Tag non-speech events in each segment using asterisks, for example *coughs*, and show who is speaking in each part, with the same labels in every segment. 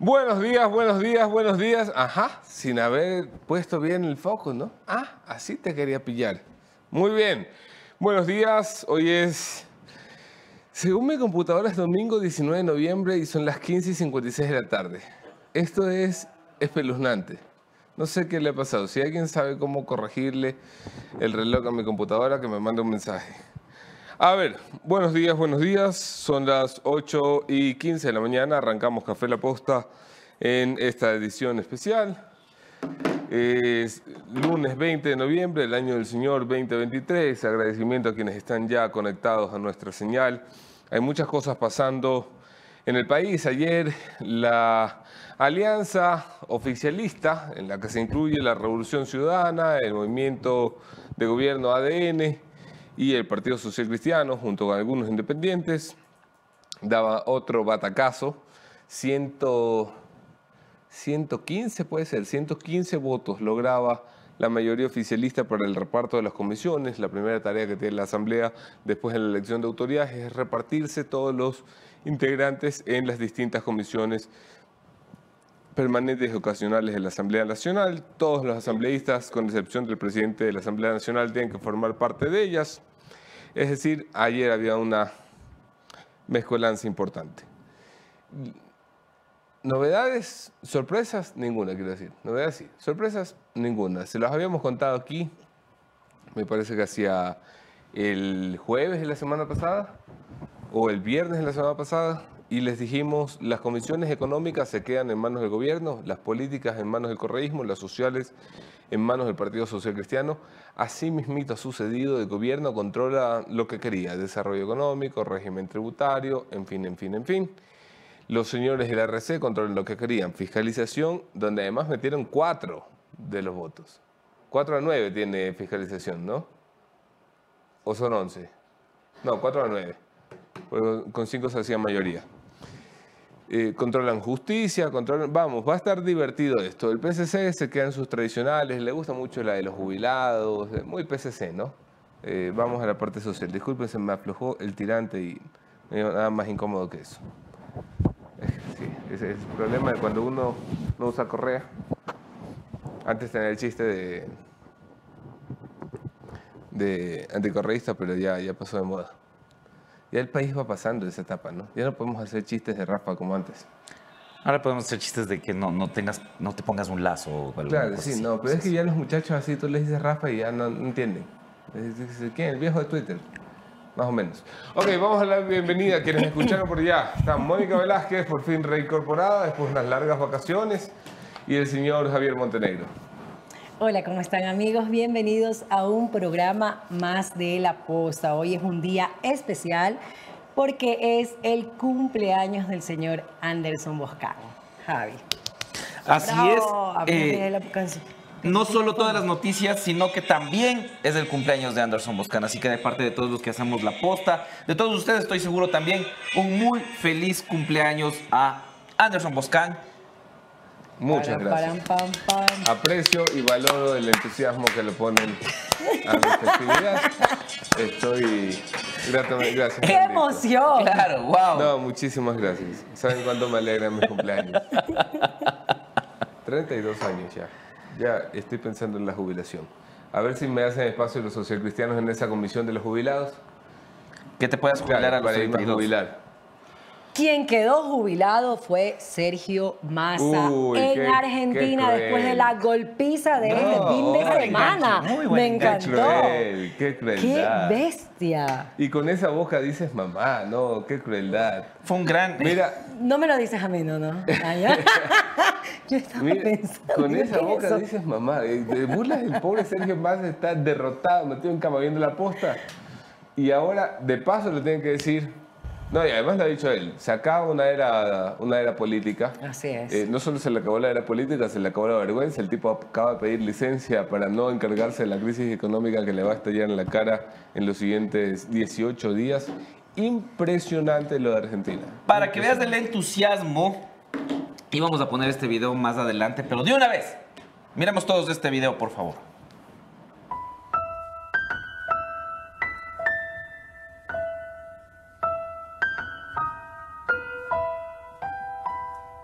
Speaker 1: Buenos días, buenos días, buenos días. Ajá, sin haber puesto bien el foco, ¿no? Ah, así te quería pillar. Muy bien. Buenos días, hoy es... Según mi computadora es domingo 19 de noviembre y son las 15 y 56 de la tarde. Esto es espeluznante. No sé qué le ha pasado. Si alguien sabe cómo corregirle el reloj a mi computadora, que me mande un mensaje. A ver, buenos días, buenos días. Son las 8 y 15 de la mañana. Arrancamos Café La Posta en esta edición especial. Es lunes 20 de noviembre del año del Señor 2023. Agradecimiento a quienes están ya conectados a nuestra señal. Hay muchas cosas pasando en el país. Ayer la alianza oficialista, en la que se incluye la Revolución Ciudadana, el Movimiento de Gobierno ADN, y el Partido Social Cristiano, junto con algunos independientes, daba otro batacazo, 115 puede ser, 115 votos lograba la mayoría oficialista para el reparto de las comisiones. La primera tarea que tiene la Asamblea después de la elección de autoridades es repartirse todos los integrantes en las distintas comisiones permanentes y ocasionales de la Asamblea Nacional. Todos los asambleístas, con excepción del presidente de la Asamblea Nacional, tienen que formar parte de ellas. Es decir, ayer había una mezcolanza importante. Novedades, sorpresas, ninguna, quiero decir. Novedades sí, sorpresas, ninguna. Se los habíamos contado aquí, me parece que hacía el jueves de la semana pasada o el viernes de la semana pasada y les dijimos, las comisiones económicas se quedan en manos del gobierno, las políticas en manos del correísmo, las sociales en manos del Partido Social Cristiano. Así mismito ha sucedido, el gobierno controla lo que quería, desarrollo económico, régimen tributario, en fin, en fin, en fin. Los señores de la RC controlan lo que querían, fiscalización, donde además metieron cuatro de los votos. Cuatro a nueve tiene fiscalización, ¿no? ¿O son once? No, cuatro a nueve. Con cinco se hacía mayoría. Eh, controlan justicia, controlan... Vamos, va a estar divertido esto. El PCC se queda en sus tradicionales, le gusta mucho la de los jubilados, eh, muy PCC, ¿no? Eh, vamos a la parte social. Disculpen, se me aflojó el tirante y nada más incómodo que eso. Sí, ese es el problema de cuando uno no usa correa. Antes tenía el chiste de, de anticorreísta, pero ya, ya pasó de moda. Ya el país va pasando esa etapa, ¿no? Ya no podemos hacer chistes de Rafa como antes.
Speaker 2: Ahora podemos hacer chistes de que no, no, tengas, no te pongas un lazo o
Speaker 1: algo Claro, sí, no, pero es que ya los muchachos así, tú les dices Rafa y ya no, entienden. ¿Quién? El viejo de Twitter. Más o menos. Ok, vamos a dar bienvenida a quienes escucharon por allá. Está Mónica Velázquez, por fin reincorporada después de unas largas vacaciones, y el señor Javier Montenegro.
Speaker 3: Hola, ¿cómo están amigos? Bienvenidos a un programa más de La Posta. Hoy es un día especial porque es el cumpleaños del señor Anderson Boscán. Javi.
Speaker 2: Así es. Eh, no solo todas las noticias, sino que también es el cumpleaños de Anderson Boscan. Así que de parte de todos los que hacemos la posta, de todos ustedes estoy seguro también, un muy feliz cumpleaños a Anderson Boscan
Speaker 1: Muchas gracias. Aprecio y valoro el entusiasmo que le ponen a mi festividad. Estoy gratamente gracias.
Speaker 3: ¡Qué emoción!
Speaker 2: Claro, wow.
Speaker 1: No, muchísimas gracias. ¿Saben cuánto me alegra mi cumpleaños? 32 años ya. Ya estoy pensando en la jubilación. A ver si me hacen espacio los socialcristianos en esa comisión de los jubilados.
Speaker 2: Que te puedas jubilar a los
Speaker 1: para irme a jubilar.
Speaker 3: Quien quedó jubilado fue Sergio Massa en Argentina después de la golpiza de este fin de semana. Me encantó.
Speaker 1: Qué cruel, qué crueldad.
Speaker 3: Qué bestia.
Speaker 1: Y con esa boca dices mamá, no, qué crueldad.
Speaker 2: Fue un gran.
Speaker 3: Mira. No me lo dices a mí, no, no. *laughs* *laughs* Yo estaba pensando.
Speaker 1: Con esa boca dices mamá. De burlas el pobre Sergio Massa está derrotado, metido en cama viendo la posta. Y ahora, de paso, le tienen que decir no, y además lo ha dicho él, se acaba una era, una era política.
Speaker 3: Así es.
Speaker 1: Eh, no solo se le acabó la era política, se le acabó la vergüenza. El tipo acaba de pedir licencia para no encargarse de la crisis económica que le va a estallar en la cara en los siguientes 18 días. Impresionante lo de Argentina.
Speaker 2: Para que veas el entusiasmo, íbamos a poner este video más adelante, pero de una vez. Miremos todos este video, por favor.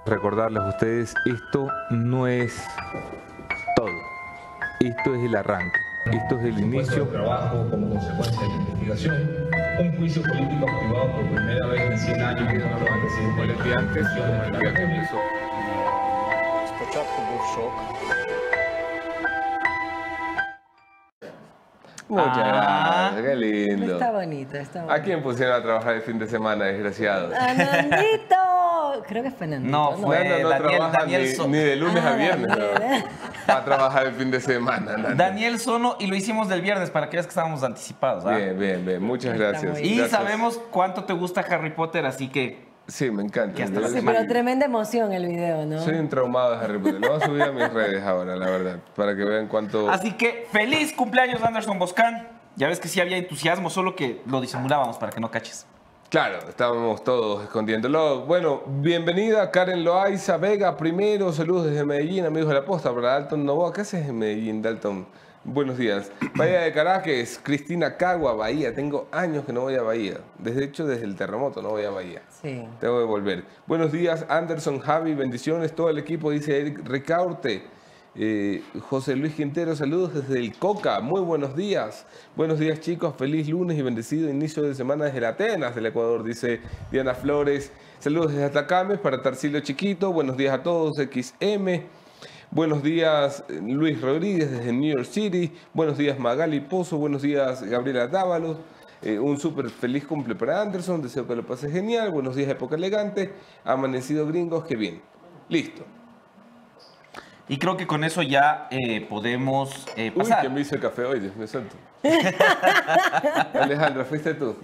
Speaker 4: Recordarles a ustedes, esto no es todo. Esto es el arranque. Esto es el inicio.
Speaker 5: trabajo como consecuencia de la investigación. Un juicio político activado por primera vez en 100 años en la presidente antes
Speaker 1: Muchas ah. gracias, qué lindo.
Speaker 3: Está bonito, está bonito.
Speaker 1: ¿A quién pusieron a trabajar el fin de semana, desgraciados?
Speaker 3: ¡A Nandito! Creo que fue Nandito.
Speaker 2: No, fue no,
Speaker 1: Daniel, Daniel ni, ni, de lunes a ah, viernes. a trabajar el fin de semana.
Speaker 2: Daniel Sono, y lo hicimos del viernes para que veas que estábamos anticipados.
Speaker 1: ¿ah? Bien, bien, bien. Muchas gracias.
Speaker 2: Y sabemos cuánto te gusta Harry Potter, así que
Speaker 1: Sí, me encanta.
Speaker 3: Sí, pero tremenda emoción el video, ¿no?
Speaker 1: Soy un traumado de Harry Potter. Lo voy a subir a mis redes ahora, la verdad, para que vean cuánto...
Speaker 2: Así que feliz cumpleaños Anderson Boscan. Ya ves que sí había entusiasmo, solo que lo disimulábamos para que no caches.
Speaker 1: Claro, estábamos todos escondiéndolo. Bueno, bienvenida Karen Loaiza Vega primero. Saludos desde Medellín, amigos de la posta. Para Dalton Novoa, ¿qué haces en Medellín, Dalton? Buenos días. Bahía de Caracas, Cristina Cagua, Bahía. Tengo años que no voy a Bahía. Desde hecho, desde el terremoto no voy a Bahía. Sí. Tengo que volver. Buenos días, Anderson, Javi, bendiciones. Todo el equipo, dice Eric Ricaurte. Eh, José Luis Quintero, saludos desde el Coca. Muy buenos días. Buenos días, chicos. Feliz lunes y bendecido inicio de semana desde Atenas, del Ecuador, dice Diana Flores. Saludos desde Atacames para Tarcillo Chiquito. Buenos días a todos, XM. Buenos días, Luis Rodríguez desde New York City. Buenos días, Magali Pozo. Buenos días, Gabriela Dávalos. Eh, un súper feliz cumple para Anderson. Deseo que lo pase genial. Buenos días, época elegante. Amanecido gringos, qué bien. Listo.
Speaker 2: Y creo que con eso ya eh, podemos eh, pasar.
Speaker 1: Uy, que me hizo el café hoy, me suelto. *laughs* Alejandra, ¿fuiste tú?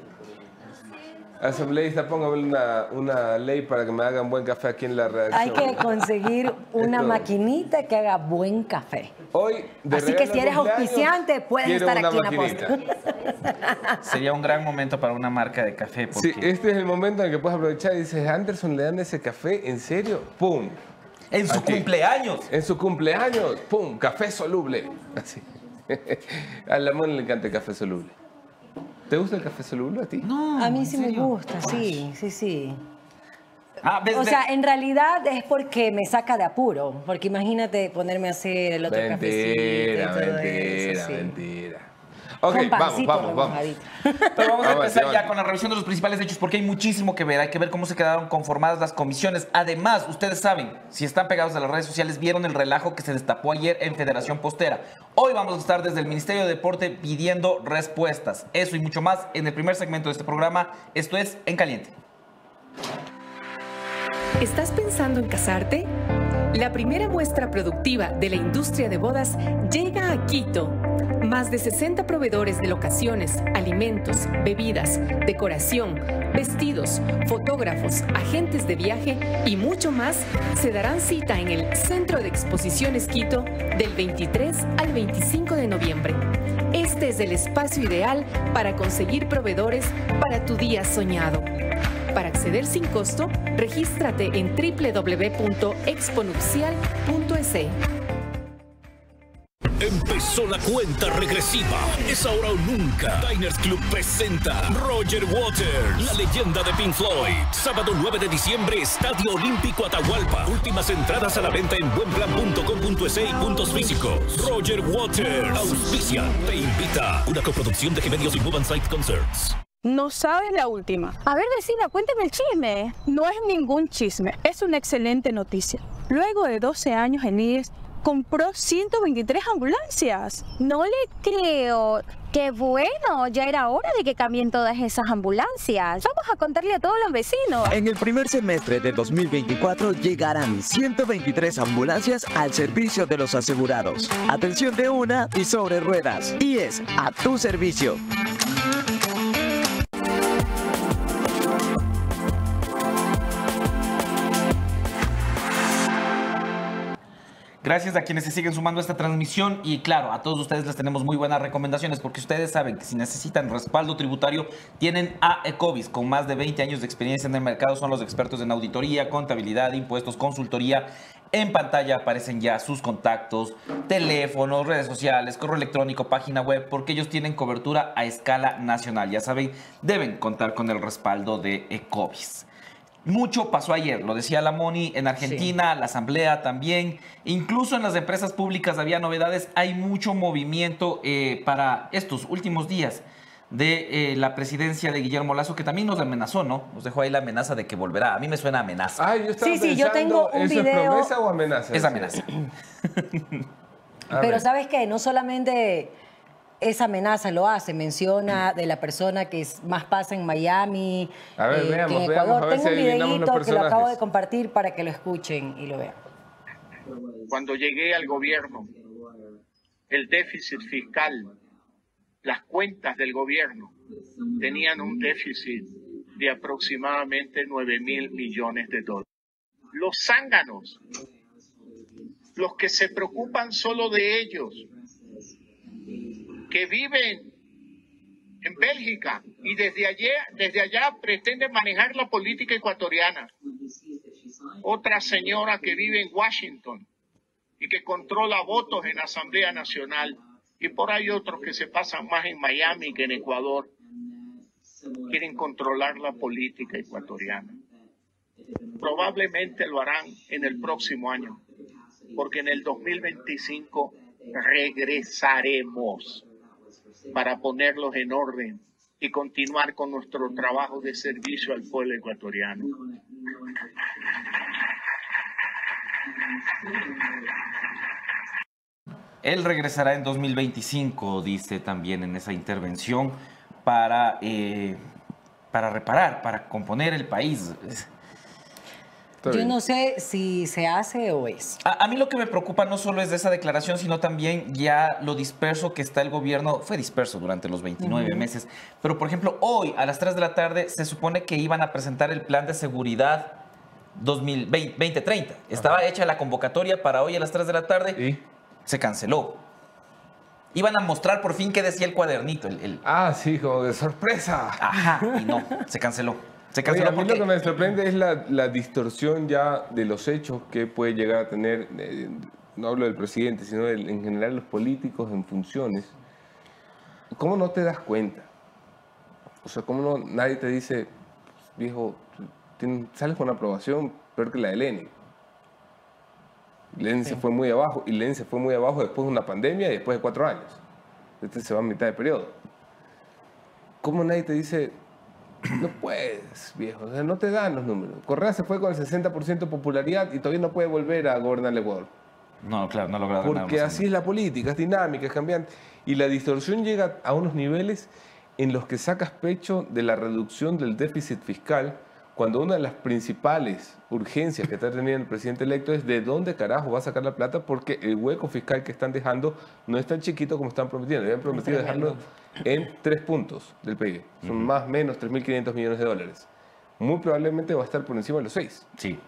Speaker 1: Asambleísta, póngame una, una ley para que me hagan buen café aquí en la redacción.
Speaker 3: Hay que conseguir *laughs* una maquinita que haga buen café.
Speaker 1: Hoy,
Speaker 3: Así que si eres auspiciante, puedes estar aquí en la posta. *laughs*
Speaker 2: Sería un gran momento para una marca de café.
Speaker 1: Sí, este es el momento en que puedes aprovechar y dices, Anderson, ¿le dan ese café? ¿En serio? ¡Pum!
Speaker 2: En su cumpleaños.
Speaker 1: En su cumpleaños, ¡pum! Café soluble. Así. *laughs* A Lamón le encanta el café soluble. ¿Te gusta el café soluble a ti?
Speaker 3: No. A mí sí me gusta, sí, sí, sí. Ah, o sea, en realidad es porque me saca de apuro. Porque imagínate ponerme a hacer el otro
Speaker 1: mentira,
Speaker 3: cafecito.
Speaker 1: Mentira, mentira. Ok, vamos, vamos, vamos.
Speaker 2: Pero vamos a empezar ya con la revisión de los principales hechos porque hay muchísimo que ver. Hay que ver cómo se quedaron conformadas las comisiones. Además, ustedes saben, si están pegados a las redes sociales, vieron el relajo que se destapó ayer en Federación Postera. Hoy vamos a estar desde el Ministerio de Deporte pidiendo respuestas. Eso y mucho más en el primer segmento de este programa. Esto es En Caliente.
Speaker 6: ¿Estás pensando en casarte? La primera muestra productiva de la industria de bodas llega a Quito más de 60 proveedores de locaciones, alimentos, bebidas, decoración, vestidos, fotógrafos, agentes de viaje y mucho más se darán cita en el Centro de Exposiciones Quito del 23 al 25 de noviembre. Este es el espacio ideal para conseguir proveedores para tu día soñado. Para acceder sin costo, regístrate en www.exponupcial.es.
Speaker 7: Empezó la cuenta regresiva. Es ahora o nunca. Diners Club presenta Roger Waters, la leyenda de Pink Floyd. Sábado 9 de diciembre, Estadio Olímpico Atahualpa. Últimas entradas a la venta en buenplan.com.es y puntos físicos. Roger Waters, auspicia, te invita. Una coproducción de Gemedios y Move Site Concerts.
Speaker 8: No sabes la última.
Speaker 9: A ver, vecina, cuénteme el chisme.
Speaker 8: No es ningún chisme, es una excelente noticia. Luego de 12 años en IES, compró 123 ambulancias.
Speaker 9: No le creo. Qué bueno, ya era hora de que cambien todas esas ambulancias. Vamos a contarle a todos los vecinos.
Speaker 10: En el primer semestre de 2024 llegarán 123 ambulancias al servicio de los asegurados. Atención de una y sobre ruedas. Y es a tu servicio.
Speaker 2: Gracias a quienes se siguen sumando a esta transmisión y claro, a todos ustedes les tenemos muy buenas recomendaciones porque ustedes saben que si necesitan respaldo tributario tienen a Ecovis con más de 20 años de experiencia en el mercado, son los expertos en auditoría, contabilidad, impuestos, consultoría. En pantalla aparecen ya sus contactos, teléfonos, redes sociales, correo electrónico, página web, porque ellos tienen cobertura a escala nacional. Ya saben, deben contar con el respaldo de Ecovis. Mucho pasó ayer, lo decía la Moni, en Argentina, la Asamblea también, incluso en las empresas públicas había novedades, hay mucho movimiento eh, para estos últimos días de eh, la presidencia de Guillermo Lazo, que también nos amenazó, ¿no? Nos dejó ahí la amenaza de que volverá. A mí me suena amenaza.
Speaker 3: sí, sí, yo tengo un
Speaker 1: ¿eso
Speaker 3: video...
Speaker 1: ¿Es promesa o amenaza?
Speaker 2: Es amenaza.
Speaker 3: Pero ¿sabes qué? No solamente esa amenaza lo hace, menciona de la persona que es más pasa en Miami,
Speaker 1: a ver,
Speaker 3: eh,
Speaker 1: veamos,
Speaker 3: que en
Speaker 1: veamos, a ver
Speaker 3: Tengo
Speaker 1: si
Speaker 3: un videito que lo acabo de compartir para que lo escuchen y lo vean.
Speaker 11: Cuando llegué al gobierno, el déficit fiscal, las cuentas del gobierno tenían un déficit de aproximadamente 9 mil millones de dólares. Los zánganos, los que se preocupan solo de ellos, que viven en Bélgica y desde allá, desde allá pretenden manejar la política ecuatoriana. Otra señora que vive en Washington y que controla votos en Asamblea Nacional. Y por ahí otros que se pasan más en Miami que en Ecuador. Quieren controlar la política ecuatoriana. Probablemente lo harán en el próximo año, porque en el 2025 regresaremos para ponerlos en orden y continuar con nuestro trabajo de servicio al pueblo ecuatoriano.
Speaker 2: Él regresará en 2025, dice también en esa intervención, para, eh, para reparar, para componer el país.
Speaker 3: Yo no sé si se hace o es.
Speaker 2: A, a, mí lo que me preocupa no solo es de esa declaración, sino también ya lo disperso que está el gobierno. Fue disperso durante los 29 uh -huh. meses. Pero, por ejemplo, hoy a las 3 de la tarde se supone que iban a presentar el plan de seguridad 2020, 2030. Estaba Ajá. hecha la convocatoria para hoy a las 3 de la tarde.
Speaker 1: ¿Y?
Speaker 2: Se canceló. Iban a mostrar por fin qué decía el cuadernito. El, el...
Speaker 1: Ah, sí, como de sorpresa.
Speaker 2: Ajá, y no, *laughs* se canceló. Se
Speaker 1: Oye,
Speaker 2: canceló
Speaker 1: a mí
Speaker 2: porque...
Speaker 1: lo que me sorprende es la, la, distorsión ya de los hechos que puede llegar a tener, eh, no hablo del presidente, sino de, en general los políticos en funciones. ¿Cómo no te das cuenta? O sea, ¿cómo no, nadie te dice, viejo, tienes, sales con una aprobación peor que la de Lenin? Lenin sí. se fue muy abajo y Lenin se fue muy abajo después de una pandemia y después de cuatro años. Este se va a mitad de periodo. ¿Cómo nadie te dice, no puedes, viejo, o sea, no te dan los números. Correa se fue con el 60% de popularidad y todavía no puede volver a gobernar el Ecuador.
Speaker 2: No, claro, no logra
Speaker 1: Porque así es la política, es dinámica, es cambiante. Y la distorsión llega a unos niveles en los que sacas pecho de la reducción del déficit fiscal cuando una de las principales urgencias que está teniendo el presidente electo es de dónde carajo va a sacar la plata porque el hueco fiscal que están dejando no es tan chiquito como están prometiendo. Habían prometido dejarlo en tres puntos del PIB. Son uh -huh. más o menos 3.500 millones de dólares. Muy probablemente va a estar por encima de los seis.
Speaker 2: Sí.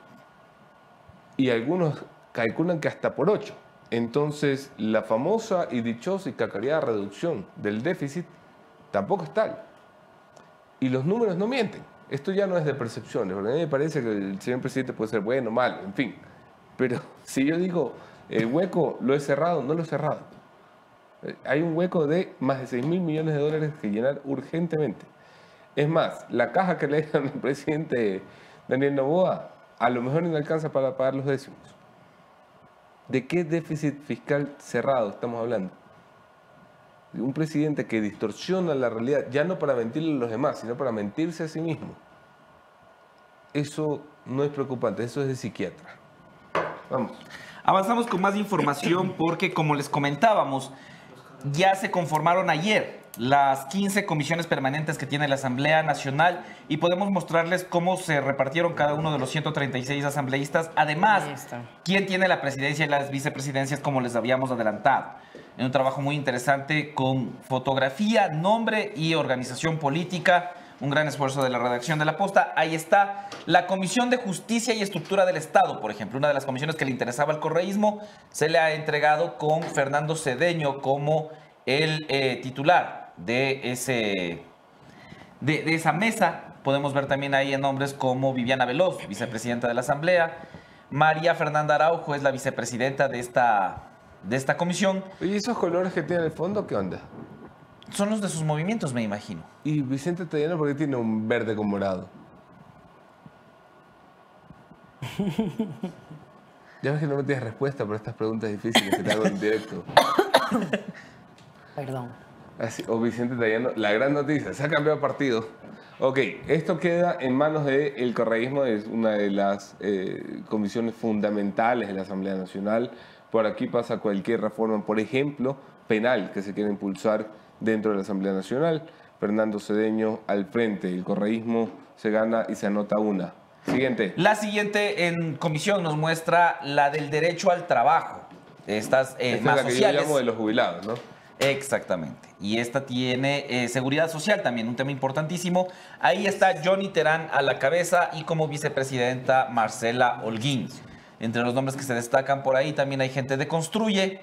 Speaker 1: Y algunos calculan que hasta por ocho. Entonces, la famosa y dichosa y cacareada reducción del déficit tampoco es tal. Y los números no mienten. Esto ya no es de percepciones, porque a mí me parece que el señor presidente puede ser bueno, malo, en fin. Pero *laughs* si yo digo, el hueco lo he cerrado, no lo he cerrado. Hay un hueco de más de 6 mil millones de dólares que llenar urgentemente. Es más, la caja que le dieron al *laughs* presidente Daniel Novoa a lo mejor no alcanza para pagar los décimos. ¿De qué déficit fiscal cerrado estamos hablando? Un presidente que distorsiona la realidad, ya no para mentirle a los demás, sino para mentirse a sí mismo. Eso no es preocupante, eso es de psiquiatra. Vamos.
Speaker 2: Avanzamos con más información porque, como les comentábamos, ya se conformaron ayer las 15 comisiones permanentes que tiene la Asamblea Nacional y podemos mostrarles cómo se repartieron cada uno de los 136 asambleístas. Además, quién tiene la presidencia y las vicepresidencias como les habíamos adelantado. En un trabajo muy interesante con fotografía, nombre y organización política. Un gran esfuerzo de la redacción de la posta. Ahí está la Comisión de Justicia y Estructura del Estado, por ejemplo, una de las comisiones que le interesaba al correísmo, se le ha entregado con Fernando Cedeño como el eh, titular de, ese, de, de, esa mesa. Podemos ver también ahí en nombres como Viviana Veloz, vicepresidenta de la Asamblea. María Fernanda Araujo es la vicepresidenta de esta, de esta comisión.
Speaker 1: ¿Y esos colores que tiene el fondo, qué onda?
Speaker 2: Son los de sus movimientos, me imagino.
Speaker 1: ¿Y Vicente Tallano por qué tiene un verde con morado? *laughs* Ya ves que no me tienes respuesta por estas preguntas difíciles que te hago en directo.
Speaker 3: Perdón.
Speaker 1: Así, o Vicente Tallano, la gran noticia, se ha cambiado partido. Ok, esto queda en manos del el correísmo, es una de las eh, comisiones fundamentales de la Asamblea Nacional. Por aquí pasa cualquier reforma, por ejemplo, penal que se quiera impulsar dentro de la Asamblea Nacional. Fernando Cedeño al frente, el correísmo se gana y se anota una. Siguiente.
Speaker 2: La siguiente en comisión nos muestra la del derecho al trabajo. Estas eh,
Speaker 1: Esta
Speaker 2: más
Speaker 1: es la que
Speaker 2: sociales.
Speaker 1: yo llamo de los jubilados, ¿no?
Speaker 2: Exactamente. Y esta tiene eh, seguridad social también, un tema importantísimo. Ahí está Johnny Terán a la cabeza y como vicepresidenta Marcela Holguín. Entre los nombres que se destacan por ahí también hay gente de Construye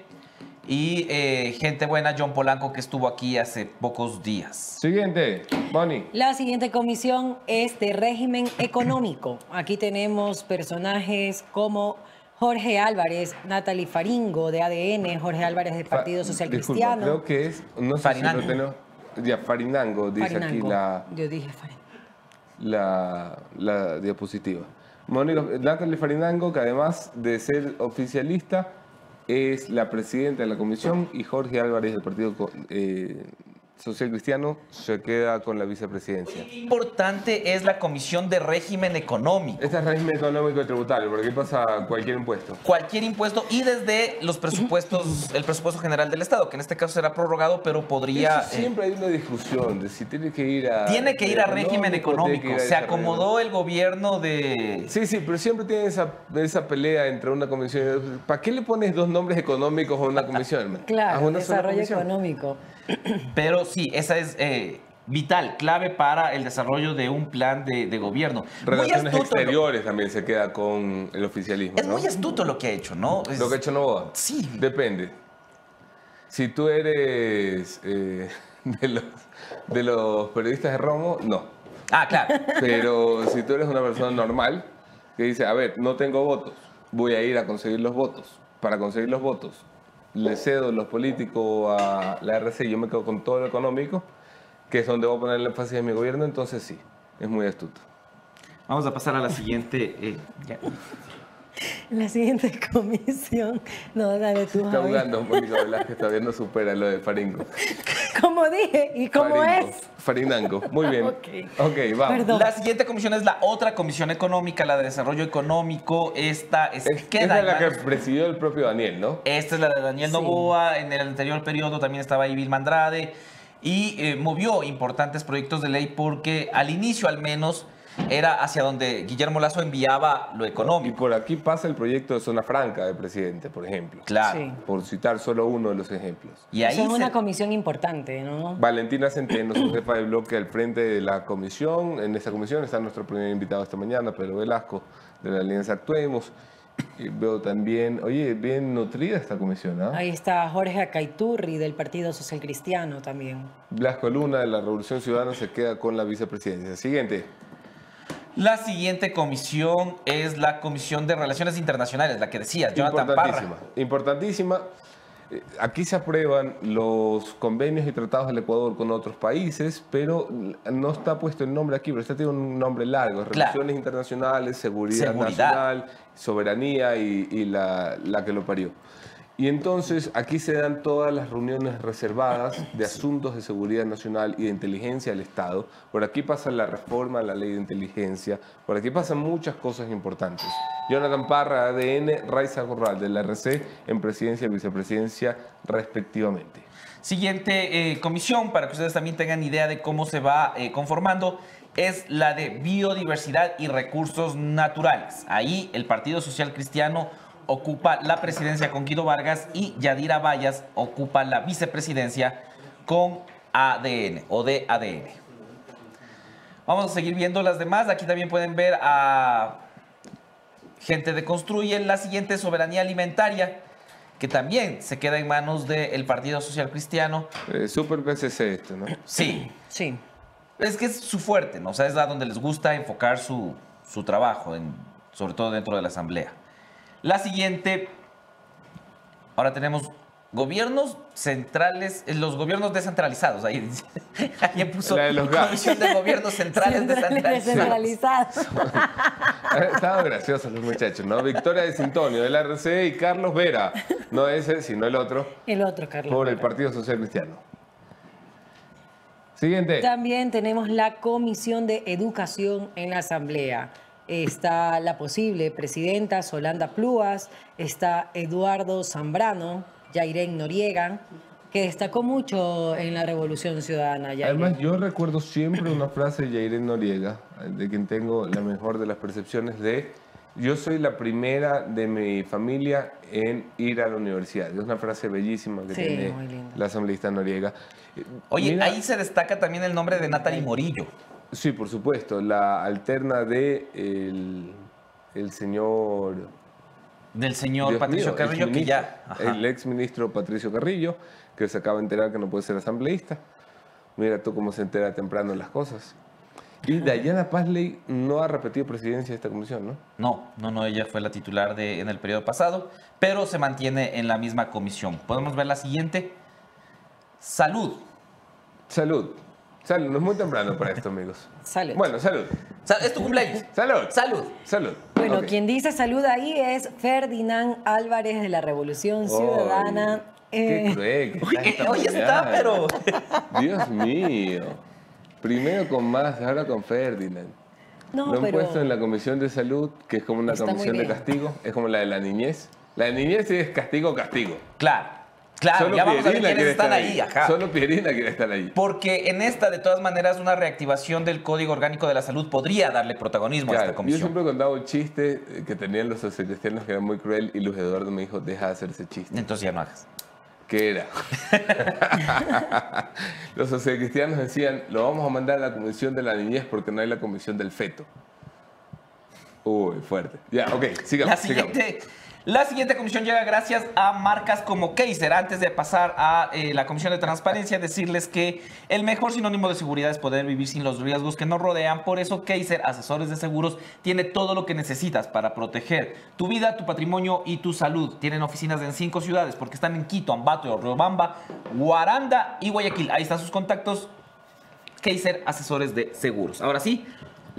Speaker 2: y eh, gente buena, John Polanco, que estuvo aquí hace pocos días.
Speaker 1: Siguiente, Bonnie.
Speaker 3: La siguiente comisión es de régimen económico. Aquí tenemos personajes como Jorge Álvarez, Natalie Faringo de ADN, Jorge Álvarez del Partido Social
Speaker 1: Disculpa,
Speaker 3: Cristiano.
Speaker 1: creo que es, no sé
Speaker 2: Farinango.
Speaker 1: si lo ya, Farinango, dice aquí
Speaker 3: Farinango.
Speaker 1: la,
Speaker 3: Yo dije Farinango.
Speaker 1: la, la diapositiva. Mónica Natalie Farinango, que además de ser oficialista, es la presidenta de la comisión y Jorge Álvarez del Partido eh, Social Cristiano se queda con la vicepresidencia.
Speaker 2: Importante es la Comisión de Régimen Económico.
Speaker 1: Este es régimen económico y tributario, porque aquí pasa cualquier impuesto.
Speaker 2: Cualquier impuesto y desde los presupuestos, el presupuesto general del Estado, que en este caso será prorrogado, pero podría...
Speaker 1: Eso
Speaker 2: eh,
Speaker 1: siempre hay una discusión de si tiene que ir a...
Speaker 2: Tiene que ir a régimen económico.
Speaker 1: a
Speaker 2: Se acomodó el gobierno de...
Speaker 1: Sí, sí, pero siempre tiene esa, esa pelea entre una comisión y otra. ¿Para qué le pones dos nombres económicos a una comisión?
Speaker 3: Claro,
Speaker 1: una sola
Speaker 3: desarrollo
Speaker 1: comisión.
Speaker 3: económico.
Speaker 2: Pero sí, esa es eh, vital, clave para el desarrollo de un plan de, de gobierno.
Speaker 1: Relaciones
Speaker 2: lo-
Speaker 1: exteriores también se queda con el oficialismo.
Speaker 2: es
Speaker 1: ¿no?
Speaker 2: muy astuto lo que ha hecho, ¿no? Es-
Speaker 1: Lo que ha hecho Novoa.
Speaker 2: Sí.
Speaker 1: Depende. Si tú eres eh, de, los, de los periodistas de Romo, no.
Speaker 2: Ah, claro.
Speaker 1: Pero si tú eres una persona normal que dice, a ver, no tengo votos, voy a ir a conseguir los votos. Para conseguir los votos, le cedo los políticos a la RC yo me quedo con todo lo económico, que es donde voy a poner el énfasis de mi gobierno, entonces sí, es muy astuto.
Speaker 2: Vamos a pasar a la siguiente. eh.
Speaker 3: La siguiente *laughs* comisión. No, dale tú,
Speaker 1: Está
Speaker 3: Javi.
Speaker 1: jugando Mónica Velázquez, todavía no supera lo de Faringo.
Speaker 3: Como dije, ¿y cómo
Speaker 1: Faringo,
Speaker 3: es?
Speaker 1: Farinango, muy bien.
Speaker 3: Ok.
Speaker 1: vamos.
Speaker 3: Perdón.
Speaker 2: La siguiente comisión es la otra comisión económica, la de desarrollo económico. Esta es,
Speaker 1: Es,
Speaker 2: queda
Speaker 1: esa es la que presidió el propio Daniel, ¿no?
Speaker 2: Esta es la de Daniel
Speaker 3: Sí.
Speaker 2: Novoa. En el anterior periodo también estaba ahí Vilma Andrade. Y eh, movió importantes proyectos de ley porque al inicio al menos era hacia donde Guillermo Lazo enviaba lo
Speaker 1: Y
Speaker 2: económico.
Speaker 1: por aquí pasa el proyecto de Zona Franca del presidente, por ejemplo.
Speaker 2: Claro.
Speaker 3: Sí.
Speaker 1: Por citar solo uno de los ejemplos.
Speaker 2: Y ahí
Speaker 3: Esa es una
Speaker 2: se-
Speaker 3: comisión importante, ¿no?
Speaker 1: Valentina Centeno, su jefa de bloque al frente de la comisión. En esta comisión está nuestro primer invitado esta mañana, Pedro Velasco, de la Alianza Actuemos. Y veo también, oye, bien nutrida esta comisión, ¿ah?
Speaker 3: Ahí está Jorge Acaiturri del Partido Social Cristiano también.
Speaker 1: Blasco Luna de la Revolución Ciudadana se queda con la vicepresidencia. Siguiente.
Speaker 2: La siguiente comisión es la Comisión de Relaciones Internacionales, la que decías, Jonathan
Speaker 1: Importantísima.
Speaker 2: Parra.
Speaker 1: Importantísima. Eh, Aquí se aprueban los convenios y tratados del Ecuador con otros países, pero no está puesto el nombre aquí, pero este tiene un nombre largo.
Speaker 2: Claro.
Speaker 1: Relaciones internacionales, seguridad,
Speaker 2: Seguridad.
Speaker 1: nacional, soberanía y, y la, la que lo parió. Y entonces aquí se dan todas las reuniones reservadas de asuntos de seguridad nacional y de inteligencia del Estado. Por aquí pasa la reforma a la ley de inteligencia. Por aquí pasan muchas cosas importantes. Jonathan Parra, ADN, Raiza Corral, de la RC, en presidencia y vicepresidencia, respectivamente.
Speaker 2: Siguiente eh, comisión, para que ustedes también tengan idea de cómo se va eh, conformando, es la de biodiversidad y recursos naturales. Ahí el Partido Social Cristiano ocupa la presidencia con Guido Vargas y Yadira Vallas ocupa la vicepresidencia con ADN o de ADN. Vamos a seguir viendo las demás. Aquí también pueden ver a gente de Construye. La siguiente soberanía alimentaria, que también se queda en manos del Partido Social Cristiano.
Speaker 1: Eh, super PCC esto, ¿no?
Speaker 2: Sí,
Speaker 3: Sí.
Speaker 2: es que es su fuerte, ¿no? O sea, es a donde les gusta enfocar su, su trabajo, en- sobre todo dentro de la Asamblea. La siguiente, ahora tenemos Gobiernos centrales, eh, los gobiernos descentralizados. Ahí, *laughs* ahí puso
Speaker 1: La de los
Speaker 2: Comisión de Gobiernos Centrales Descentralizados. *laughs*
Speaker 1: Estaban graciosos los muchachos, ¿no? Victoria de Sintonio, del RC y Carlos Vera. No ese, sino el otro.
Speaker 3: El otro, Carlos.
Speaker 1: Por el. Partido Social Cristiano. Siguiente.
Speaker 3: También tenemos la Comisión de Educación en la Asamblea. Está la posible presidenta Solanda Plúas, está Eduardo Zambrano, Yairén Noriega, que destacó mucho en la Revolución Ciudadana. Yairén.
Speaker 1: Además, yo recuerdo siempre una frase de Yairén Noriega, de quien tengo la mejor de las percepciones de yo soy la primera de mi familia en ir a la universidad. Es una frase bellísima que
Speaker 3: Sí,
Speaker 1: tiene la asambleísta Noriega.
Speaker 2: Oye,
Speaker 1: mira-
Speaker 2: ahí se destaca también el nombre de Natalie Morillo.
Speaker 1: Sí, por supuesto, la alterna de el, el señor...
Speaker 2: Del señor
Speaker 1: Dios
Speaker 2: Patricio
Speaker 1: mío,
Speaker 2: Carrillo, que ya. ajá.
Speaker 1: El ex ministro Patricio Carrillo, que se acaba de enterar que no puede ser asambleísta. Mira tú cómo se entera temprano las cosas. Y Dayana Pazley no ha repetido presidencia de esta comisión, ¿no?
Speaker 2: No, no, no, ella fue la titular de, en el periodo pasado, pero se mantiene en la misma comisión. Podemos ver la siguiente. Salud.
Speaker 1: Salud. Salud, no es muy temprano para esto, amigos.
Speaker 3: Salud.
Speaker 1: Bueno, salud.
Speaker 2: Sa- Es tu cumpleaños.
Speaker 1: Salud.
Speaker 2: Salud.
Speaker 1: Salud.
Speaker 3: Bueno, quien dice salud ahí es Ferdinand Álvarez de la Revolución Ciudadana.
Speaker 1: Qué
Speaker 3: Eh,
Speaker 1: cruel. que
Speaker 2: Hoy está, pero. *laughs*
Speaker 1: Dios mío. Primero con más, ahora con Ferdinand.
Speaker 3: no,
Speaker 1: Lo han
Speaker 3: pero
Speaker 1: puesto en la comisión de salud, que es como una
Speaker 3: Está
Speaker 1: comisión de castigo, es como la de la niñez. La de niñez es castigo, castigo.
Speaker 2: Claro. Claro, ya vamos a ver
Speaker 1: Pierina
Speaker 2: quiénes están
Speaker 1: estar
Speaker 2: ahí. Ajá.
Speaker 1: Solo Pierina quiere estar ahí.
Speaker 2: Porque en esta, de todas maneras, una reactivación del Código Orgánico de la Salud podría darle protagonismo a esta
Speaker 1: yo
Speaker 2: comisión.
Speaker 1: siempre contaba un chiste eh, que tenían los sociocristianos que era muy cruel y Luis Eduardo me dijo, deja de hacer ese chiste.
Speaker 2: Entonces ya no hagas.
Speaker 1: ¿Qué era? *laughs* los sociocristianos decían, lo vamos a mandar a la comisión de la niñez porque no hay la comisión del feto. Uy, fuerte. Ya, ok, sigamos.
Speaker 2: La
Speaker 1: sigamos.
Speaker 2: La siguiente comisión llega gracias a marcas como Kaiser. Antes de pasar a eh, la comisión de transparencia, decirles que el mejor sinónimo de seguridad es poder vivir sin los riesgos que nos rodean. Por eso Kaiser, asesores de seguros, tiene todo lo que necesitas para proteger tu vida, tu patrimonio y tu salud. Tienen oficinas en cinco ciudades porque están en Quito, Ambato, Riobamba, Guaranda y Guayaquil. Ahí están sus contactos. Kaiser, asesores de seguros. Ahora sí,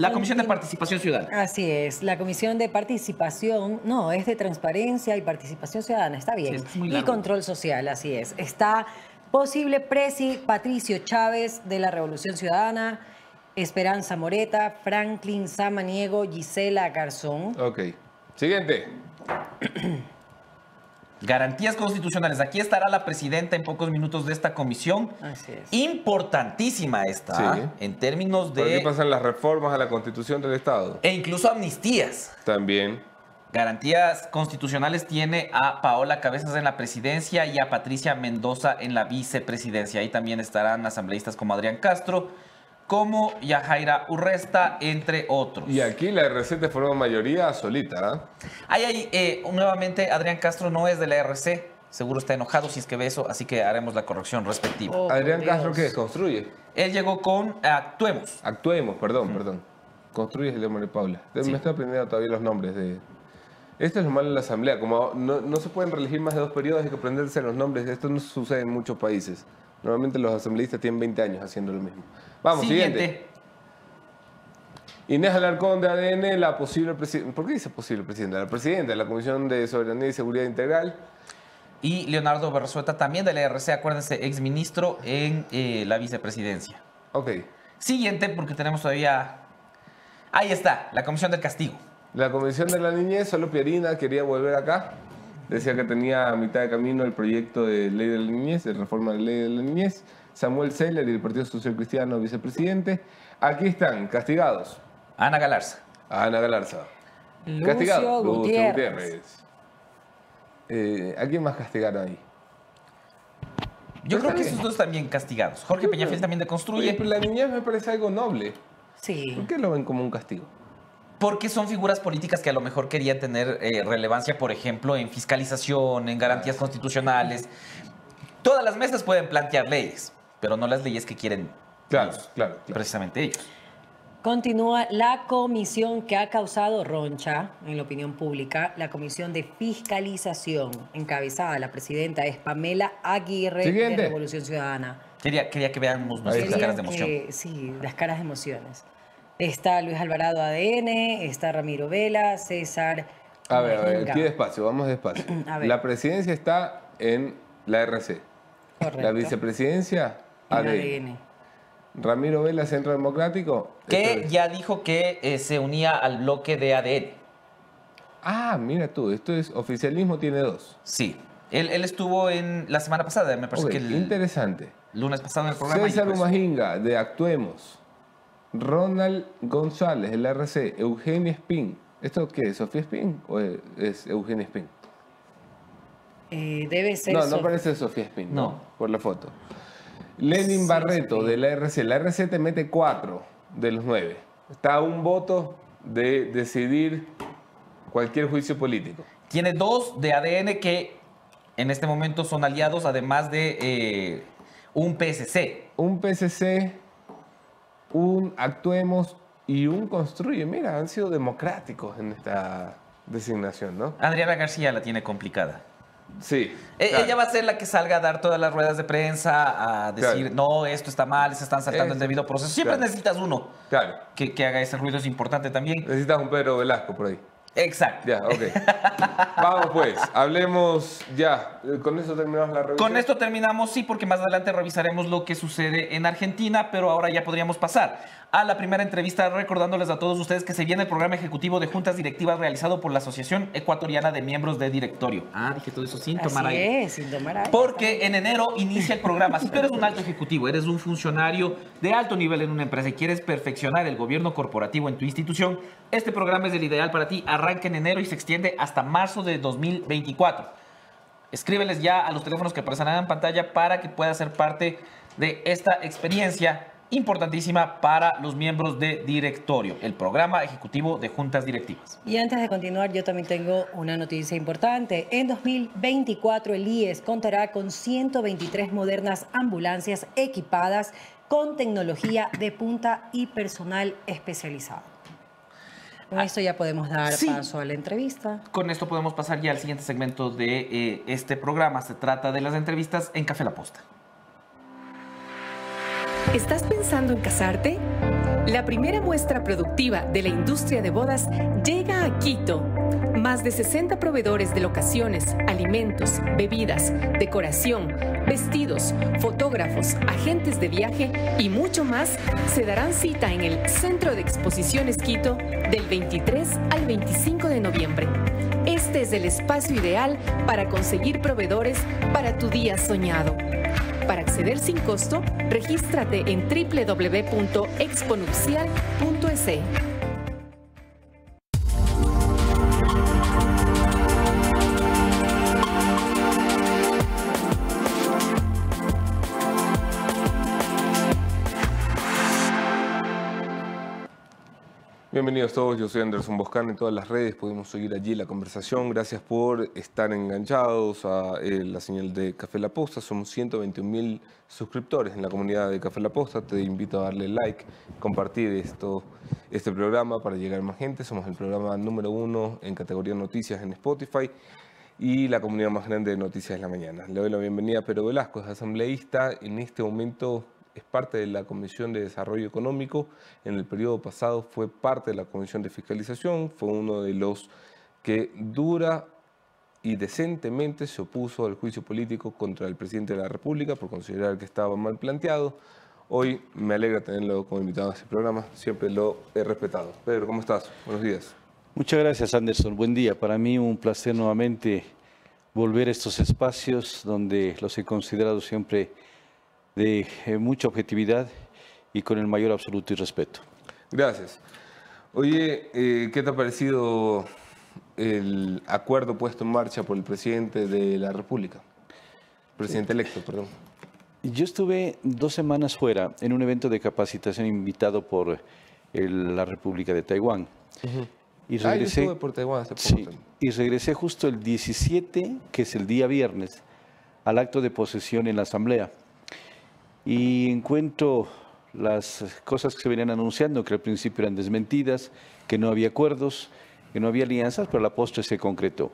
Speaker 2: la comisión de participación ciudadana.
Speaker 3: Así es, la Comisión de Participación, no, es de Transparencia y Participación Ciudadana, está bien.
Speaker 2: Sí, es muy
Speaker 3: y. Control Social, así es. Está posible Presi Patricio Chávez de la Revolución Ciudadana, Esperanza Moreta, Franklin Samaniego, Gisela Garzón.
Speaker 1: Ok. Siguiente. *clears throat*
Speaker 2: Garantías constitucionales. Aquí estará la presidenta en pocos minutos de esta comisión.
Speaker 3: Así es.
Speaker 2: Importantísima esta,
Speaker 1: Sí.
Speaker 2: ¿ah? en términos
Speaker 1: ¿Por qué
Speaker 2: de...
Speaker 1: pasan las reformas a la constitución del Estado?
Speaker 2: E incluso amnistías.
Speaker 1: También.
Speaker 2: Garantías constitucionales tiene a Paola Cabezas en la presidencia y a Patricia Mendoza en la vicepresidencia. Ahí también estarán asambleístas como Adrián Castro, como Yajaira Urresta, entre otros.
Speaker 1: Y aquí la RC de forma mayoría solita, ¿ah?
Speaker 2: Ahí, ahí, eh, nuevamente, Adrián Castro no es de la RC. Seguro está enojado si es que ve eso, así que haremos la corrección respectiva.
Speaker 3: Oh,
Speaker 1: Adrián
Speaker 3: Dios.
Speaker 1: Castro, ¿qué? ¿Construye?
Speaker 2: Él llegó con Actuemos.
Speaker 1: Actuemos, perdón, perdón. Construye el de María Paula. Me estoy aprendiendo todavía los nombres de... Esto es lo malo en la asamblea. Como no, no se pueden reelegir más de dos periodos, hay que aprenderse los nombres. Esto no sucede en muchos países. Normalmente los asambleístas tienen 20 años haciendo lo mismo. Vamos, siguiente. Inés Alarcón de ADN, la posible presidenta. ¿Por qué dice posible presidenta? La presidenta de la Comisión de Soberanía y Seguridad Integral.
Speaker 2: Y Leonardo Berzueta también de la RC, acuérdense, exministro en eh, la vicepresidencia.
Speaker 1: Ok.
Speaker 2: Siguiente, porque tenemos todavía... Ahí está, la Comisión del Castigo.
Speaker 1: La Comisión de la Niñez, solo Pierina quería volver acá. Decía que tenía a mitad de camino el proyecto de ley de la niñez, de reforma de la ley de la niñez. Samuel Seller y el Partido Social Cristiano, vicepresidente. Aquí están, castigados.
Speaker 2: Ana Galarza.
Speaker 1: Ana Galarza.
Speaker 3: Lucio
Speaker 1: Castigado.
Speaker 3: Gutiérrez.
Speaker 1: Eh, ¿A quién más castigaron ahí?
Speaker 2: Yo creo que
Speaker 1: bien.
Speaker 2: esos dos también castigados. Jorge Peñafiel también de
Speaker 1: Oye,
Speaker 2: Construye,
Speaker 1: pero la niñez me parece algo noble.
Speaker 3: Sí.
Speaker 1: ¿Por qué lo ven como un castigo?
Speaker 2: porque son figuras políticas que a lo mejor querían tener eh, relevancia, por ejemplo, en fiscalización, en garantías constitucionales. Todas las mesas pueden plantear leyes, pero no las leyes que quieren
Speaker 1: Claro,
Speaker 2: ellos,
Speaker 1: claro, claro.
Speaker 2: precisamente ellos.
Speaker 3: Continúa la comisión que ha causado roncha en la opinión pública, la comisión de fiscalización, encabezada la presidenta es Pamela Aguirre de Revolución Ciudadana.
Speaker 2: Quería, quería que veamos nuestras caras de emoción.
Speaker 3: sí, las caras de emociones. Está Luis Alvarado ADN, está Ramiro Vela, César.
Speaker 1: A ver, a ver, aquí despacio, vamos despacio. *clears throat* La presidencia está en la RC. Correcto. La vicepresidencia ADN. Ramiro Vela, Centro Democrático.
Speaker 2: Que ya dijo que eh, se unía al bloque de ADN.
Speaker 1: Ah, mira tú, esto es oficialismo tiene dos.
Speaker 2: Sí. Él, estuvo en la semana pasada, me parece que el
Speaker 1: interesante.
Speaker 2: lunes pasado en el programa.
Speaker 1: César Umajinga, de Actuemos. Ronald González, del RC. Eugenia Spin. ¿Esto qué es? ¿Sofía Spin o es, Eugenia Spin?
Speaker 3: Eh, debe ser.
Speaker 1: No, no parece Sofía Spin, no. Por la foto. Lenin Barreto de la RC. La RC te mete cuatro de los nueve. Está a un voto de decidir cualquier juicio político.
Speaker 2: Tiene dos de ADN que en este momento son aliados, además de eh, un PSC.
Speaker 1: Un PSC, un Actuemos y un Construye. Mira, han sido democráticos en esta designación, ¿no?
Speaker 2: Adriana García la tiene complicada.
Speaker 1: Sí.
Speaker 2: E-, ella va a ser la que salga a dar todas las ruedas de prensa, a decir, no, esto está mal, se están saltando el debido proceso. Siempre necesitas uno
Speaker 1: claro.
Speaker 2: que, que, haga ese ruido, es importante también.
Speaker 1: Necesitas un Pedro Velasco por ahí.
Speaker 2: Exacto.
Speaker 1: Ya, ok. Vamos pues, hablemos ya. ¿Con esto terminamos la revisión?
Speaker 2: Con esto terminamos, sí, porque más adelante revisaremos lo que sucede en Argentina, pero ahora ya podríamos pasar a la primera entrevista recordándoles a todos ustedes que se viene el programa ejecutivo de juntas directivas realizado por la Asociación Ecuatoriana de Miembros de Directorio. Ah, dije todo eso sin tomar
Speaker 3: Así Es, sin tomar
Speaker 2: Porque en enero inicia el programa. Si tú eres un alto ejecutivo, eres un funcionario de alto nivel en una empresa y quieres perfeccionar el gobierno corporativo en tu institución, este programa es el ideal para ti. Arranca en enero y se extiende hasta marzo de 2024. Escríbeles ya a los teléfonos que aparecerán en pantalla para que puedas ser parte de esta experiencia importantísima para los miembros de directorio, el programa ejecutivo de juntas directivas.
Speaker 3: Y antes de continuar, yo también tengo una noticia importante. En 2024, el IES contará con 123 modernas ambulancias equipadas con tecnología de punta y personal especializado. Con ah, esto ya podemos dar paso a la entrevista.
Speaker 2: Con esto podemos pasar ya al siguiente segmento de eh, este programa. Se trata de las entrevistas en Café La Posta.
Speaker 6: ¿Estás pensando en casarte? La primera muestra productiva de la industria de bodas llega a Quito. Más de 60 proveedores de locaciones, alimentos, bebidas, decoración, vestidos, fotógrafos, agentes de viaje y mucho más se darán cita en el Centro de Exposiciones Quito del 23 al 25 de noviembre. Este es el espacio ideal para conseguir proveedores para tu día soñado. Para acceder sin costo, regístrate en www.exponupcial.es.
Speaker 1: Bienvenidos todos, yo soy Anderson Boscan en todas las redes, podemos seguir allí la conversación. Gracias por estar enganchados a eh, la señal de Café La Posta. Somos 121 mil suscriptores en la comunidad de Café La Posta. Te invito a darle like, compartir esto, este programa para llegar a más gente. Somos el programa número uno en categoría noticias en Spotify y la comunidad más grande de Noticias de la Mañana. Le doy la bienvenida a Pedro Velasco, es asambleísta. En este momento es parte de la Comisión de Desarrollo Económico. En el periodo pasado fue parte de la Comisión de Fiscalización, fue uno de los que dura y decentemente se opuso al juicio político contra el presidente de la República por considerar que estaba mal planteado. Hoy me alegra tenerlo como invitado a este programa, siempre lo he respetado. Pedro, ¿cómo estás? Buenos días.
Speaker 12: Muchas gracias, Anderson. Buen día. Para mí un placer nuevamente volver a estos espacios donde los he considerado siempre de eh, mucha objetividad y con el mayor absoluto y respeto.
Speaker 1: Gracias. Oye, eh, ¿qué te ha parecido el acuerdo puesto en marcha por el presidente de la República? Presidente electo, perdón.
Speaker 12: Yo estuve dos semanas fuera en un evento de capacitación invitado por la República de Taiwán.
Speaker 1: Y ah, regresé, por Taiwán hace poco.
Speaker 12: y regresé justo el 17, que es el día viernes, al acto de posesión en la Asamblea y encuentro las cosas que se venían anunciando, que al principio eran desmentidas, que no había acuerdos, que no había alianzas, pero la postre se concretó.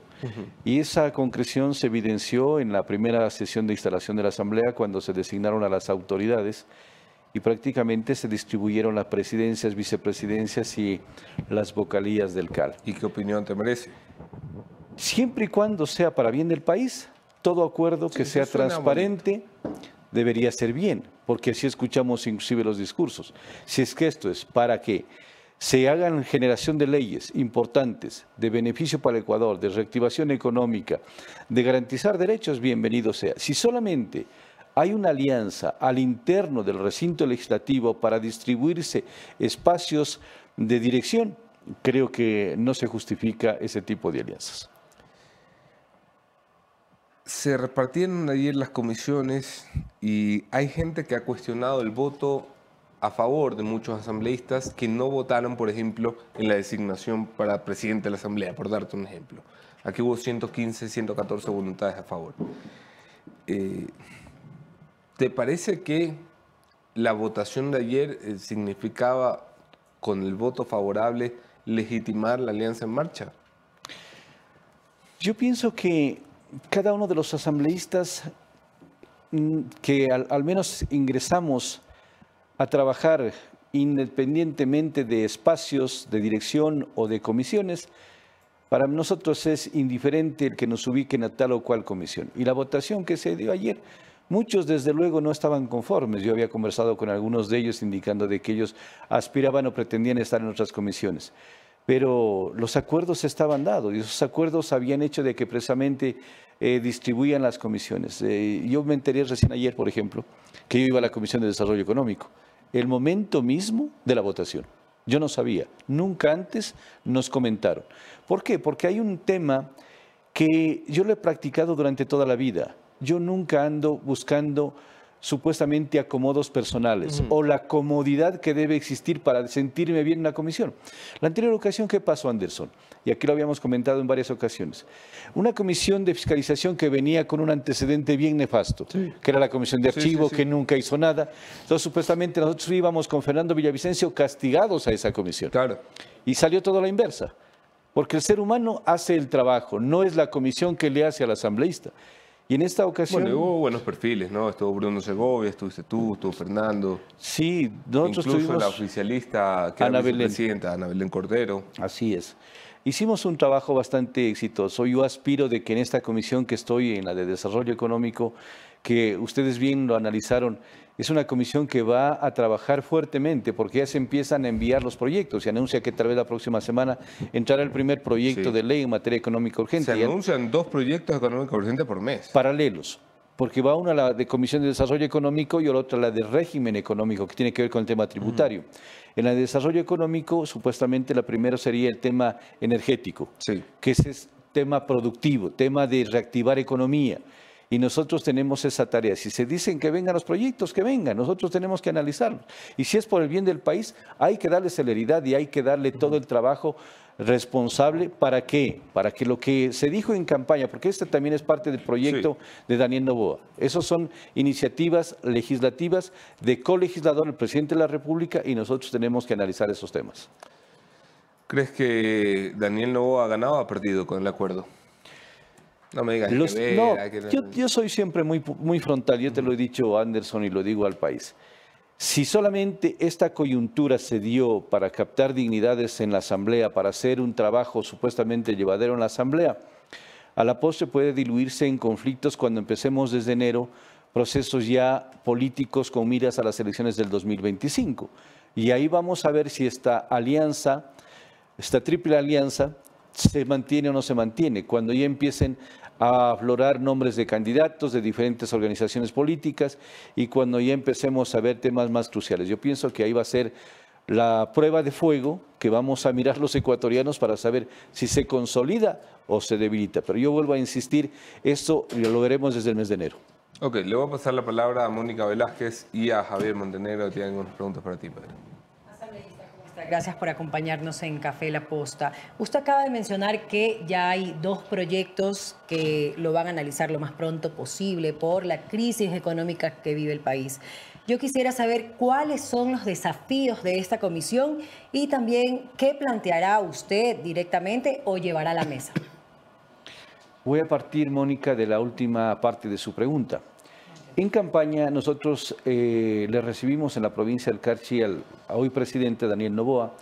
Speaker 12: Y esa concreción se evidenció en la primera sesión de instalación de la Asamblea, cuando se designaron a las autoridades y prácticamente se distribuyeron las presidencias, vicepresidencias y las vocalías del CAL.
Speaker 1: ¿Y qué opinión te merece?
Speaker 12: Siempre y cuando sea para bien del país, todo acuerdo que sea transparente debería ser bien, porque así escuchamos inclusive los discursos. Si es que esto es para que se hagan generación de leyes importantes de beneficio para el Ecuador, de reactivación económica, de garantizar derechos, bienvenido sea. Si solamente hay una alianza al interno del recinto legislativo para distribuirse espacios de dirección, creo que no se justifica ese tipo de alianzas.
Speaker 1: Se repartieron ayer las comisiones y hay gente que ha cuestionado el voto a favor de muchos asambleístas que no votaron, por ejemplo, en la designación para presidente de la Asamblea, por darte un ejemplo. Aquí hubo 115, 114 voluntades a favor. Eh, ¿Te parece que la votación de ayer eh, significaba, con el voto favorable, legitimar la alianza en marcha?
Speaker 12: Yo pienso que cada uno de los asambleístas mm, que al, menos ingresamos a trabajar independientemente de espacios de dirección o de comisiones, para nosotros es indiferente el que nos ubiquen a tal o cual comisión. Y la votación que se dio ayer Muchos, desde luego, no estaban conformes. Yo había conversado con algunos de ellos indicando de que ellos aspiraban o pretendían estar en otras comisiones. Pero los acuerdos estaban dados y esos acuerdos habían hecho de que precisamente eh, distribuían las comisiones. Eh, yo me enteré recién ayer, por ejemplo, que yo iba a la Comisión de Desarrollo Económico. El momento mismo de la votación. Yo no sabía, nunca antes nos comentaron. ¿Por qué? Porque hay un tema que yo lo he practicado durante toda la vida yo nunca ando buscando supuestamente acomodos personales o la comodidad que debe existir para sentirme bien en la comisión. La anterior ocasión, ¿qué pasó, Anderson? Y aquí lo habíamos comentado en varias ocasiones. Una comisión de fiscalización que venía con un antecedente bien nefasto, que era la comisión de archivo, que nunca hizo nada. Entonces, supuestamente nosotros íbamos con Fernando Villavicencio castigados a esa comisión.
Speaker 1: Claro.
Speaker 12: Y salió todo a la inversa. Porque el ser humano hace el trabajo, no es la comisión que le hace al asambleísta. Y en esta ocasión...
Speaker 1: Bueno, hubo buenos perfiles, ¿no? Estuvo Bruno Segovia, estuviste tú, estuvo Fernando.
Speaker 12: Sí, nosotros
Speaker 1: Incluso la oficialista que Ana era presidenta, Ana Belén Cordero.
Speaker 12: Así es. Hicimos un trabajo bastante exitoso. Yo aspiro de que en esta comisión que estoy, en la de Desarrollo Económico, que ustedes bien lo analizaron, es una comisión que va a trabajar fuertemente porque ya se empiezan a enviar los proyectos. Se anuncia que tal vez la próxima semana entrará el primer proyecto de ley en materia económica urgente.
Speaker 1: Se anuncian dos proyectos económicos urgentes por mes.
Speaker 12: Paralelos porque va una la de Comisión de Desarrollo Económico y la otra la de régimen económico, que tiene que ver con el tema tributario. En la de desarrollo económico, supuestamente la primera sería el tema energético, que ese es tema productivo, tema de reactivar economía. Y nosotros tenemos esa tarea. Si se dicen que vengan los proyectos, que vengan. Nosotros tenemos que analizarlos. Y si es por el bien del país, hay que darle celeridad y hay que darle todo el trabajo responsable. ¿Para qué? Para que lo que se dijo en campaña, porque este también es parte del proyecto de Daniel Novoa. Esas son iniciativas legislativas de colegislador, el presidente de la República, y nosotros tenemos que analizar esos temas.
Speaker 1: ¿Crees que Daniel Novoa ha ganado o ha perdido con el acuerdo? No me digas que
Speaker 12: no, yo, soy siempre muy, muy frontal, yo te lo he dicho Anderson y lo digo al país. Si solamente esta coyuntura se dio para captar dignidades en la Asamblea, para hacer un trabajo supuestamente llevadero en la Asamblea, a la postre puede diluirse en conflictos cuando empecemos desde enero procesos ya políticos con miras a las elecciones del 2025. Y ahí vamos a ver si esta alianza, esta triple alianza, se mantiene o no se mantiene, cuando ya empiecen a aflorar nombres de candidatos de diferentes organizaciones políticas y cuando ya empecemos a ver temas más cruciales. Yo pienso que ahí va a ser la prueba de fuego que vamos a mirar los ecuatorianos para saber si se consolida o se debilita. Pero yo vuelvo a insistir, esto lo veremos desde el mes de enero.
Speaker 1: Ok, le voy a pasar la palabra a Mónica Velázquez y a Javier Montenegro. Tienen unas preguntas para ti, Pedro.
Speaker 3: Gracias por acompañarnos en Café La Posta. Usted acaba de mencionar que ya hay dos proyectos que lo van a analizar lo más pronto posible por la crisis económica que vive el país. Yo quisiera saber cuáles son los desafíos de esta comisión y también qué planteará usted directamente o llevará a la mesa.
Speaker 12: Voy a partir, Mónica, de la última parte de su pregunta. En campaña nosotros eh, le recibimos en la provincia del Carchi al hoy presidente Daniel Novoa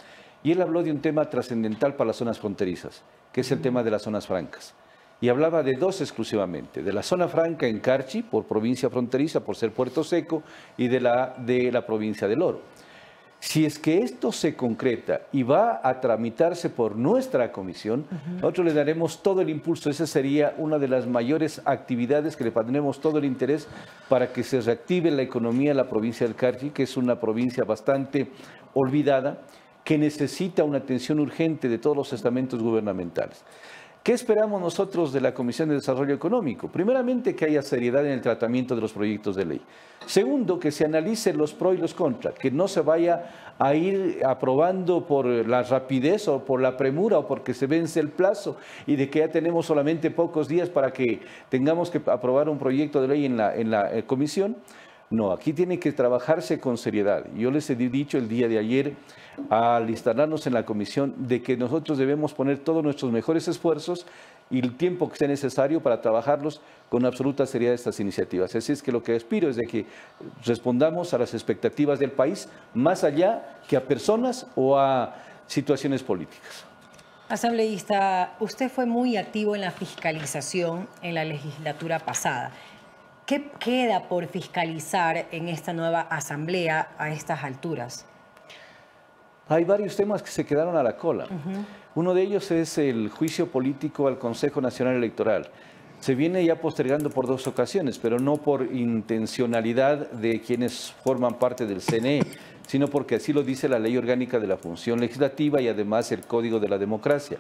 Speaker 12: y él habló de un tema trascendental para las zonas fronterizas, que es el tema de las zonas francas. Y hablaba de dos exclusivamente, de la zona franca en Carchi, por provincia fronteriza, por ser Puerto Seco, y de la, de la provincia del Oro. Si es que esto se concreta y va a tramitarse por nuestra comisión, nosotros le daremos todo el impulso. Esa sería una de las mayores actividades que le pondremos todo el interés para que se reactive la economía de la provincia del Carchi, que es una provincia bastante olvidada, que necesita una atención urgente de todos los estamentos gubernamentales. ¿Qué esperamos nosotros de la Comisión de Desarrollo Económico? Primeramente, que haya seriedad en el tratamiento de los proyectos de ley. Segundo, que se analicen los pros y los contras, que no se vaya a ir aprobando por la rapidez o por la premura o porque se vence el plazo y de que ya tenemos solamente pocos días para que tengamos que aprobar un proyecto de ley en la, en la eh, comisión. No, aquí tiene que trabajarse con seriedad. Yo les he dicho el día de ayer al instalarnos en la comisión de que nosotros debemos poner todos nuestros mejores esfuerzos y el tiempo que sea necesario para trabajarlos con absoluta seriedad estas iniciativas. Así es que lo que aspiro es de que respondamos a las expectativas del país más allá que a personas o a situaciones políticas.
Speaker 3: Asambleísta, usted fue muy activo en la fiscalización en la legislatura pasada. ¿Qué queda por fiscalizar en esta nueva asamblea a estas alturas?
Speaker 12: Hay varios temas que se quedaron a la cola. Uno de ellos es el juicio político al Consejo Nacional Electoral. Se viene ya postergando por dos ocasiones, pero no por intencionalidad de quienes forman parte del CNE, sino porque así lo dice la Ley Orgánica de la Función Legislativa y además el Código de la Democracia.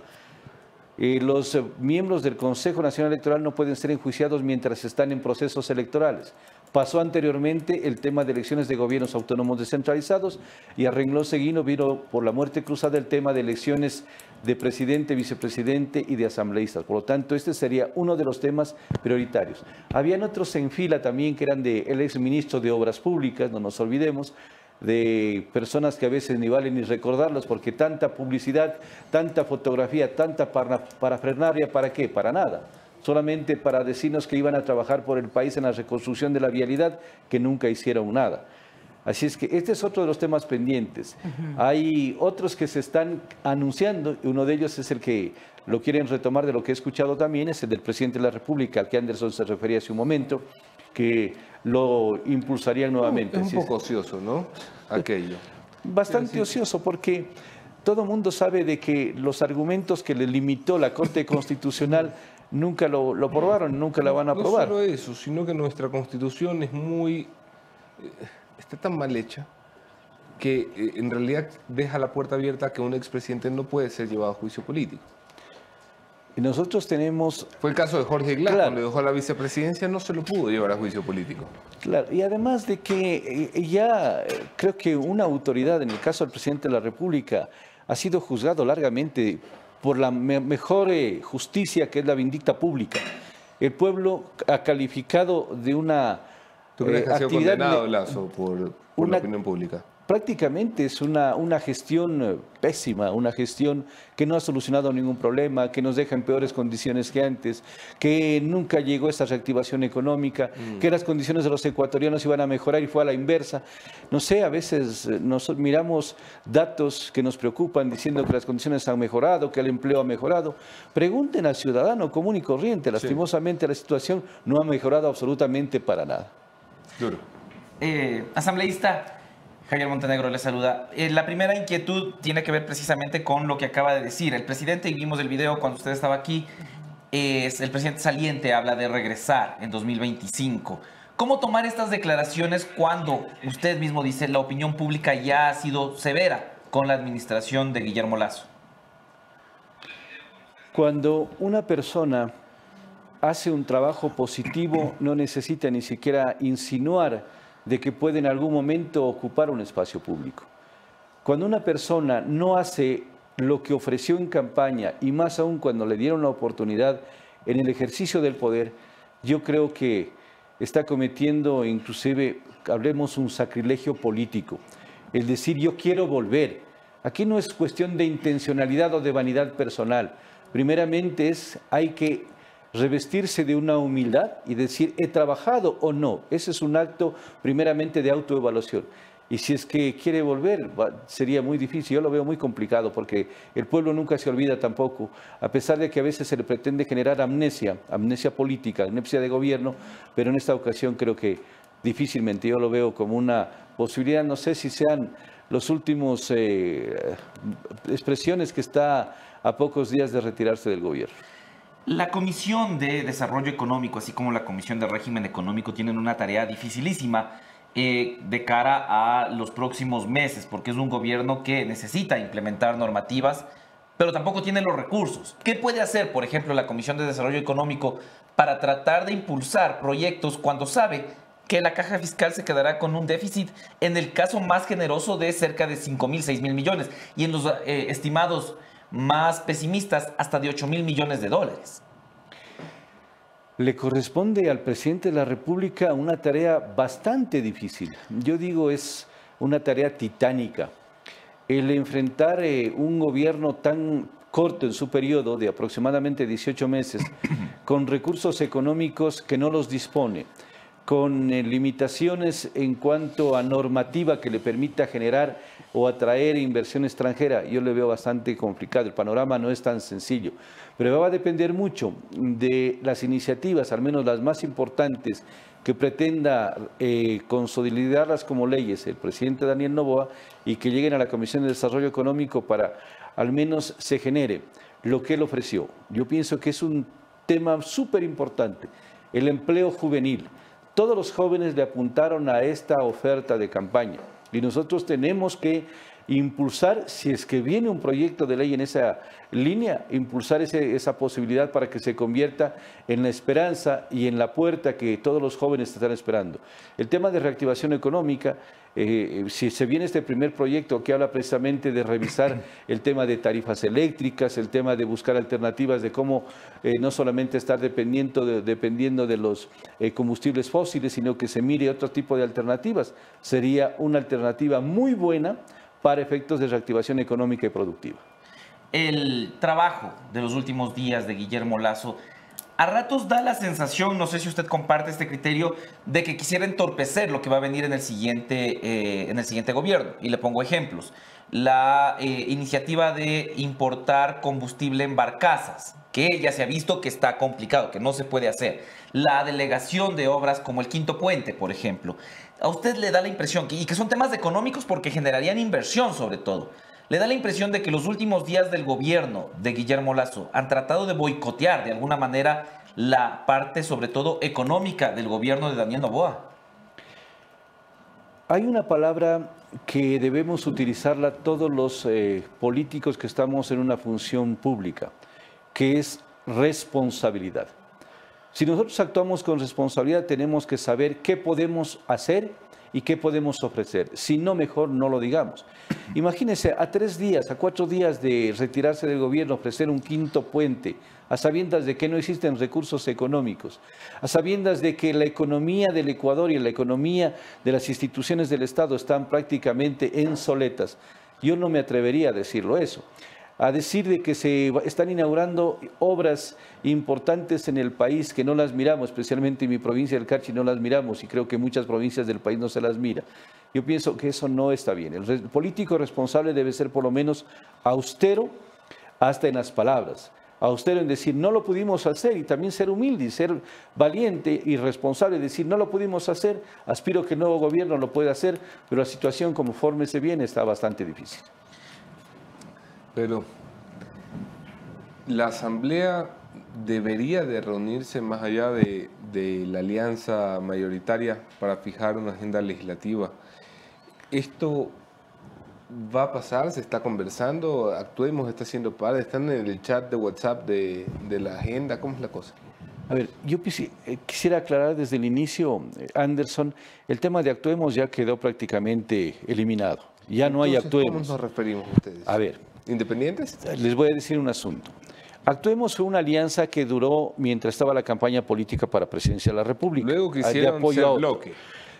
Speaker 12: Eh, los miembros del Consejo Nacional Electoral no pueden ser enjuiciados mientras están en procesos electorales. Pasó anteriormente el tema de elecciones de gobiernos autónomos descentralizados y a renglón seguido vino por la muerte cruzada el tema de elecciones de presidente, vicepresidente y de asambleístas. Por lo tanto, este sería uno de los temas prioritarios. Habían otros en fila también que eran del exministro de Obras Públicas, no nos olvidemos, de personas que a veces ni valen ni recordarlas porque tanta publicidad, tanta fotografía, tanta parafrenaria, ¿para qué? Para nada solamente para decirnos que iban a trabajar por el país en la reconstrucción de la vialidad, que nunca hicieron nada. Así es que este es otro de los temas pendientes. Hay otros que se están anunciando, y uno de ellos es el que lo quieren retomar de lo que he escuchado también, es el del presidente de la República, al que Anderson se refería hace un momento, que lo impulsarían nuevamente.
Speaker 1: Es un poco ocioso, ¿no? Aquello.
Speaker 12: Bastante ocioso, porque todo el mundo sabe de que los argumentos que le limitó la Corte Constitucional *laughs* nunca lo, lo probaron, nunca la van a probar.
Speaker 1: No solo eso, sino que nuestra constitución es muy... Eh, está tan mal hecha que eh, en realidad deja la puerta abierta a que un expresidente no puede ser llevado a juicio político.
Speaker 12: Y nosotros tenemos...
Speaker 1: Fue el caso de Jorge Glass, cuando dejó la vicepresidencia no se lo pudo llevar a juicio político.
Speaker 12: Claro, y además de que eh, ya creo que una autoridad, en el caso del presidente de la República, ha sido juzgado largamente por la mejor eh, justicia que es la vindicta pública. El pueblo ha calificado de una
Speaker 1: ¿Tú crees eh, que ha sido condenado Lazo por, por la opinión pública?
Speaker 12: Prácticamente es una, una gestión eh, pésima, una gestión que no ha solucionado ningún problema, que nos deja en peores condiciones que antes, que nunca llegó esa reactivación económica, mm. que las condiciones de los ecuatorianos iban a mejorar y fue a la inversa. No sé, a veces eh, nos miramos datos que nos preocupan diciendo que las condiciones han mejorado, que el empleo ha mejorado. Pregunten al ciudadano común y corriente, lastimosamente la situación no ha mejorado absolutamente para nada.
Speaker 1: Duro.
Speaker 2: Eh, asambleísta, Javier Montenegro le saluda. Eh, la primera inquietud tiene que ver precisamente con lo que acaba de decir. El presidente, y vimos el video cuando usted estaba aquí, el presidente saliente habla de regresar en 2025. ¿Cómo tomar estas declaraciones cuando usted mismo dice la opinión pública ya ha sido severa con la administración de Guillermo Lazo?
Speaker 12: Cuando una persona hace un trabajo positivo, no necesita ni siquiera insinuar de que puede en algún momento ocupar un espacio público. Cuando una persona no hace lo que ofreció en campaña y más aún cuando le dieron la oportunidad en el ejercicio del poder, yo creo que está cometiendo inclusive, hablemos, un sacrilegio político. El decir yo quiero volver. Aquí no es cuestión de intencionalidad o de vanidad personal. Primeramente es, hay que revestirse de una humildad y decir, he trabajado o no. Ese es un acto primeramente de autoevaluación. Y si es que quiere volver, sería muy difícil. Yo lo veo muy complicado porque el pueblo nunca se olvida tampoco, a pesar de que a veces se le pretende generar amnesia, amnesia política, amnesia de gobierno, pero en esta ocasión creo que difícilmente yo lo veo como una posibilidad. No sé si sean los últimos eh, expresiones que está a pocos días de retirarse del gobierno.
Speaker 2: La Comisión de Desarrollo Económico, así como la Comisión de Régimen Económico, tienen una tarea dificilísima eh, de cara a los próximos meses, porque es un gobierno que necesita implementar normativas, pero tampoco tiene los recursos. ¿Qué puede hacer, por ejemplo, la Comisión de Desarrollo Económico para tratar de impulsar proyectos cuando sabe que la caja fiscal se quedará con un déficit en el caso más generoso de cerca de 5 mil, 6 mil millones y en los eh, estimados más pesimistas, hasta de 8 mil millones de dólares.
Speaker 12: Le corresponde al presidente de la República una tarea bastante difícil. Yo digo es una tarea titánica. El enfrentar eh, un gobierno tan corto en su periodo de aproximadamente 18 meses, *clears throat* con recursos económicos que no los dispone, con eh, limitaciones en cuanto a normativa que le permita generar o atraer inversión extranjera, yo le veo bastante complicado. El panorama no es tan sencillo, pero va a depender mucho de las iniciativas, al menos las más importantes, que pretenda eh, consolidarlas como leyes el presidente Daniel Novoa y que lleguen a la Comisión de Desarrollo Económico para al menos se genere lo que él ofreció. Yo pienso que es un tema súper importante, el empleo juvenil. Todos los jóvenes le apuntaron a esta oferta de campaña. Y nosotros tenemos que impulsar, si es que viene un proyecto de ley en esa línea, impulsar esa posibilidad para que se convierta en la esperanza y en la puerta que todos los jóvenes están esperando. El tema de reactivación económica, eh, si se viene este primer proyecto que habla precisamente de revisar *clears throat* el tema de tarifas eléctricas, el tema de buscar alternativas de cómo eh, no solamente estar dependiendo de, dependiendo de los eh, combustibles fósiles, sino que se mire otro tipo de alternativas, sería una alternativa muy buena para efectos de reactivación económica y productiva.
Speaker 2: El trabajo de los últimos días de Guillermo Lazo a ratos da la sensación, no sé si usted comparte este criterio, de que quisiera entorpecer lo que va a venir en el siguiente, eh, en el siguiente gobierno. Y le pongo ejemplos. La eh, iniciativa de importar combustible en barcazas, que ya se ha visto que está complicado, que no se puede hacer. La delegación de obras como el Quinto Puente, por ejemplo a usted le da la impresión, que, y que son temas económicos porque generarían inversión sobre todo, le da la impresión de que los últimos días del gobierno de Guillermo Lazo han tratado de boicotear de alguna manera la parte sobre todo económica del gobierno de Daniel Novoa.
Speaker 12: Hay una palabra que debemos utilizarla todos los eh, políticos que estamos en una función pública, que es responsabilidad. Si nosotros actuamos con responsabilidad, tenemos que saber qué podemos hacer y qué podemos ofrecer. Si no, mejor no lo digamos. Imagínense, a tres días, a cuatro días de retirarse del gobierno, ofrecer un quinto puente, a sabiendas de que no existen recursos económicos, a sabiendas de que la economía del Ecuador y la economía de las instituciones del Estado están prácticamente en soletas. Yo no me atrevería a decirlo eso a decir de que se están inaugurando obras importantes en el país que no las miramos, especialmente en mi provincia del Carchi no las miramos y creo que muchas provincias del país no se las mira. Yo pienso que eso no está bien. El político responsable debe ser por lo menos austero hasta en las palabras. Austero en decir no lo pudimos hacer y también ser humilde y ser valiente y responsable, decir no lo pudimos hacer, aspiro que el nuevo gobierno lo pueda hacer, pero la situación conforme se viene está bastante difícil.
Speaker 1: Pero la Asamblea debería de reunirse más allá de, la alianza mayoritaria para fijar una agenda legislativa. ¿Esto va a pasar? ¿Se está conversando? ¿Actuemos? ¿Está haciendo parte? ¿Están en el chat de WhatsApp de, de la agenda? ¿Cómo es la cosa?
Speaker 12: A ver, yo eh, quisiera aclarar desde el inicio, eh, Anderson, el tema de Actuemos ya quedó prácticamente eliminado. Ya no hay actuemos.
Speaker 1: ¿Cómo nos referimos ustedes?
Speaker 12: A ver.
Speaker 1: ¿Independientes?
Speaker 12: Les voy a decir un asunto. Actuemos fue una alianza que duró mientras estaba la campaña política para presidencia de la República.
Speaker 1: Luego quisieron ser bloque.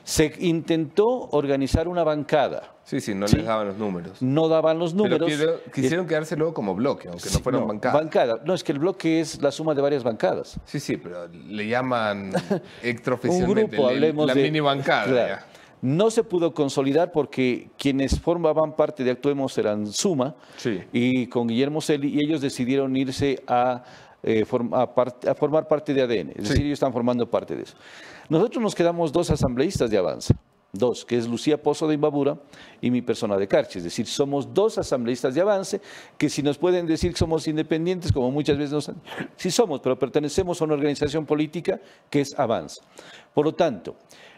Speaker 12: Se intentó organizar una bancada.
Speaker 1: Sí, sí, no les daban los números.
Speaker 12: No daban los números.
Speaker 1: Pero quisieron quedarse luego como bloque, aunque no fueran bancadas.
Speaker 12: Bancada. No, es que el bloque es la suma de varias bancadas.
Speaker 1: Sí, sí, pero le llaman *laughs* extraoficialmente un grupo, la mini bancada. *laughs*
Speaker 12: No se pudo consolidar porque quienes formaban parte de Actuemos eran Suma y con Guillermo Celi y ellos decidieron irse a, eh, a, formar parte de ADN. Es decir, ellos están formando parte de eso. Nosotros nos quedamos dos asambleístas de Avanza. Dos, que es Lucía Pozo de Imbabura y mi persona de Carchi. Es decir, somos dos asambleístas de avance que si nos pueden decir que somos independientes, como muchas veces nos han... Sí somos, pero pertenecemos a una organización política que es Avance. Por lo tanto,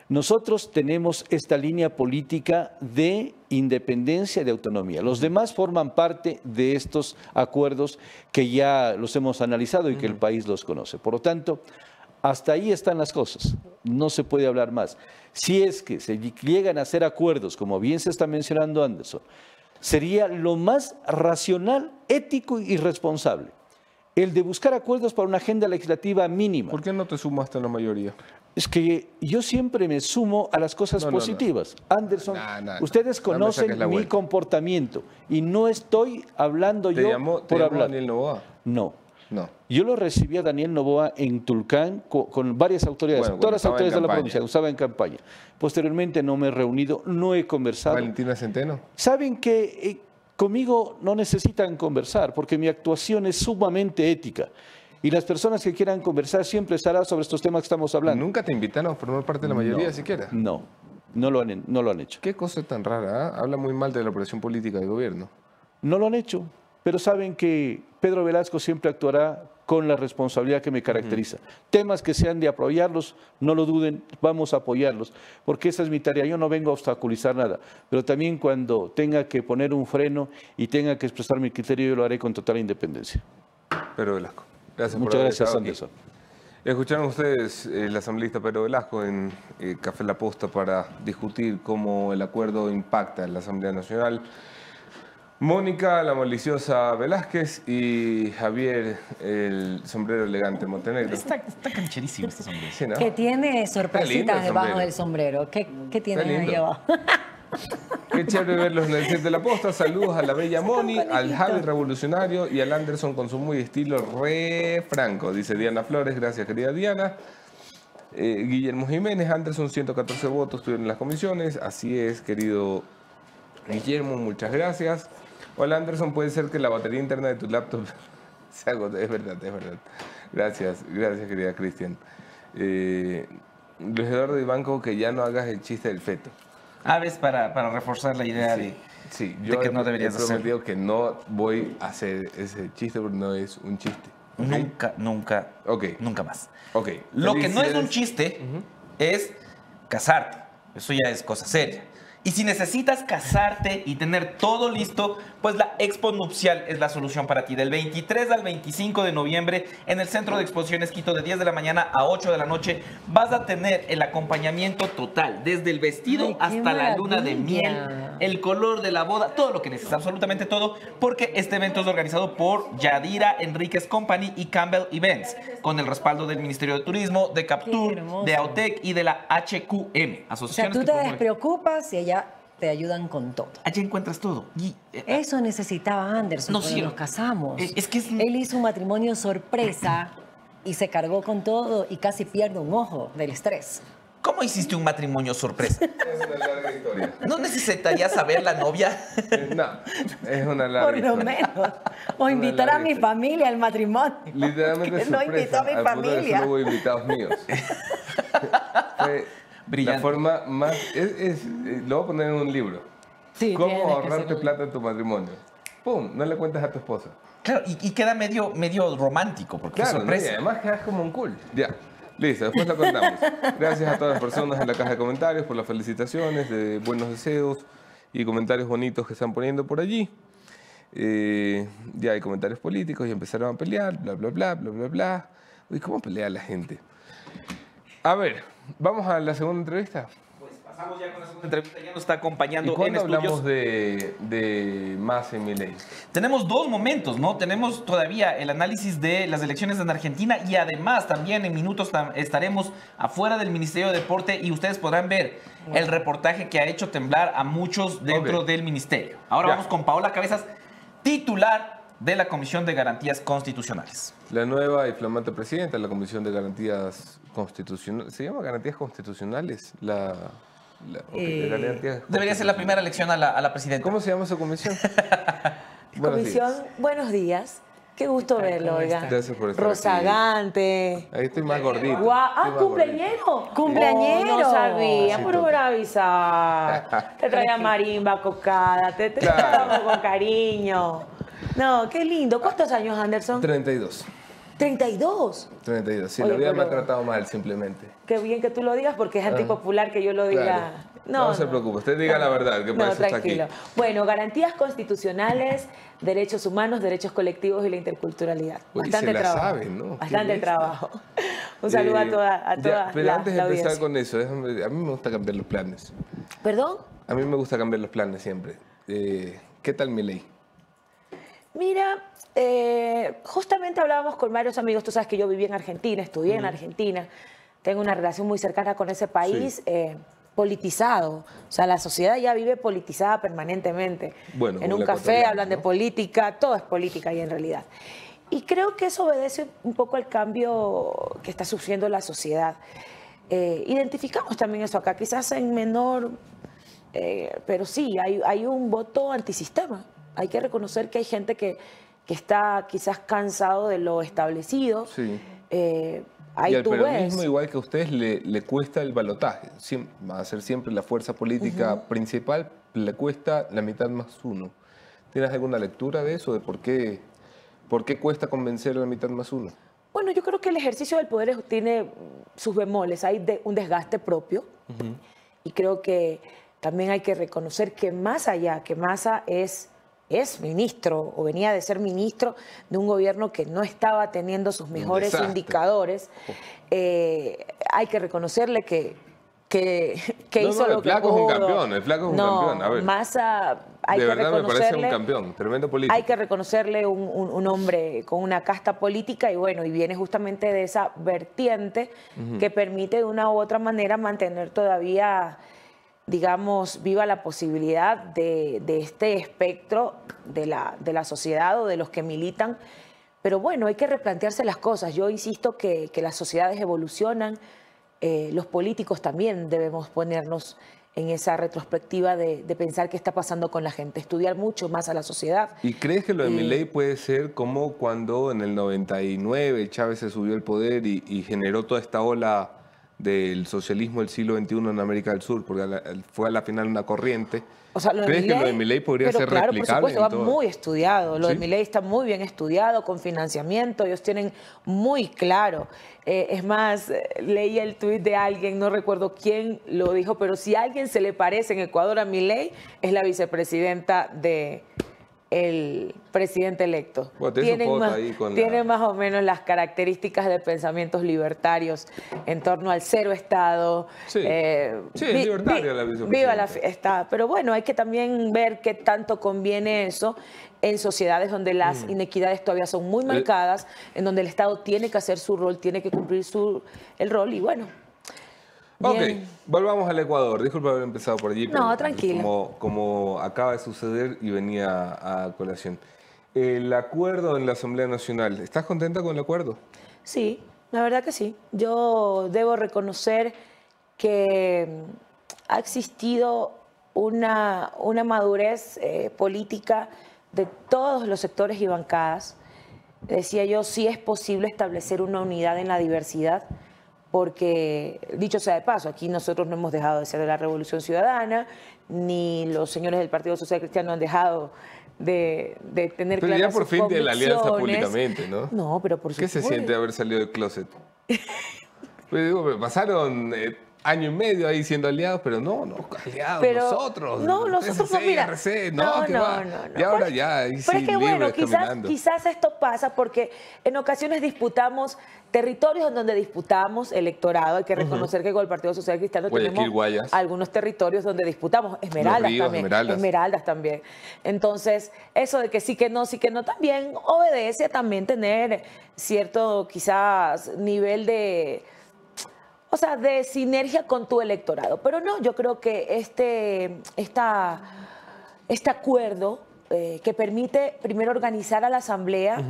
Speaker 12: nosotros tenemos esta línea política de independencia y de autonomía. Los demás forman parte de estos acuerdos que ya los hemos analizado y que el país los conoce. Por lo tanto, hasta ahí están las cosas. No se puede hablar más. Si es que se llegan a hacer acuerdos, como bien se está mencionando Anderson, sería lo más racional, ético y responsable. El de buscar acuerdos para una agenda legislativa mínima.
Speaker 1: ¿Por qué no te sumaste a la mayoría?
Speaker 12: Es que yo siempre me sumo a las cosas positivas. Anderson, ustedes conocen mi comportamiento y no estoy hablando yo por hablar.
Speaker 1: Daniel Novoa?
Speaker 12: No. No. Yo lo recibí a Daniel Novoa en Tulcán con, varias autoridades, todas las autoridades de la provincia, estaba en campaña. Posteriormente no me he reunido, no he conversado.
Speaker 1: ¿Valentina Centeno?
Speaker 12: Saben que eh, conmigo no necesitan conversar porque mi actuación es sumamente ética. Y las personas que quieran conversar siempre estarán sobre estos temas que estamos hablando.
Speaker 1: ¿Nunca te invitaron a formar parte de la mayoría siquiera?
Speaker 12: No, no lo, han, no lo han hecho.
Speaker 1: Qué cosa tan rara, ¿ah? habla muy mal de la operación política del gobierno.
Speaker 12: No lo han hecho, pero saben que Pedro Velasco siempre actuará con la responsabilidad que me caracteriza. Temas que sean de apoyarlos, no lo duden, vamos a apoyarlos, porque esa es mi tarea. Yo no vengo a obstaculizar nada, pero también cuando tenga que poner un freno y tenga que expresar mi criterio, yo lo haré con total independencia.
Speaker 1: Pedro Velasco. Gracias
Speaker 12: Muchas gracias, Anderson.
Speaker 1: Escucharon ustedes el asambleísta Pedro Velasco en eh, Café La Posta para discutir cómo el acuerdo impacta en la Asamblea Nacional. Mónica, la maliciosa Velázquez y Javier, el sombrero elegante Montenegro.
Speaker 2: Está, cancherísimo este sombrero.
Speaker 3: Que tiene sorpresitas debajo del sombrero. ¿Qué, qué tiene ahí abajo? *laughs*
Speaker 1: Qué chévere verlos en el set de la posta. Saludos a la bella Moni, al Javi Revolucionario y al Anderson con su muy estilo re franco, dice Diana Flores. Gracias, querida Diana. Eh, Guillermo Jiménez, Anderson, 114 votos tuvieron en las comisiones. Así es, querido Guillermo, muchas gracias. Hola, Anderson, puede ser que la batería interna de tu laptop *laughs* se agote. Es verdad, es verdad. Gracias, gracias, querida Cristian. Eh, Luis Eduardo Banco, que ya no hagas el chiste del feto.
Speaker 2: Aves para, para reforzar la idea de, que no deberías
Speaker 1: he prometido que no voy a hacer ese chiste porque no es un chiste.
Speaker 2: Nunca, nunca,
Speaker 1: okay.
Speaker 2: nunca más.
Speaker 1: Okay.
Speaker 2: Lo que no es un chiste es casarte. Eso ya es cosa seria. Y si necesitas casarte y tener todo listo, pues la Expo Nupcial es la solución para ti. Del 23 al 25 de noviembre en el Centro de Exposiciones Quito de 10 de la mañana a 8 de la noche vas a tener el acompañamiento total, desde el vestido hasta la luna de miel, el color de la boda, todo lo que necesitas, absolutamente todo, porque este evento es organizado por Yadira Enríquez Company y Campbell Events, con el respaldo del Ministerio de Turismo, de Captur, de Autec y de la HQM,
Speaker 3: asociaciones o sea, tú te despreocupas y ella te ayudan con todo.
Speaker 2: Allí encuentras todo.
Speaker 3: Y, eh, Eso necesitaba Anderson no, cuando nos casamos. Eh, es que Él hizo un matrimonio sorpresa y se cargó con todo y casi pierde un ojo del estrés.
Speaker 2: ¿Cómo hiciste un matrimonio sorpresa? *laughs* Es una larga historia. ¿No necesitarías saber la novia?
Speaker 1: No, es una larga
Speaker 3: Por lo menos. *laughs* O invitar a mi familia al matrimonio.
Speaker 1: Literalmente *laughs* sorpresa. No invitó a mi familia. No hubo invitados míos. La forma más. Es, eh, lo voy a poner en un libro. Sí, ¿Cómo ahorrarte plata en tu matrimonio? ¡Pum! No le cuentas a tu esposa.
Speaker 2: Claro, y, queda medio, medio romántico, porque
Speaker 1: claro, sorpresa. además quedas como un cool. Ya. Listo, después lo contamos. Gracias a todas las personas en la caja de comentarios por las felicitaciones, de buenos deseos y comentarios bonitos que están poniendo por allí. Eh, ya hay comentarios políticos y empezaron a pelear, bla, bla, bla, bla, bla, bla. Uy, ¿cómo pelea la gente? A ver, ¿vamos a la segunda entrevista?
Speaker 2: Pasamos ya con la segunda entrevista, ya nos está acompañando
Speaker 1: ¿Y cuándo
Speaker 2: en
Speaker 1: hablamos de, de más en?
Speaker 2: Tenemos dos momentos, ¿no? Tenemos todavía el análisis de las elecciones en Argentina y además también en minutos estaremos afuera del Ministerio de Deporte y ustedes podrán ver el reportaje que ha hecho temblar a muchos dentro del ministerio. Ahora
Speaker 1: Ya.
Speaker 2: vamos con Paola Cabezas, titular de la Comisión de Garantías Constitucionales.
Speaker 1: La nueva y flamante presidenta de la Comisión de Garantías Constitucionales. ¿Se llama Garantías Constitucionales? La, la- ok,
Speaker 3: Eh,
Speaker 1: Garantías
Speaker 2: Debería ser la primera elección a la, a la presidenta.
Speaker 1: ¿Cómo se llama esa comisión? *laughs* Buenos
Speaker 13: Comisión,
Speaker 1: días.
Speaker 13: buenos días. Qué gusto verlo,
Speaker 1: ¿cómo
Speaker 13: oiga.
Speaker 1: Gracias por estar aquí.
Speaker 13: Rozagante.
Speaker 1: Ahí estoy más gordito.
Speaker 13: Ah,
Speaker 1: más
Speaker 13: cumpleañero.
Speaker 3: Cumpleañero.
Speaker 13: Oh, no sabía,
Speaker 1: Sí,
Speaker 13: por hubiera avisado. *laughs* Te traía marimba, cocada, te te
Speaker 1: Claro.
Speaker 13: tratamos con cariño. No, qué lindo. ¿Cuántos años, Anderson?
Speaker 1: 32.
Speaker 13: 32.
Speaker 1: 32. Sí,
Speaker 13: Oye,
Speaker 1: la vida me ha
Speaker 13: pero-
Speaker 1: tratado mal, simplemente.
Speaker 13: Qué bien que tú lo digas porque es
Speaker 1: Ah.
Speaker 13: antipopular que yo lo diga.
Speaker 1: Claro. No, se preocupe, usted diga la verdad, que
Speaker 13: No,
Speaker 1: eso está aquí.
Speaker 13: tranquilo. Bueno, garantías constitucionales, derechos humanos, derechos colectivos y la interculturalidad. Bastante
Speaker 1: se la
Speaker 13: trabajo.
Speaker 1: saben, ¿no?
Speaker 13: Bastante trabajo. *laughs* Un saludo a
Speaker 1: Eh,
Speaker 13: toda, a
Speaker 1: ya,
Speaker 13: toda
Speaker 1: Pero
Speaker 13: la,
Speaker 1: antes de empezar con eso, déjame- a mí me gusta cambiar los planes.
Speaker 13: ¿Perdón?
Speaker 1: A mí me gusta cambiar los planes siempre. Eh, ¿Qué tal mi ley?
Speaker 13: Mira, eh, justamente hablábamos con varios amigos, tú sabes que yo viví en Argentina, estudié en
Speaker 1: Ujú.
Speaker 13: Argentina, tengo una relación muy cercana con ese país. eh, politizado, o sea, la sociedad ya vive politizada permanentemente.
Speaker 1: Bueno,
Speaker 13: en un café hablan de política, todo es política ahí en realidad. Y creo que eso obedece un poco al cambio que está sufriendo la sociedad. Eh, identificamos también eso acá, quizás en menor, eh, pero sí, hay, hay un voto antisistema. Hay que reconocer que hay gente que, que está quizás cansado de lo establecido.
Speaker 1: Sí.
Speaker 13: Eh, ahí
Speaker 1: y al
Speaker 13: tú
Speaker 1: peronismo,
Speaker 13: ves.
Speaker 1: igual que a ustedes, le, le cuesta el balotaje. Siem- va a ser siempre la fuerza política principal, le cuesta la mitad más uno. ¿Tienes alguna lectura de eso? ¿De por qué, por qué cuesta convencer a la mitad más uno?
Speaker 13: Bueno, yo creo que el ejercicio del poder tiene sus bemoles, hay de- un desgaste propio y creo que también hay que reconocer que más allá, que Massa es, es ministro o venía de ser ministro de un gobierno que no estaba teniendo sus mejores indicadores, eh, hay que reconocerle que, que, *laughs* que
Speaker 1: No,
Speaker 13: hizo
Speaker 1: no, el
Speaker 13: lo que
Speaker 1: flaco es un
Speaker 13: pudo.
Speaker 1: campeón, el flaco es un
Speaker 13: No,
Speaker 1: campeón, a ver.
Speaker 13: Massa hay
Speaker 1: de
Speaker 13: que
Speaker 1: verdad me parece un
Speaker 13: reconocerle
Speaker 1: campeón, tremendo político.
Speaker 13: hay que reconocerle un, un- un hombre con una casta política y bueno, y viene justamente de esa vertiente que permite de una u otra manera mantener todavía, digamos, viva la posibilidad de, de este espectro de la, de la sociedad o de los que militan. Pero bueno, hay que replantearse las cosas. Yo insisto que, que las sociedades evolucionan, eh, los políticos también debemos ponernos en esa retrospectiva de, de pensar qué está pasando con la gente, estudiar mucho más a la sociedad.
Speaker 1: ¿Y crees que lo de
Speaker 13: Eh,
Speaker 1: Milei puede ser como cuando en el 99 Chávez se subió al poder y, y generó toda esta ola del socialismo del siglo XXI en América del Sur? Porque a la- fue a la final una corriente.
Speaker 13: O sea, lo de
Speaker 1: ¿Crees que lo de
Speaker 13: Milei-
Speaker 1: Milei podría
Speaker 13: pero
Speaker 1: ser
Speaker 13: claro,
Speaker 1: replicable?
Speaker 13: por supuesto, va
Speaker 1: todo?
Speaker 13: muy estudiado. Lo de
Speaker 1: ¿Sí?
Speaker 13: mi ley está muy bien estudiado, con financiamiento. Ellos tienen muy claro. Eh, es más, eh, leí el tuit de alguien, no recuerdo quién lo dijo, pero si a alguien se le parece en Ecuador a mi ley, es la vicepresidenta de el presidente electo.
Speaker 1: Bueno,
Speaker 13: tienen más,
Speaker 1: la-
Speaker 13: más o menos las características de pensamientos libertarios en torno al cero Estado.
Speaker 1: Sí.
Speaker 13: eh,
Speaker 1: Sí, es
Speaker 13: vi-
Speaker 1: libertaria
Speaker 13: vi-
Speaker 1: la.
Speaker 13: Viva la fiesta. Pero bueno, hay que también ver qué tanto conviene eso en sociedades donde las
Speaker 1: Mm.
Speaker 13: inequidades todavía son muy marcadas, en donde el Estado tiene que hacer su rol, tiene que cumplir su, el rol y bueno.
Speaker 1: Ok,
Speaker 13: bien.
Speaker 1: volvamos al Ecuador. Disculpa haber empezado por allí.
Speaker 13: No, tranquilo.
Speaker 1: Como, como acaba de suceder y venía a colación. El acuerdo en la Asamblea Nacional, ¿estás contenta con el acuerdo?
Speaker 13: Sí, la verdad que sí. Yo debo reconocer que mm, ha existido una, una madurez eh, política de todos los sectores y bancadas. Decía yo, sí es posible establecer una unidad en la diversidad, porque, dicho sea de paso, aquí nosotros no hemos dejado de ser de la Revolución Ciudadana, ni los señores del Partido Social Cristiano han dejado de, de tener
Speaker 1: Pero ya por
Speaker 13: sus
Speaker 1: fin de la alianza públicamente, ¿no?
Speaker 13: No, pero por
Speaker 1: ¿Qué se
Speaker 13: supuesto.
Speaker 1: siente haber salido del closet? *laughs* Pues digo, pasaron eh, año y medio ahí siendo aliados, pero no, no, aliados nosotros.
Speaker 13: No, nosotros no, mira.
Speaker 1: no, no, no, Y ahora ya, ahí
Speaker 13: Pero es que bueno, quizás, quizás esto pasa porque en ocasiones disputamos territorios en donde disputamos electorado. Hay que reconocer que con el Partido Social Cristiano tenemos algunos territorios donde disputamos Esmeraldas también. Esmeraldas. también. Entonces, eso de que sí que no, sí que no, también obedece también tener cierto quizás nivel de o sea, de sinergia con tu electorado. Pero no, yo creo que este, esta, este acuerdo eh, que permite primero organizar a la Asamblea,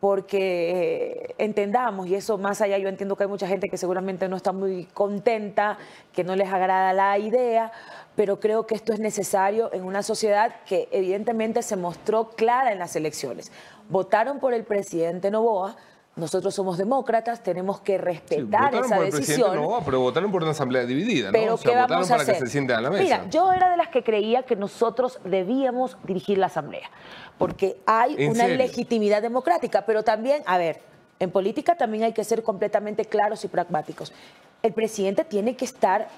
Speaker 13: porque eh, entendamos, y eso más allá, yo entiendo que hay mucha gente que seguramente no está muy contenta, que no les agrada la idea, pero creo que esto es necesario en una sociedad que evidentemente se mostró clara en las elecciones. Votaron por el presidente Novoa, nosotros somos demócratas, tenemos que respetar esa decisión.
Speaker 1: pero votaron por una asamblea dividida, ¿no?
Speaker 13: Pero ¿qué vamos a
Speaker 1: para
Speaker 13: hacer?
Speaker 1: que se sienten a la mesa.
Speaker 13: Mira, yo era de las que creía que nosotros debíamos dirigir la asamblea, porque hay una legitimidad democrática, pero también, a ver, en política también hay que ser completamente claros y pragmáticos. El presidente tiene que estar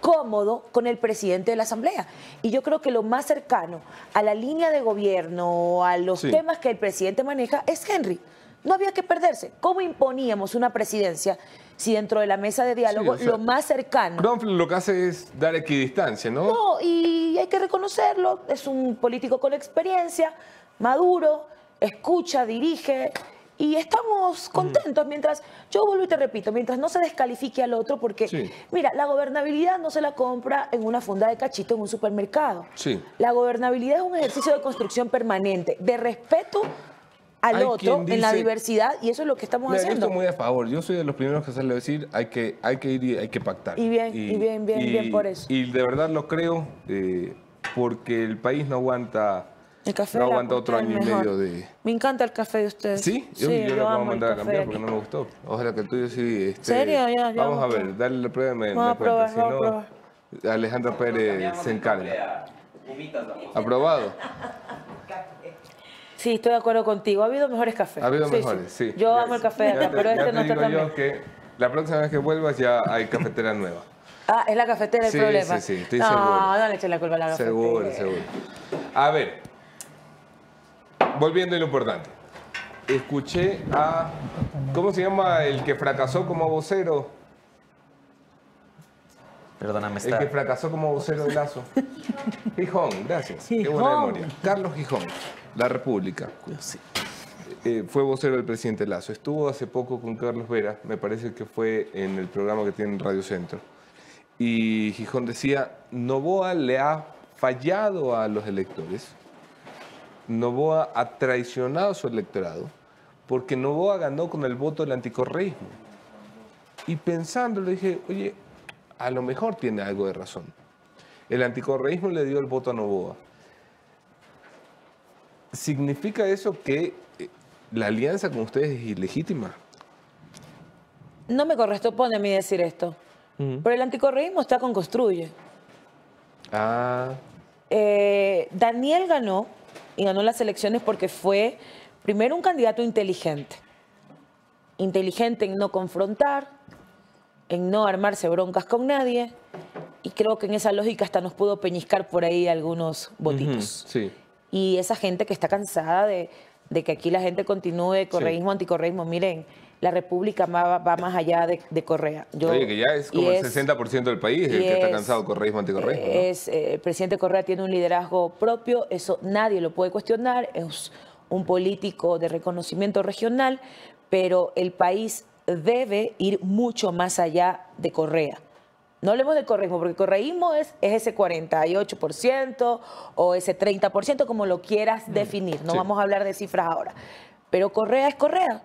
Speaker 13: cómodo con el presidente de la Asamblea. Y yo creo que lo más cercano a la línea de gobierno, a los temas que el presidente maneja, es Henry. No había que perderse. ¿Cómo imponíamos una presidencia si dentro de la mesa de diálogo lo más cercano...
Speaker 1: lo que hace es dar equidistancia, ¿no?
Speaker 13: No, y hay que reconocerlo. Es un político con experiencia, maduro, escucha, dirige... Y estamos contentos mientras, yo vuelvo y te repito, mientras no se descalifique al otro, porque, mira, la gobernabilidad no se la compra en una funda de cachito en un supermercado.
Speaker 1: Sí.
Speaker 13: La gobernabilidad es un ejercicio de construcción permanente, de respeto al otro en la diversidad y eso es lo que estamos haciendo.
Speaker 1: Yo estoy muy a favor. Yo soy de los primeros que sale a decir hay que, hay que ir y hay que pactar.
Speaker 13: Y bien, y, bien, bien, bien por eso.
Speaker 1: Y de verdad lo creo eh, porque el país no aguanta.
Speaker 13: El café
Speaker 1: no aguanta otro año y medio de.
Speaker 13: Me encanta el café de ustedes.
Speaker 1: ¿Sí? Yo,
Speaker 13: sí,
Speaker 1: yo, lo puedo mandar a cambiar porque no me gustó. Ojalá que el tuyo sí. Este,
Speaker 13: ¿Serio? Ya,
Speaker 1: ya vamos a ver, dale la prueba y me,
Speaker 13: vamos
Speaker 1: me
Speaker 13: a probar, si
Speaker 1: no, Alejandro Pérez se encarga. ¿Aprobado? *laughs*
Speaker 13: Sí, estoy de acuerdo contigo. Ha habido mejores cafés.
Speaker 1: Ha habido mejores, sí.
Speaker 13: Yo amo el café de acá, pero este no está tan bien.
Speaker 1: que la próxima vez que vuelvas ya hay cafetera nueva.
Speaker 13: Ah, es la cafetera el problema.
Speaker 1: Sí, sí, estoy
Speaker 13: no,
Speaker 1: seguro.
Speaker 13: No, no le eches la culpa a la cafetera.
Speaker 1: Seguro, seguro. A ver, volviendo a lo importante. Escuché a, ¿cómo se llama el que fracasó como vocero?
Speaker 2: Perdóname,
Speaker 1: está. El que fracasó como vocero de Lazo. *laughs* Gijón, gracias. Qué buena memoria. Carlos Gijón. La República. Eh, fue vocero del presidente Lazo. Estuvo hace poco con Carlos Vera, me parece que fue en el programa que tiene en Radio Centro. Y Gijón decía, Novoa le ha fallado a los electores, Novoa ha traicionado a su electorado, porque Novoa ganó con el voto del anticorreísmo. Y pensando le dije, oye, a lo mejor tiene algo de razón. El anticorreísmo le dio el voto a Novoa. ¿Significa eso que eh, la alianza con ustedes es ilegítima?
Speaker 13: No me corresponde a mí decir esto. Pero el anticorreísmo está con Construye.
Speaker 1: Ah.
Speaker 13: Eh, Daniel ganó y ganó las elecciones porque fue primero un candidato inteligente. Inteligente en no confrontar, en no armarse broncas con nadie. Y creo que en esa lógica hasta nos pudo peñiscar por ahí algunos votitos.
Speaker 1: sí
Speaker 13: y esa gente que está cansada de, que aquí la gente continúe correísmo, anticorreísmo. Miren, la República va, más allá de, Correa.
Speaker 1: Oye, que ya es como el 60% del país el que está cansado de correísmo, anticorreísmo.
Speaker 13: Es, eh, el presidente Correa tiene un liderazgo propio, eso nadie lo puede cuestionar, es un político de reconocimiento regional, pero el país debe ir mucho más allá de Correa. No hablemos de correísmo, porque correísmo es, es ese 48% o ese 30%, como lo quieras mm, definir. No vamos a hablar de cifras ahora. Pero Correa es Correa.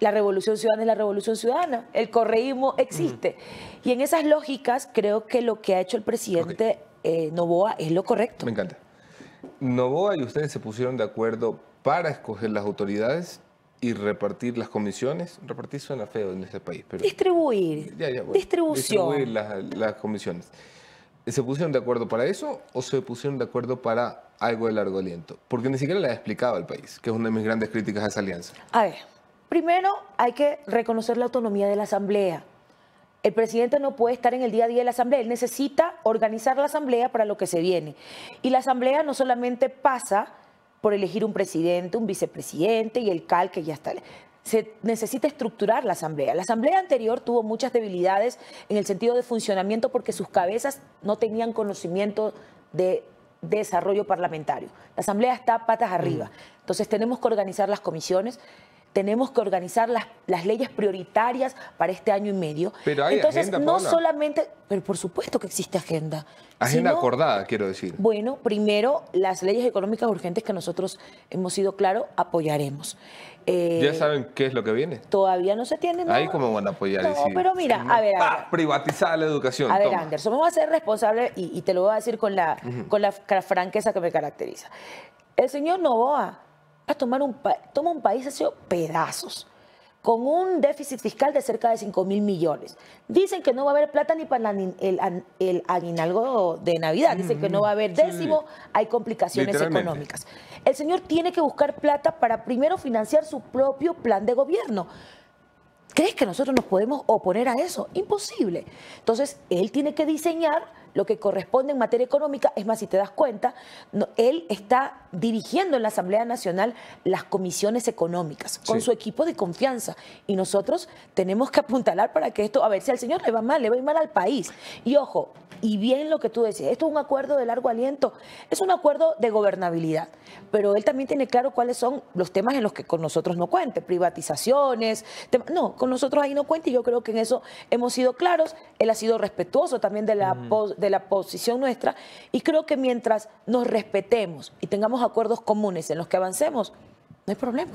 Speaker 13: La revolución ciudadana es la revolución ciudadana. El correísmo existe. Y en esas lógicas creo que lo que ha hecho el presidente eh, Novoa es lo correcto.
Speaker 1: Me encanta. Novoa y ustedes se pusieron de acuerdo para escoger las autoridades y repartir las comisiones. Repartir suena feo en este país, pero...
Speaker 13: Distribuir. Distribución.
Speaker 1: Distribuir las, comisiones. ¿Se pusieron de acuerdo para eso o se pusieron de acuerdo para algo de largo aliento? Porque ni siquiera le ha explicado al país, que es una de mis grandes críticas a esa alianza.
Speaker 13: A ver, primero hay que reconocer la autonomía de la Asamblea. el presidente no puede estar en el día a día de la Asamblea, él necesita organizar la Asamblea para lo que se viene. Y la Asamblea no solamente pasa por elegir un presidente, un vicepresidente y el CAL que ya está. Se necesita estructurar la Asamblea. La Asamblea anterior tuvo muchas debilidades en el sentido de funcionamiento porque sus cabezas no tenían conocimiento de desarrollo parlamentario. La Asamblea está patas arriba. Entonces tenemos que organizar las comisiones, tenemos que organizar las, las leyes prioritarias para este año y medio.
Speaker 1: Pero hay
Speaker 13: Entonces,
Speaker 1: agenda,
Speaker 13: no
Speaker 1: Paola.
Speaker 13: solamente, pero por supuesto que existe agenda.
Speaker 1: Agenda
Speaker 13: Sino-
Speaker 1: acordada, quiero decir.
Speaker 13: Bueno, primero, las leyes económicas urgentes que nosotros hemos sido claros, apoyaremos. Eh,
Speaker 1: ¿Ya saben qué es lo que viene?
Speaker 13: Todavía no se tiene, ¿no?
Speaker 1: Ahí cómo van a apoyar.
Speaker 13: No,
Speaker 1: decir,
Speaker 13: pero mira, a ver, a
Speaker 1: privatizar la educación.
Speaker 13: A ver,
Speaker 1: toma.
Speaker 13: Anderson, vamos a ser responsables y, y te lo voy a decir con la, con la fra- franqueza que me caracteriza. El señor Novoa a tomar un, toma un país hecho pedazos, con un déficit fiscal de cerca de 5 mil millones. Dicen que no va a haber plata ni para el, el aguinaldo de Navidad. Dicen que no va a haber décimo, hay complicaciones económicas. El señor tiene que buscar plata para primero financiar su propio plan de gobierno. ¿Crees que nosotros nos podemos oponer a eso? Imposible. Entonces, él tiene que diseñar lo que corresponde en materia económica. Es más, si te das cuenta, no- él está dirigiendo en la Asamblea Nacional las comisiones económicas con
Speaker 14: Sí.
Speaker 13: su equipo de confianza. Y nosotros tenemos que apuntalar para que esto, a ver, si al señor le va mal, le va a ir mal al país. Y ojo, y bien lo que tú decías, esto es un acuerdo de largo aliento, es un acuerdo de gobernabilidad, pero él también tiene claro cuáles son los temas en los que con nosotros no cuente, privatizaciones, no, con nosotros ahí no cuenta y yo creo que en eso hemos sido claros, él ha sido respetuoso también de la, de la posición nuestra y creo que mientras nos respetemos y tengamos acuerdos comunes en los que avancemos, no hay problema.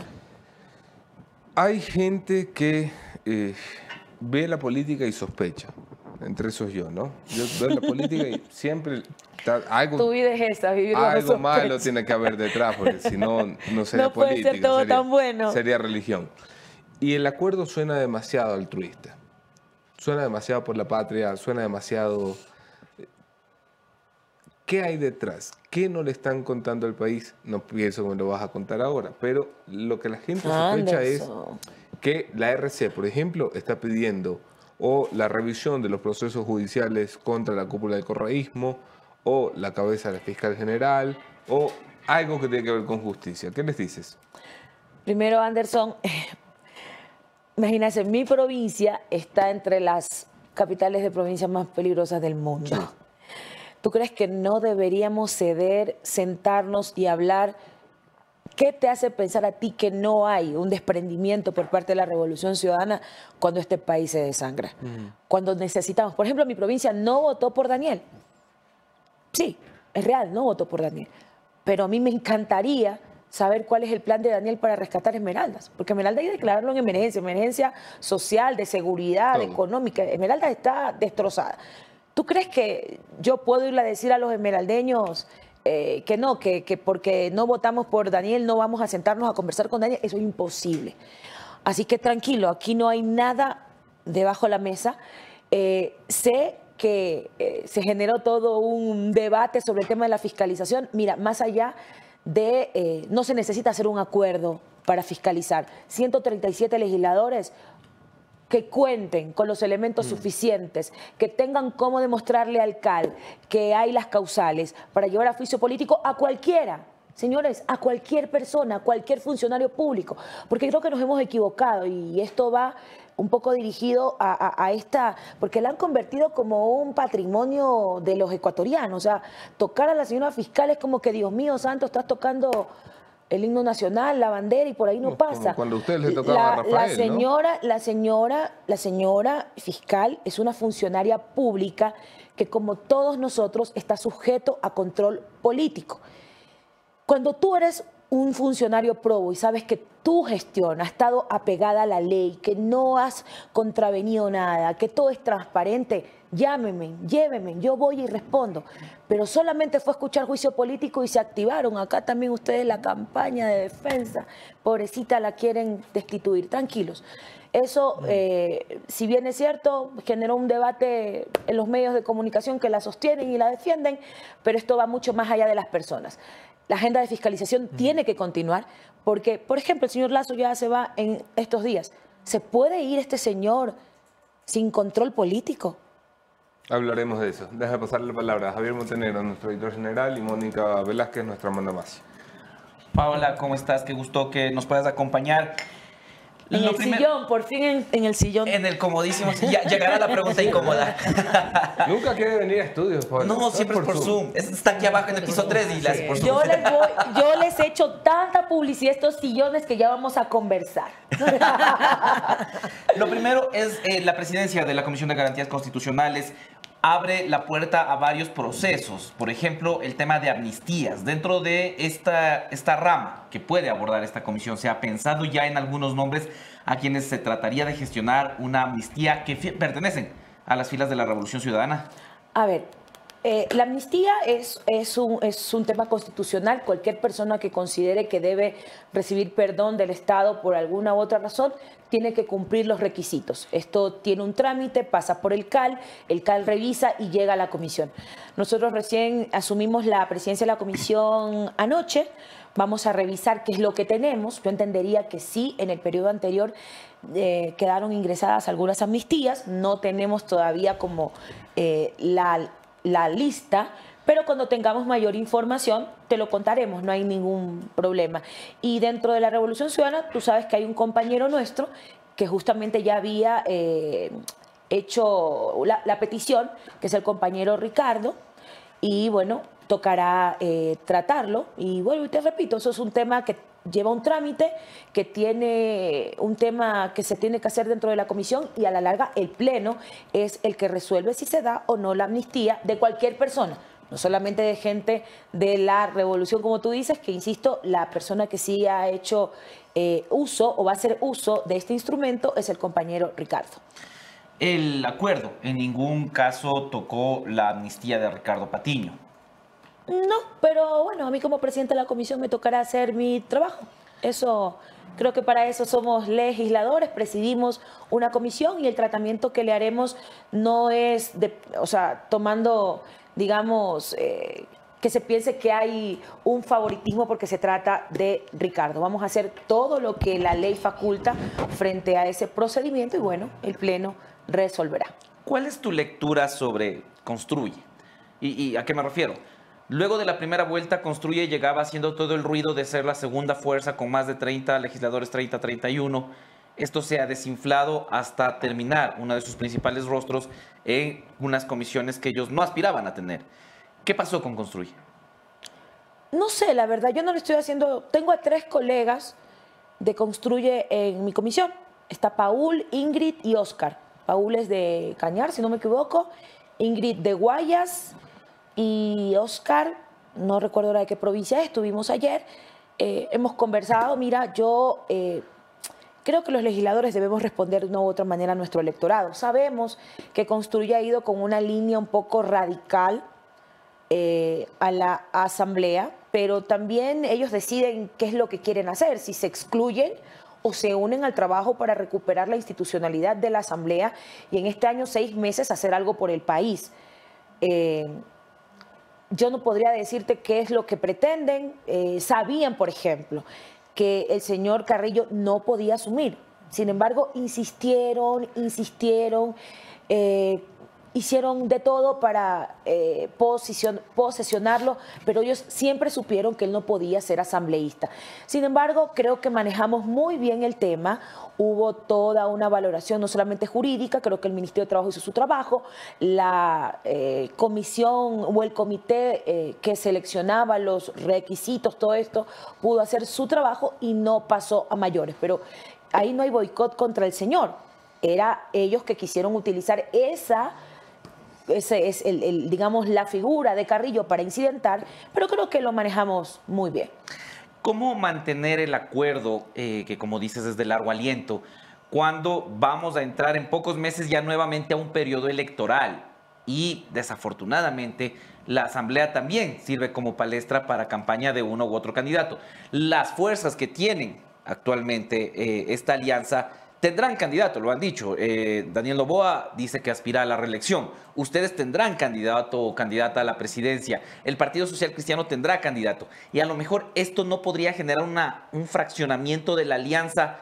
Speaker 1: Hay gente que eh, ve la política y sospecha. Entre esos yo, ¿no? Yo veo la política y *laughs* siempre algo,
Speaker 13: Tu vida es esa, vivir
Speaker 1: algo malo tiene que haber detrás, porque si no, no sería
Speaker 13: No puede ser
Speaker 1: política.
Speaker 13: todo
Speaker 1: sería-
Speaker 13: tan bueno.
Speaker 1: Sería religión. Y el acuerdo suena demasiado altruista. Suena demasiado por la patria, suena demasiado... ¿Qué hay detrás? ¿Qué no le están contando al país? No pienso que me lo vas a contar ahora, pero lo que la gente sospecha es que la RC, por ejemplo, está pidiendo o la revisión de los procesos judiciales contra la cúpula del correísmo, o la cabeza del fiscal general, o algo que tiene que ver con justicia. ¿Qué les dices?
Speaker 13: Primero, Anderson, *laughs* imagínense, mi provincia está entre las capitales de provincias más peligrosas del mundo. ¿Tú crees que no deberíamos ceder, sentarnos y hablar? ¿Qué te hace pensar a ti que no hay un desprendimiento por parte de la Revolución Ciudadana cuando este país se desangra? Cuando necesitamos, por ejemplo, mi provincia no votó por Daniel. Sí, es real, no votó por Daniel. Pero a mí me encantaría saber cuál es el plan de Daniel para rescatar Esmeraldas, porque Esmeralda hay que declararlo en emergencia, emergencia social, de seguridad, económica. Esmeralda está destrozada. ¿Tú crees que yo puedo irle a decir a los esmeraldeños eh, que no, que, que porque no votamos por Daniel no vamos a sentarnos a conversar con Daniel? Eso es imposible. Así que tranquilo, aquí no hay nada debajo de la mesa. Eh, sé que eh, se generó todo un debate sobre el tema de la fiscalización. Mira, más allá de, no se necesita hacer un acuerdo para fiscalizar. 137 legisladores que cuenten con los elementos suficientes, que tengan cómo demostrarle al CAL que hay las causales para llevar a juicio político a cualquiera. Señores, a cualquier persona, a cualquier funcionario público, porque creo que nos hemos equivocado y esto va un poco dirigido a, a- a esta, porque la han convertido como un patrimonio de los ecuatorianos. O sea, tocar a la señora fiscal es como que, Dios mío, santo, estás tocando el himno nacional, la bandera y por ahí no pasa.
Speaker 1: Cuando a ustedes les tocaba
Speaker 13: La,
Speaker 1: a Rafael,
Speaker 13: la
Speaker 1: ¿no?
Speaker 13: señora, la señora, la señora fiscal es una funcionaria pública que como todos nosotros está sujeto a control político. Cuando tú eres un funcionario probo y sabes que tu gestión ha estado apegada a la ley, que no has contravenido nada, que todo es transparente, llámeme, lléveme, yo voy y respondo. Pero solamente fue escuchar juicio político y se activaron. Acá también ustedes la campaña de defensa, pobrecita, la quieren destituir. Tranquilos. Eso, eh, si bien es cierto, generó un debate en los medios de comunicación que la sostienen y la defienden, pero esto va mucho más allá de las personas. La agenda de fiscalización tiene que continuar porque, por ejemplo, el señor Lazo ya se va en estos días. ¿Se puede ir este señor sin control político.
Speaker 1: Hablaremos de eso. Deja pasar la palabra a Javier Montenegro, nuestro editor general, y Mónica Velázquez, nuestra más.
Speaker 2: Paola, ¿cómo estás? Qué gusto que nos puedas acompañar.
Speaker 13: En el sillón, por fin en, el sillón.
Speaker 2: En el comodísimo. Ya, llegará la pregunta incómoda. *laughs*
Speaker 1: Nunca quiere venir a estudios.
Speaker 2: Por, no, siempre es por Zoom. Está aquí abajo en el piso 3 y las por Zoom.
Speaker 13: Yo les, voy, yo les he hecho tanta publicidad a estos sillones que ya vamos a conversar. *laughs*
Speaker 2: Lo primero es eh, la presidencia de la Comisión de Garantías Constitucionales abre la puerta a varios procesos. Por ejemplo, el tema de amnistías. Dentro de esta, esta rama que puede abordar esta comisión, se ha pensado ya en algunos nombres a quienes se trataría de gestionar una amnistía que pertenecen a las filas de la Revolución Ciudadana.
Speaker 13: A ver, eh, la amnistía es, un tema constitucional. Cualquier persona que considere que debe recibir perdón del Estado por alguna u otra razón tiene que cumplir los requisitos. Esto tiene un trámite, pasa por el CAL, el CAL revisa y llega a la comisión. Nosotros recién asumimos la presidencia de la comisión anoche, vamos a revisar qué es lo que tenemos. Yo entendería que sí, en el periodo anterior eh, quedaron ingresadas algunas amnistías, no tenemos todavía como eh, la la lista, pero cuando tengamos mayor información te lo contaremos, no hay ningún problema. Y dentro de la Revolución Ciudadana, tú sabes que hay un compañero nuestro que justamente ya había eh, hecho la, petición, que es el compañero Ricardo, y bueno, tocará eh, tratarlo. Y bueno, y te repito, eso es un tema que lleva un trámite, que tiene un tema que se tiene que hacer dentro de la comisión y a la larga el Pleno es el que resuelve si se da o no la amnistía de cualquier persona. No solamente de gente de la revolución, como tú dices, que insisto, la persona que sí ha hecho eh, uso o va a hacer uso de este instrumento es el compañero Ricardo.
Speaker 2: El acuerdo en ningún caso tocó la amnistía de Ricardo Patiño.
Speaker 13: No, pero bueno, a mí como presidente de la comisión me tocará hacer mi trabajo. Eso, creo que para eso somos legisladores, presidimos una comisión y el tratamiento que le haremos no es, de, o sea, tomando, digamos, eh, que se piense que hay un favoritismo porque se trata de Ricardo. Vamos a hacer todo lo que la ley faculta frente a ese procedimiento y bueno, el Pleno resolverá.
Speaker 2: ¿Cuál es tu lectura sobre Construye? y a qué me refiero? Luego de la primera vuelta, Construye llegaba haciendo todo el ruido de ser la segunda fuerza con más de 30 legisladores, 30-31. Esto se ha desinflado hasta terminar uno de sus principales rostros en unas comisiones que ellos no aspiraban a tener. ¿Qué pasó con Construye?
Speaker 13: No sé, la verdad, yo no le estoy haciendo... Tengo a tres colegas de Construye en mi comisión. Está Paul, Ingrid y Oscar. Paul es de Cañar, si no me equivoco. Ingrid de Guayas y Oscar, no recuerdo de qué provincia estuvimos ayer, eh, hemos conversado, mira, yo eh, creo que los legisladores debemos responder de una u otra manera a nuestro electorado. Sabemos que Construye ha ido con una línea un poco radical eh, a la asamblea, pero también ellos deciden qué es lo que quieren hacer, si se excluyen o se unen al trabajo para recuperar la institucionalidad de la asamblea y en este año seis meses hacer algo por el país yo no podría decirte qué es lo que pretenden. Eh, sabían, por ejemplo, que el señor Carrillo no podía asumir. Sin embargo, insistieron, insistieron. Eh, hicieron de todo para eh, posesionarlo, pero ellos siempre supieron que él no podía ser asambleísta. Sin embargo, creo que manejamos muy bien el tema. Hubo toda una valoración, no solamente jurídica, creo que el Ministerio de Trabajo hizo su trabajo, la eh, comisión o el comité eh, que seleccionaba los requisitos, todo esto, pudo hacer su trabajo y no pasó a mayores. Pero ahí no hay boicot contra el señor. Era ellos que quisieron utilizar esa ese es el, digamos, la figura de Carrillo para incidentar, pero creo que lo manejamos muy bien.
Speaker 2: ¿Cómo mantener el acuerdo, eh, que como dices es de largo aliento, cuando vamos a entrar en pocos meses ya nuevamente a un periodo electoral? Y desafortunadamente la Asamblea también sirve como palestra para campaña de uno u otro candidato. Las fuerzas que tienen actualmente eh, esta alianza tendrán candidato, lo han dicho. Eh, Daniel Novoa dice que aspira a la reelección. Ustedes tendrán candidato o candidata a la presidencia. El Partido Social Cristiano tendrá candidato. Y a lo mejor esto no podría generar un fraccionamiento de la alianza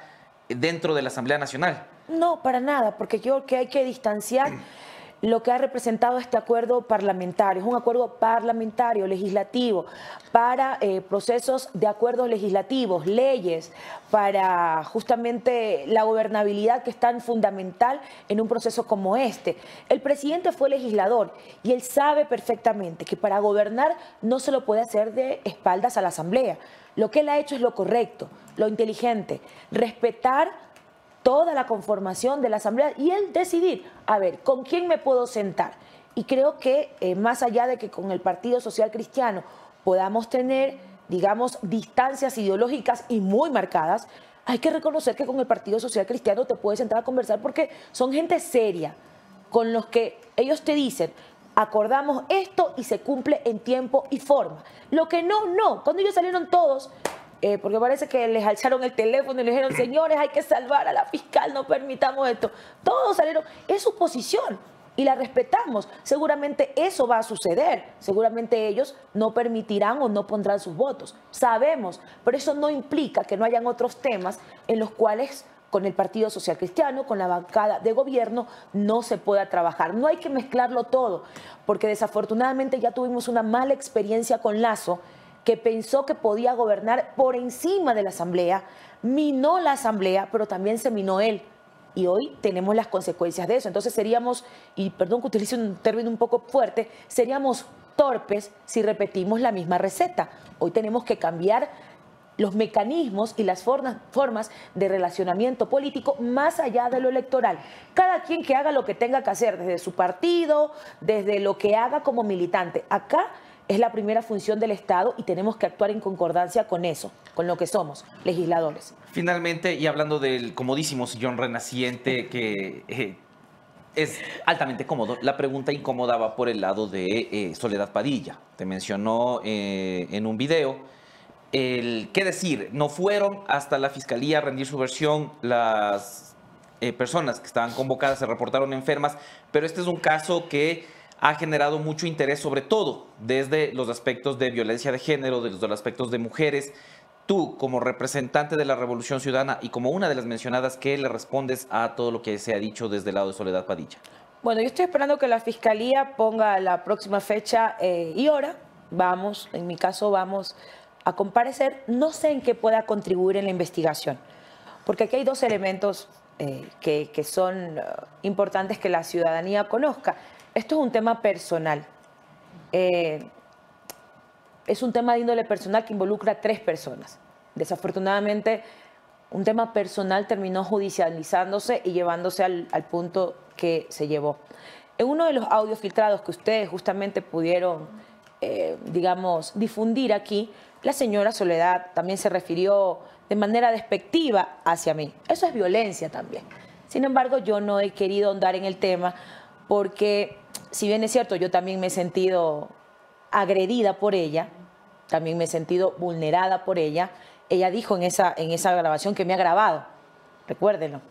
Speaker 2: dentro de la Asamblea Nacional.
Speaker 13: No, para nada, porque yo creo que hay que distanciar lo que ha representado este acuerdo parlamentario. Es un acuerdo parlamentario, legislativo, para eh, procesos de acuerdos legislativos, leyes, para justamente la gobernabilidad que es tan fundamental en un proceso como este. El presidente fue legislador y él sabe perfectamente que para gobernar no se lo puede hacer de espaldas a la Asamblea. Lo que él ha hecho es lo correcto, lo inteligente, respetar toda la conformación de la Asamblea y él decidir, a ver, ¿con quién me puedo sentar? Y creo que eh, más allá de que con el Partido Social Cristiano podamos tener, digamos, distancias ideológicas y muy marcadas, hay que reconocer que con el Partido Social Cristiano te puedes sentar a conversar porque son gente seria, con los que ellos te dicen, acordamos esto y se cumple en tiempo y forma. Lo que no, no. Cuando ellos salieron todos, eh, porque parece que les alzaron el teléfono y le dijeron, señores, hay que salvar a la fiscal, no permitamos esto. Todos salieron, es su posición y la respetamos. Seguramente eso va a suceder, seguramente ellos no permitirán o no pondrán sus votos, sabemos, pero eso no implica que no hayan otros temas en los cuales con el Partido Social Cristiano, con la bancada de gobierno, no se pueda trabajar. No hay que mezclarlo todo, porque desafortunadamente ya tuvimos una mala experiencia con Lazo que pensó que podía gobernar por encima de la Asamblea, minó la Asamblea, pero también se minó él. Y hoy tenemos las consecuencias de eso. Entonces seríamos, y perdón que utilice un término un poco fuerte, seríamos torpes si repetimos la misma receta. Hoy tenemos que cambiar los mecanismos y las formas de relacionamiento político más allá de lo electoral. Cada quien que haga lo que tenga que hacer, desde su partido, desde lo que haga como militante. Acá es la primera función del Estado y tenemos que actuar en concordancia con eso, con lo que somos, legisladores.
Speaker 2: Finalmente, y hablando del comodísimo sillón renaciente que eh, es altamente cómodo, la pregunta incomodaba por el lado de eh, Soledad Padilla. Te mencionó eh, en un video el qué decir, no fueron hasta la fiscalía a rendir su versión las personas que estaban convocadas, se reportaron enfermas, pero este es un caso que ha generado mucho interés, sobre todo desde los aspectos de violencia de género, desde los aspectos de mujeres. Tú, como representante de la Revolución Ciudadana y como una de las mencionadas, ¿qué le respondes a todo lo que se ha dicho desde el lado de Soledad Padilla?
Speaker 13: Bueno, yo estoy esperando que la Fiscalía ponga la próxima fecha eh, y hora. Vamos, en mi caso, vamos a comparecer. No sé en qué pueda contribuir en la investigación, porque aquí hay dos elementos eh, que, son eh, importantes que la ciudadanía conozca. Esto es un tema personal. Eh, es un tema de índole personal que involucra a tres personas. Desafortunadamente, un tema personal terminó judicializándose y llevándose al, punto que se llevó. En uno de los audios filtrados que ustedes justamente pudieron, eh, digamos, difundir aquí, la señora Soledad también se refirió de manera despectiva hacia mí. Eso es violencia también. Sin embargo, yo no he querido ahondar en el tema porque si bien es cierto, yo también me he sentido agredida por ella, también me he sentido vulnerada por ella. Ella dijo en esa, en esa grabación que me ha grabado, recuérdenlo.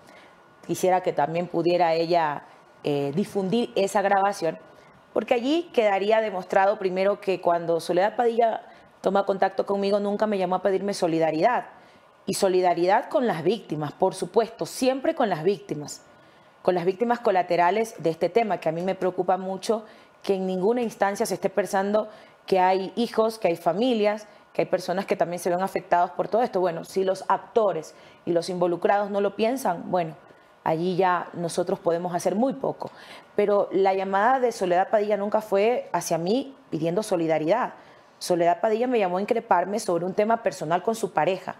Speaker 13: Quisiera que también pudiera ella eh, difundir esa grabación, porque allí quedaría demostrado primero que cuando Soledad Padilla toma contacto conmigo nunca me llamó a pedirme solidaridad. Y solidaridad con las víctimas, por supuesto, siempre con las víctimas con las víctimas colaterales de este tema, que a mí me preocupa mucho que en ninguna instancia se esté pensando que hay hijos, que hay familias, que hay personas que también se ven afectados por todo esto. Bueno, si los actores y los involucrados no lo piensan, bueno, allí ya nosotros podemos hacer muy poco. Pero la llamada de Soledad Padilla nunca fue hacia mí pidiendo solidaridad. Soledad Padilla me llamó a increparme sobre un tema personal con su pareja.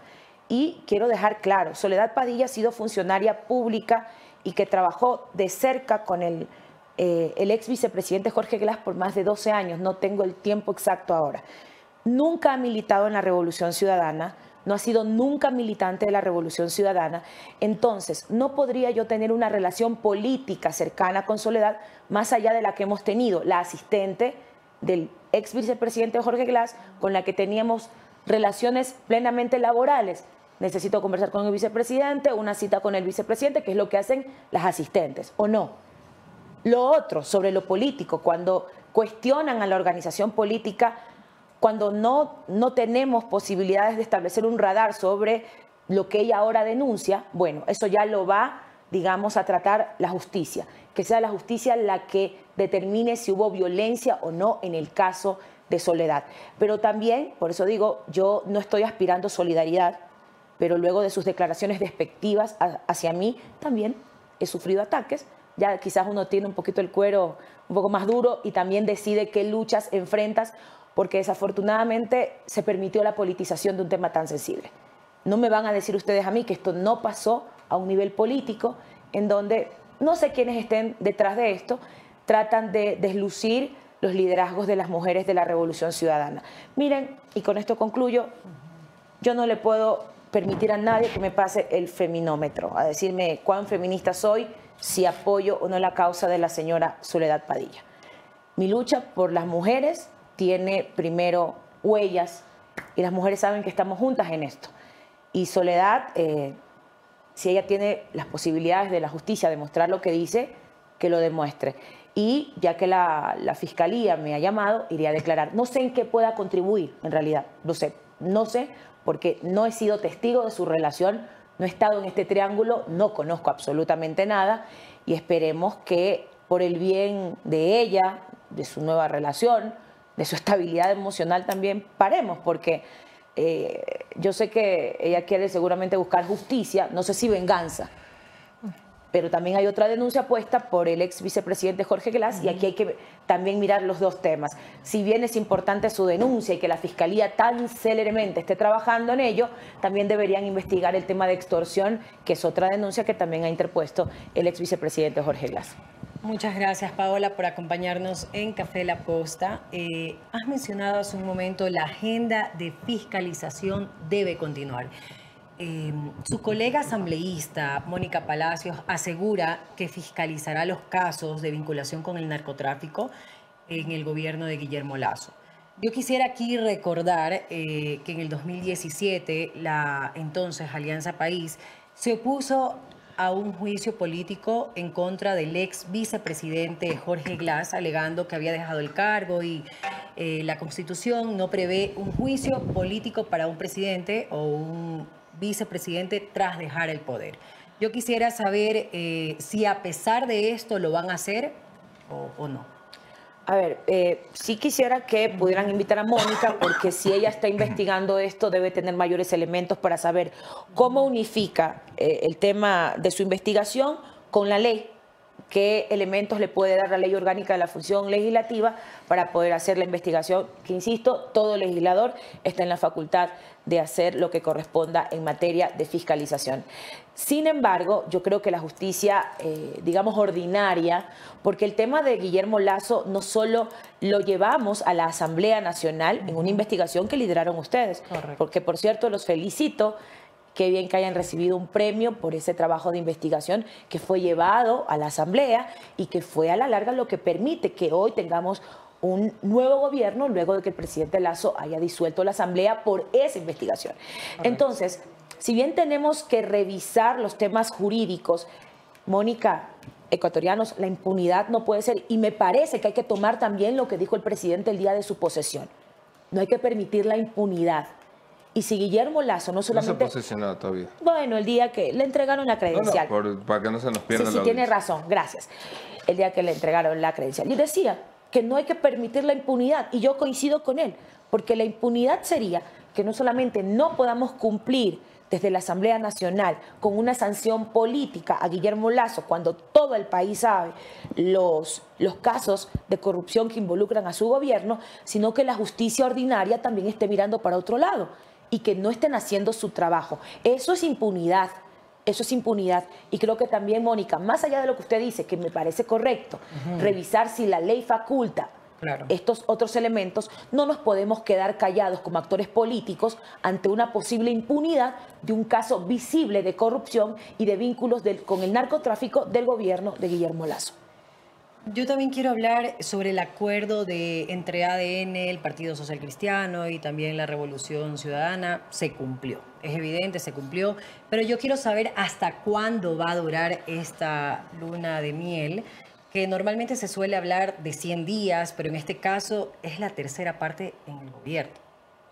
Speaker 13: Y quiero dejar claro, Soledad Padilla ha sido funcionaria pública y que trabajó de cerca con el, eh, el ex vicepresidente Jorge Glass por más de 12 años, no tengo el tiempo exacto ahora. Nunca ha militado en la Revolución Ciudadana, no ha sido nunca militante de la Revolución Ciudadana, entonces no podría yo tener una relación política cercana con Soledad más allá de la que hemos tenido, la asistente del ex vicepresidente Jorge Glass, con la que teníamos relaciones plenamente laborales necesito conversar con el vicepresidente, una cita con el vicepresidente, que es lo que hacen las asistentes, ¿o no? Lo otro, sobre lo político, cuando cuestionan a la organización política, cuando no, no tenemos posibilidades de establecer un radar sobre lo que ella ahora denuncia, bueno, eso ya lo va digamos, a tratar la justicia, que sea la justicia la que determine si hubo violencia o no en el caso de Soledad. Pero también, por eso digo, yo no estoy aspirando solidaridad, pero luego de sus declaraciones despectivas hacia mí, también he sufrido ataques. Ya quizás uno tiene un poquito el cuero un poco más duro y también decide qué luchas enfrentas, porque desafortunadamente se permitió la politización de un tema tan sensible. No me van a decir ustedes a mí que esto no pasó a un nivel político, en donde no sé quiénes estén detrás de esto, tratan de deslucir los liderazgos de las mujeres de la Revolución Ciudadana. Miren, y con esto concluyo, yo no le puedo permitir a nadie que me pase el feminómetro, a decirme cuán feminista soy, si apoyo o no la causa de la señora Soledad Padilla. Mi lucha por las mujeres tiene primero huellas y las mujeres saben que estamos juntas en esto. Y Soledad, eh, si ella tiene las posibilidades de la justicia de mostrar lo que dice, que lo demuestre y ya que la, fiscalía me ha llamado, iré a declarar. No sé en qué pueda contribuir, en realidad, no sé, no sé, porque no he sido testigo de su relación, no he estado en este triángulo, no conozco absolutamente nada y esperemos que por el bien de ella, de su nueva relación, de su estabilidad emocional también, paremos, porque eh, yo sé que ella quiere seguramente buscar justicia, no sé si venganza, pero también hay otra denuncia puesta por el ex vicepresidente Jorge Glass y aquí hay que también mirar los dos temas. Si bien es importante su denuncia y que la Fiscalía tan céleremente esté trabajando en ello, también deberían investigar el tema de extorsión, que es otra denuncia que también ha interpuesto el ex vicepresidente Jorge Glass.
Speaker 3: Muchas gracias, Paola, por acompañarnos en Café La Posta. Eh, has mencionado hace un momento la agenda de fiscalización debe continuar. Em, su colega asambleísta, Mónica Palacios, asegura que fiscalizará los casos de vinculación con el narcotráfico en el gobierno de Guillermo Lazo. Yo quisiera aquí recordar eh, que en el 2017 la entonces Alianza País se opuso a un juicio político en contra del ex vicepresidente Jorge Glass, alegando que había dejado el cargo y eh, la Constitución no prevé un juicio político para un presidente o un vicepresidente tras dejar el poder. Yo quisiera saber eh, si a pesar de esto lo van a hacer o, no.
Speaker 13: A ver, eh, sí quisiera que pudieran invitar a Mónica, porque si ella está investigando esto, debe tener mayores elementos para saber cómo unifica eh, el tema de su investigación con la ley qué elementos le puede dar la ley orgánica de la función legislativa para poder hacer la investigación, que insisto, todo legislador está en la facultad de hacer lo que corresponda en materia de fiscalización. Sin embargo, yo creo que la justicia, eh, digamos, ordinaria, porque el tema de Guillermo Lazo no solo lo llevamos a la Asamblea Nacional en una investigación que lideraron ustedes, porque por cierto los felicito Qué bien que hayan recibido un premio por ese trabajo de investigación que fue llevado a la Asamblea y que fue a la larga lo que permite que hoy tengamos un nuevo gobierno luego de que el presidente Lazo haya disuelto la Asamblea por esa investigación. Entonces, si bien tenemos que revisar los temas jurídicos, Mónica, ecuatorianos, la impunidad no puede ser, y me parece que hay que tomar también lo que dijo el presidente el día de su posesión. No hay que permitir la impunidad. Y si Guillermo Lazo no solamente...
Speaker 1: No se ha posesionado todavía.
Speaker 13: Bueno, el día que le entregaron la credencial.
Speaker 1: No, para que no se nos pierda
Speaker 13: sí, sí, tiene razón, gracias. El día que le entregaron la credencial. Y decía que no hay que permitir la impunidad. Y yo coincido con él, porque la impunidad sería que no solamente no podamos cumplir desde la Asamblea Nacional con una sanción política a Guillermo Lazo cuando todo el país sabe los, los casos de corrupción que involucran a su gobierno, sino que la justicia ordinaria también esté mirando para otro lado y que no estén haciendo su trabajo. Eso es impunidad. Eso es impunidad. Y creo que también, Mónica, más allá de lo que usted dice, que me parece correcto, revisar si la ley faculta estos otros elementos, no nos podemos quedar callados como actores políticos ante una posible impunidad de un caso visible de corrupción y de vínculos con el narcotráfico del gobierno de Guillermo Lazo.
Speaker 3: Yo también quiero hablar sobre el acuerdo de entre ADN, el Partido Social Cristiano y también la Revolución Ciudadana. Se cumplió, es evidente, se cumplió, pero yo quiero saber hasta cuándo va a durar esta luna de miel, que normalmente se suele hablar de 100 días, pero en este caso es la tercera parte en el gobierno.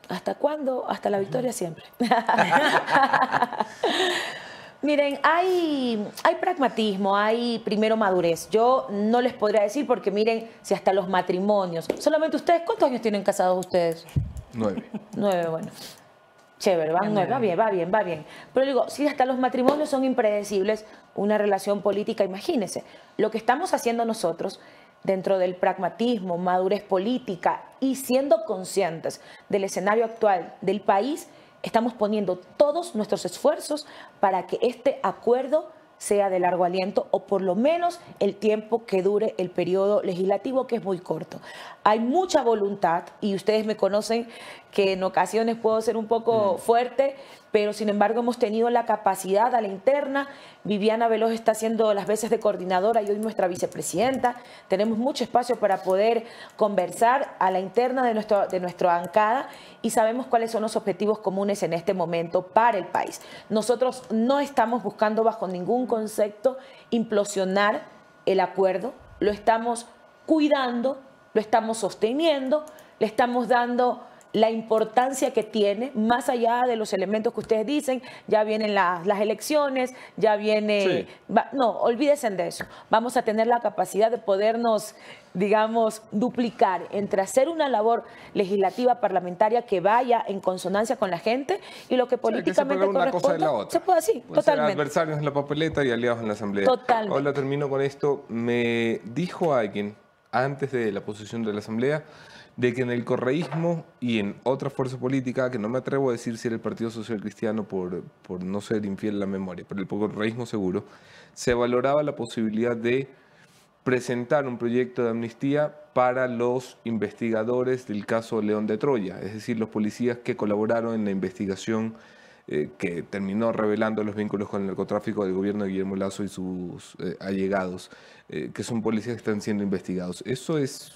Speaker 13: ¿Hasta cuándo? Hasta la victoria siempre. *laughs* Miren, hay, hay pragmatismo, hay primero madurez. Yo no les podría decir porque miren, si hasta los matrimonios, solamente ustedes, ¿cuántos años tienen casados ustedes?
Speaker 1: Nueve.
Speaker 13: Nueve, bueno. Chévere, van nueve, va bien, va bien, va bien. Pero digo, si hasta los matrimonios son impredecibles, una relación política, imagínense, lo que estamos haciendo nosotros dentro del pragmatismo, madurez política y siendo conscientes del escenario actual del país, estamos poniendo todos nuestros esfuerzos para que este acuerdo sea de largo aliento o por lo menos el tiempo que dure el periodo legislativo, que es muy corto. Hay mucha voluntad y ustedes me conocen que en ocasiones puedo ser un poco fuerte, pero sin embargo hemos tenido la capacidad a la interna. Viviana Veloz está haciendo las veces de coordinadora y hoy nuestra vicepresidenta. Tenemos mucho espacio para poder conversar a la interna de, nuestro, de nuestra bancada y sabemos cuáles son los objetivos comunes en este momento para el país. Nosotros no estamos buscando bajo ningún concepto implosionar el acuerdo, lo estamos cuidando, lo estamos sosteniendo, le estamos dando la importancia que tiene, más allá de los elementos que ustedes dicen, ya vienen las elecciones, ya viene... no, olvídense de eso. Vamos a tener la capacidad de podernos, digamos, duplicar entre hacer una labor legislativa parlamentaria que vaya en consonancia con la gente y lo que políticamente
Speaker 1: una cosa la otra.
Speaker 13: Se puede así, totalmente.
Speaker 1: adversarios en la papeleta y aliados en la Asamblea.
Speaker 13: Totalmente.
Speaker 1: Ahora termino con esto. Me dijo alguien antes de la posición de la Asamblea de que en el correísmo y en otra fuerza política, que no me atrevo a decir si era el Partido Social Cristiano por, por no ser infiel a la memoria, pero el correísmo seguro, se valoraba la posibilidad de presentar un proyecto de amnistía para los investigadores del caso León de Troya, es decir, los policías que colaboraron en la investigación eh, que terminó revelando los vínculos con el narcotráfico del gobierno de Guillermo Lazo y sus eh, allegados, eh, que son policías que están siendo investigados. ¿Eso es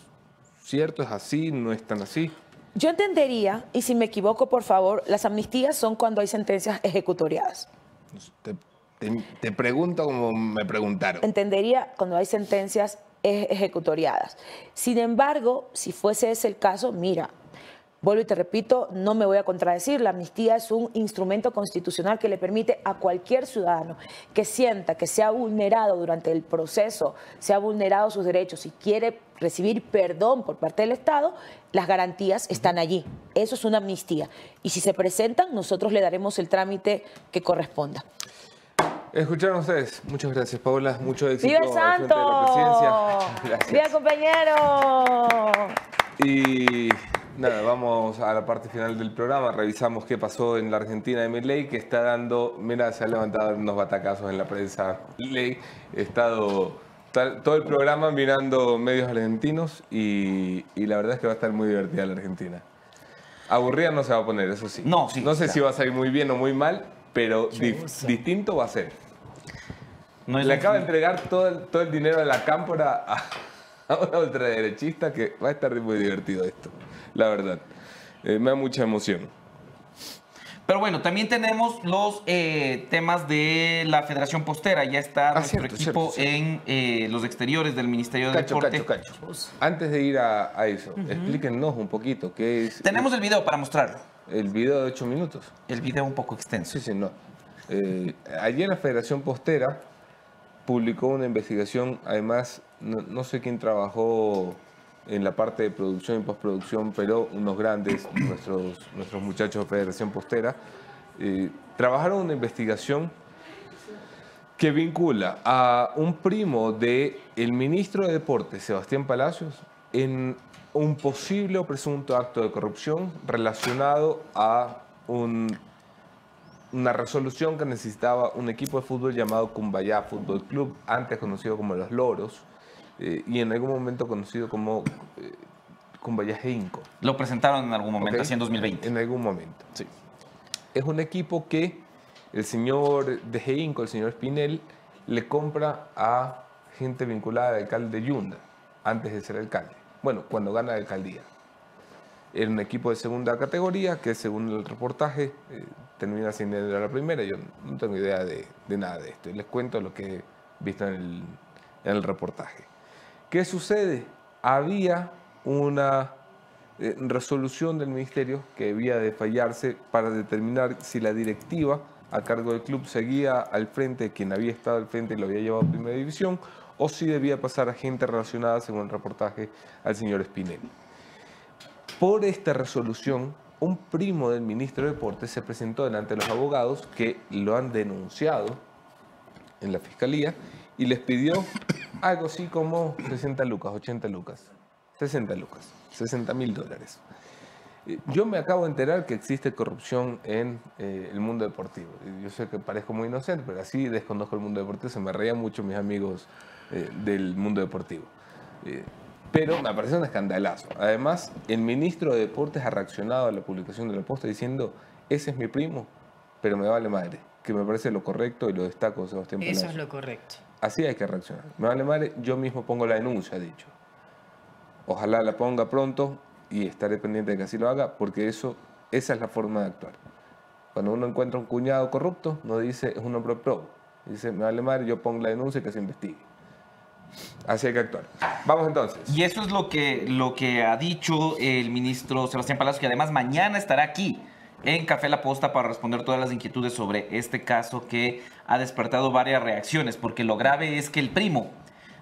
Speaker 1: cierto? ¿Es así? ¿No es tan así?
Speaker 13: Yo entendería, y si me equivoco, por favor, las amnistías son cuando hay sentencias ejecutoriadas.
Speaker 1: Te, pregunto como me preguntaron.
Speaker 13: Entendería cuando hay sentencias ejecutoriadas. Sin embargo, si fuese ese el caso, mira, Vuelvo y te repito, no me voy a contradecir, la amnistía es un instrumento constitucional que le permite a cualquier ciudadano que sienta que se ha vulnerado durante el proceso, se ha vulnerado sus derechos y quiere recibir perdón por parte del Estado, las garantías están allí. Eso es una amnistía. Y si se presentan, nosotros le daremos el trámite que corresponda.
Speaker 1: Escucharon ustedes. Muchas gracias, Paula. Mucho éxito.
Speaker 13: ¡Viva el Santo! *laughs* ¡Viva compañero!
Speaker 1: Y Nada, vamos a la parte final del programa. Revisamos qué pasó en la Argentina de Milley, que está dando. Mira, se han levantado unos batacazos en la prensa. Milley ha estado todo el programa mirando medios argentinos y, la verdad es que va a estar muy divertida la Argentina. Aburrida no se va a poner, eso sí.
Speaker 2: No, sí.
Speaker 1: No sé si va a salir muy bien o muy mal, pero distinto va a ser. Le acaba de entregar todo el, todo el dinero de la cámpora a, a una ultraderechista que va a estar muy divertido esto la verdad. Eh, me da mucha emoción.
Speaker 2: Pero bueno, también tenemos los eh, temas de la Federación Postera. Ya está ah, nuestro equipo en eh, los exteriores del Ministerio de Deporte.
Speaker 1: Cacho, Antes de ir a, eso, explíquenos un poquito qué es...
Speaker 2: Tenemos el video para mostrarlo.
Speaker 1: El video de 8 minutos.
Speaker 2: El video un poco extenso.
Speaker 1: Sí, sí, no. ayer la Federación Postera publicó una investigación, además, no sé quién trabajó en la parte de producción y postproducción, pero unos grandes, *clears throat* nuestros, nuestros muchachos de Federación Postera, eh, trabajaron una investigación que vincula a un primo del el ministro de Deportes, Sebastián Palacios, en un posible o presunto acto de corrupción relacionado a un, una resolución que necesitaba un equipo de fútbol llamado Cumbayá Fútbol Club, antes conocido como Los Loros, eh, y en algún momento conocido como eh, Cumbayaje Inco.
Speaker 2: Lo presentaron en algún momento, así en 2020.
Speaker 1: En algún momento, sí. Es un equipo que el señor de Geinco, el señor Spinel, le compra a gente vinculada al alcalde de Yunda, antes de ser alcalde. Bueno, cuando gana la alcaldía. Era un equipo de segunda categoría que, según el reportaje, eh, termina siendo la primera. Yo no tengo idea de, nada de esto. les cuento lo que he visto en el reportaje. ¿Qué sucede? Había una eh, resolución del ministerio que debía de fallarse para determinar si la directiva a cargo del club seguía al frente, quien había estado al frente y lo había llevado a Primera División, o si debía pasar a gente relacionada, según el reportaje, al señor Spinelli. Por esta resolución, un primo del ministro de Deportes se presentó delante de los abogados que lo han denunciado en la fiscalía y les pidió algo así como 60 lucas, 80 lucas, 60 lucas, 60 mil dólares. Eh, yo me acabo de enterar que existe corrupción en eh, el mundo deportivo. Yo sé que parezco muy inocente, pero así desconozco el mundo deportivo. Se me reían mucho mis amigos eh, del mundo deportivo. pero me parece un escandalazo. Además, el ministro de Deportes ha reaccionado a la publicación de la posta diciendo, ese es mi primo, pero me vale madre, que me parece lo correcto y lo destaco, Sebastián
Speaker 3: Eso es lo correcto.
Speaker 1: Así hay que reaccionar. Me vale madre, yo mismo pongo la denuncia, ha dicho. Ojalá la ponga pronto y estaré pendiente de que así lo haga, porque eso, esa es la forma de actuar. Cuando uno encuentra un cuñado corrupto, no dice es un hombre pro. Dice, me vale madre, yo pongo la denuncia y que se investigue. Así hay que actuar. Vamos entonces.
Speaker 2: Y eso es lo que, lo que ha dicho el ministro Sebastián Palacio, que además mañana estará aquí en Café La Posta para responder todas las inquietudes sobre este caso que ha despertado varias reacciones, porque lo grave es que el primo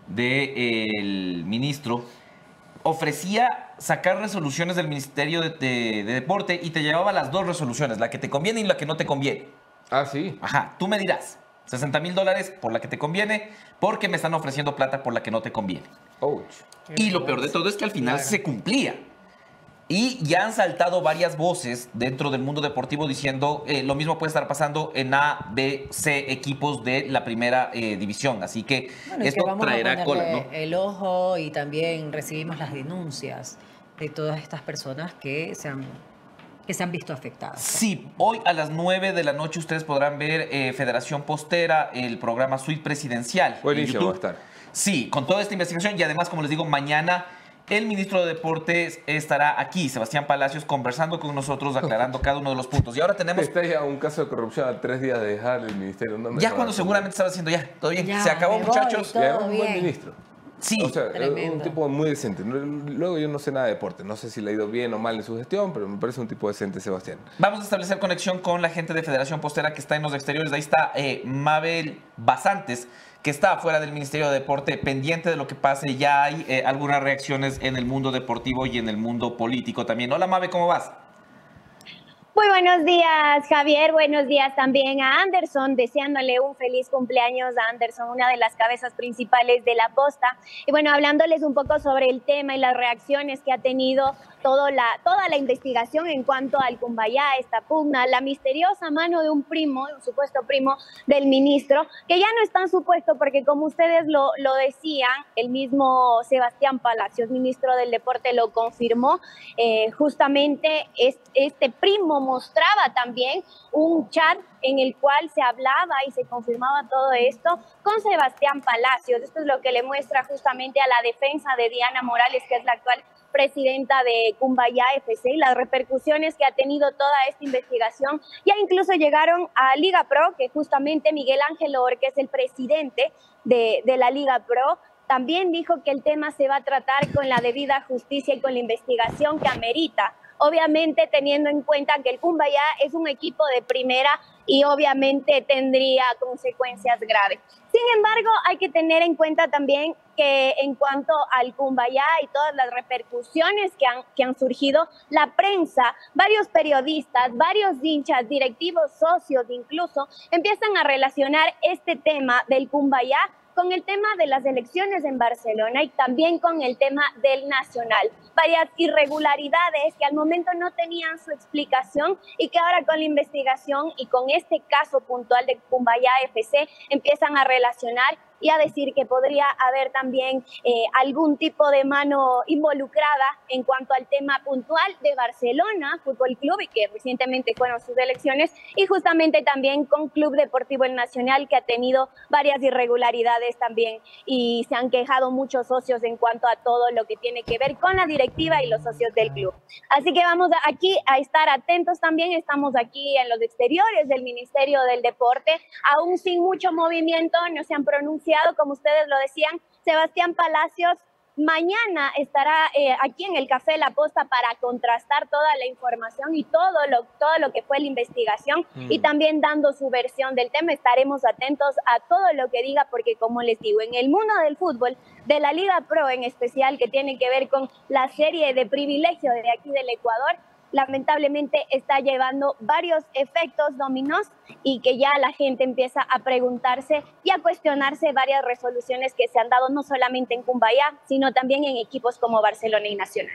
Speaker 2: del ministro ofrecía sacar resoluciones del Ministerio de, Deporte y te llevaba las dos resoluciones, la que te conviene y la que no te conviene.
Speaker 1: Ah, sí.
Speaker 2: Ajá, tú me dirás, 60 mil dólares por la que te conviene, porque me están ofreciendo plata por la que no te conviene. Y lo peor de todo es que al final se cumplía. Y ya han saltado varias voces dentro del mundo deportivo diciendo eh, lo mismo puede estar pasando en A, B, C equipos de la primera eh, división. Así que esto traerá cola.
Speaker 3: El ojo y también recibimos las denuncias de todas estas personas que se han, que se han visto afectadas.
Speaker 2: Sí, hoy a las 9 de la noche ustedes podrán ver eh, Federación Postera, el programa Suite Presidencial.
Speaker 1: Buenísimo, va a estar.
Speaker 2: Sí, con toda esta investigación y además, como les digo, mañana el ministro de Deportes estará aquí, Sebastián Palacios, conversando con nosotros, aclarando cada uno de los puntos. Y ahora tenemos...
Speaker 1: Está ya un caso de corrupción a tres días de dejar el ministerio.
Speaker 2: ya cuando seguramente estaba diciendo, ya, todo bien, se acabó muchachos.
Speaker 1: ya era un buen ministro. Sí, o sea, un tipo muy decente. Luego yo no sé nada de deporte, no sé si le ha ido bien o mal en su gestión, pero me parece un tipo decente, Sebastián.
Speaker 2: Vamos a establecer conexión con la gente de Federación Postera que está en los exteriores. Ahí está eh, Mabel Basantes, que está afuera del Ministerio de Deporte, pendiente de lo que pase. Ya hay eh, algunas reacciones en el mundo deportivo y en el mundo político también. Hola, Mabe, ¿cómo vas?
Speaker 15: Muy buenos días, Javier. Buenos días también a Anderson, deseándole un feliz cumpleaños a Anderson, una de las cabezas principales de la posta. Y bueno, hablándoles un poco sobre el tema y las reacciones que ha tenido la, toda la investigación en cuanto al Cumbayá, esta pugna, la misteriosa mano de un primo, un supuesto primo del ministro, que ya no es tan supuesto porque como ustedes lo, lo decían, el mismo Sebastián Palacios, ministro del Deporte, lo confirmó. Eh, justamente este primo mostraba también un chat en el cual se hablaba y se confirmaba todo esto con Sebastián Palacios. Esto es lo que le muestra justamente a la defensa de Diana Morales, que es la actual presidenta de Cumbaya FC y las repercusiones que ha tenido toda esta investigación. Ya incluso llegaron a Liga Pro, que justamente Miguel Ángel Or, que es el presidente de, de la Liga Pro, también dijo que el tema se va a tratar con la debida justicia y con la investigación que amerita obviamente teniendo en cuenta que el Cumbaya es un equipo de primera y obviamente tendría consecuencias graves. Sin embargo, hay que tener en cuenta también que en cuanto al Cumbaya y todas las repercusiones que han, surgido, la prensa, varios periodistas, varios hinchas, directivos, socios incluso, empiezan a relacionar este tema del Cumbaya con el tema de las elecciones en Barcelona y también con el tema del Nacional. Varias irregularidades que al momento no tenían su explicación y que ahora con la investigación y con este caso puntual de Cumbaya FC empiezan a relacionar y a decir que podría haber también eh, algún tipo de mano involucrada en cuanto al tema puntual de Barcelona Fútbol Club y que recientemente fueron sus elecciones y justamente también con Club Deportivo El Nacional que ha tenido varias irregularidades también y se han quejado muchos socios en cuanto a todo lo que tiene que ver con la directiva y los socios del club. Así que vamos aquí a estar atentos también, estamos aquí en los exteriores del Ministerio del Deporte, aún sin mucho movimiento, no se han pronunciado como ustedes lo decían, Sebastián Palacios
Speaker 14: mañana estará eh, aquí en el Café La Posta para contrastar toda la información y todo lo, todo lo que fue la investigación y mm. también dando su versión del tema. Estaremos atentos a todo lo que diga porque, como les digo, en el mundo del fútbol, de la Liga Pro en especial, que tiene que ver con la serie de privilegios de aquí del Ecuador, lamentablemente está llevando varios efectos dominos y que ya la gente empieza a preguntarse y a cuestionarse varias resoluciones que se han dado no solamente en Cumbayá, sino también en equipos como Barcelona y Nacional.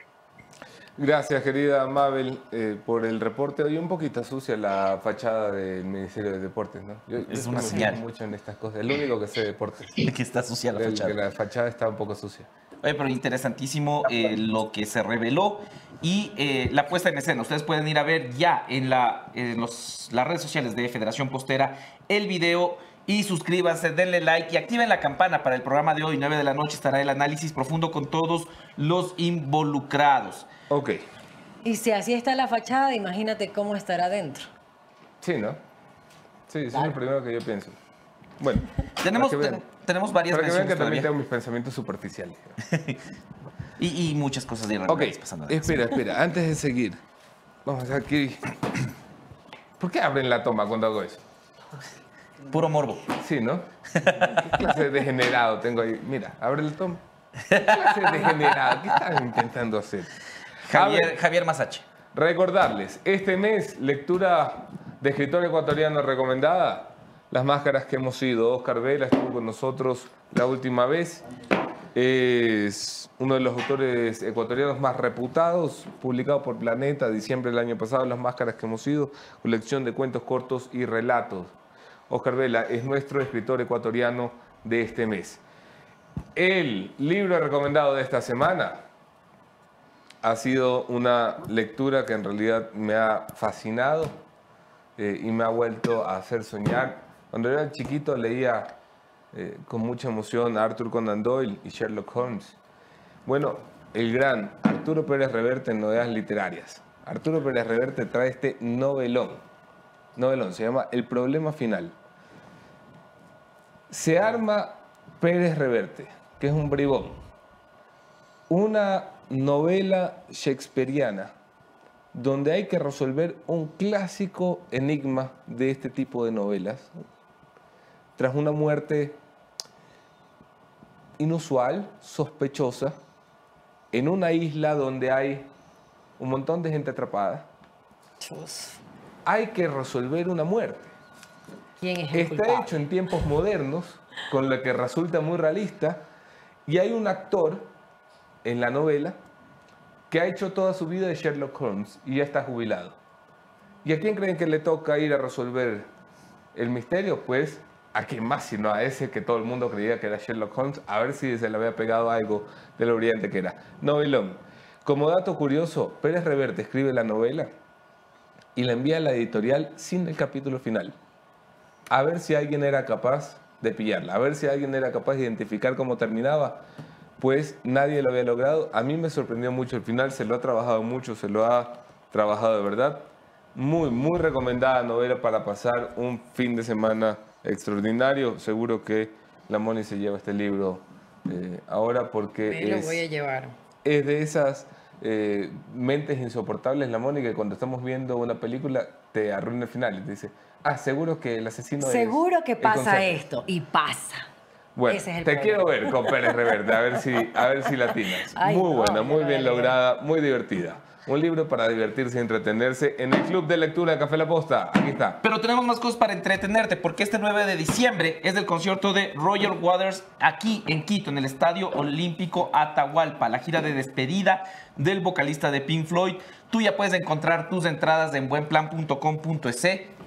Speaker 1: Gracias, querida Mabel, eh, por el reporte. Hoy un poquito sucia la fachada del Ministerio de Deportes, ¿no?
Speaker 2: es una señal.
Speaker 1: mucho en estas cosas. El único que sé deportes. *laughs*
Speaker 2: que está sucia la fachada.
Speaker 1: la fachada está un poco sucia.
Speaker 2: Oye, pero interesantísimo eh, lo que se reveló y eh, la puesta en escena. Ustedes pueden ir a ver ya en, la, las redes sociales de Federación Postera el video y suscríbanse, denle like y activen la campana para el programa de hoy, 9 de la noche, estará el análisis profundo con todos los involucrados.
Speaker 1: Ok.
Speaker 3: Y si así está la fachada, imagínate cómo estará dentro.
Speaker 1: Sí, ¿no? Sí, eso es lo primero que yo pienso. Bueno, *laughs*
Speaker 2: tenemos, tenemos varias
Speaker 1: Para que vean que también tengo mis pensamientos superficiales. *laughs*
Speaker 2: y, muchas cosas de
Speaker 1: Ok, pasando. Espera, *laughs* espera, antes de seguir, vamos a aquí. *coughs* ¿Por qué abren la toma cuando hago eso?
Speaker 2: Puro morbo.
Speaker 1: Sí, ¿no? *laughs* ¿Qué clase de degenerado tengo ahí? Mira, abre la toma. ¿Qué clase de degenerado? ¿Qué están intentando hacer?
Speaker 2: Javier, Javier Masache.
Speaker 1: Recordarles, este mes, lectura de escritor ecuatoriano recomendada, las máscaras que hemos ido. Oscar Vela estuvo con nosotros la última vez. Es uno de los autores ecuatorianos más reputados, publicado por Planeta, diciembre del año pasado, Las Máscaras que hemos ido, colección de cuentos cortos y relatos. Oscar Vela es nuestro escritor ecuatoriano de este mes. El libro recomendado de esta semana ha sido una lectura que en realidad me ha fascinado eh, y me ha vuelto a hacer soñar cuando era chiquito leía eh, con mucha emoción Arthur Conan Doyle y Sherlock Holmes. Bueno, el gran Arturo Pérez Reverte en novedades literarias. Arturo Pérez Reverte trae este novelón. Novelón, se llama El problema final. Se arma Pérez Reverte, que es un bribón. Una novela shakespeariana donde hay que resolver un clásico enigma de este tipo de novelas, tras una muerte inusual, sospechosa, en una isla donde hay un montón de gente atrapada. Hay que resolver una muerte.
Speaker 3: ¿Quién es
Speaker 1: Está hecho en tiempos modernos, con lo que resulta muy realista, y hay un actor en la novela que ha hecho toda su vida de Sherlock Holmes y ya está jubilado. ¿Y a quién creen que le toca ir a resolver el misterio? Pues a quién más sino a ese que todo el mundo creía que era Sherlock Holmes, a ver si se le había pegado algo de lo brillante que era. Novelón. Como dato curioso, Pérez Reverte escribe la novela y la envía a la editorial sin el capítulo final. A ver si alguien era capaz de pillarla, a ver si alguien era capaz de identificar cómo terminaba. Pues nadie lo había logrado. A mí me sorprendió mucho el final, se lo ha trabajado mucho, se lo ha trabajado de verdad. Muy, muy recomendada novela para pasar un fin de semana extraordinario. Seguro que la Moni se lleva este libro eh, ahora porque
Speaker 3: lo voy a llevar.
Speaker 1: es de esas eh, mentes insoportables, la Moni, que cuando estamos viendo una película te arruina el final y te dice, ah, seguro que el asesino
Speaker 3: Seguro que pasa esto y pasa.
Speaker 1: Bueno, te quiero ver con Pérez Reverte, a ver si, a ver si latinas. *laughs* muy buena, muy bien lograda, muy divertida. Un libro para divertirse y entretenerse en el Club de Lectura de Café La Posta. Aquí está.
Speaker 2: Pero tenemos más cosas para entretenerte porque este 9 de diciembre es el concierto de Roger Waters aquí en Quito, en el Estadio Olímpico Atahualpa, la gira de despedida del vocalista de Pink Floyd. Tú ya puedes encontrar tus entradas en buenplan.com.es.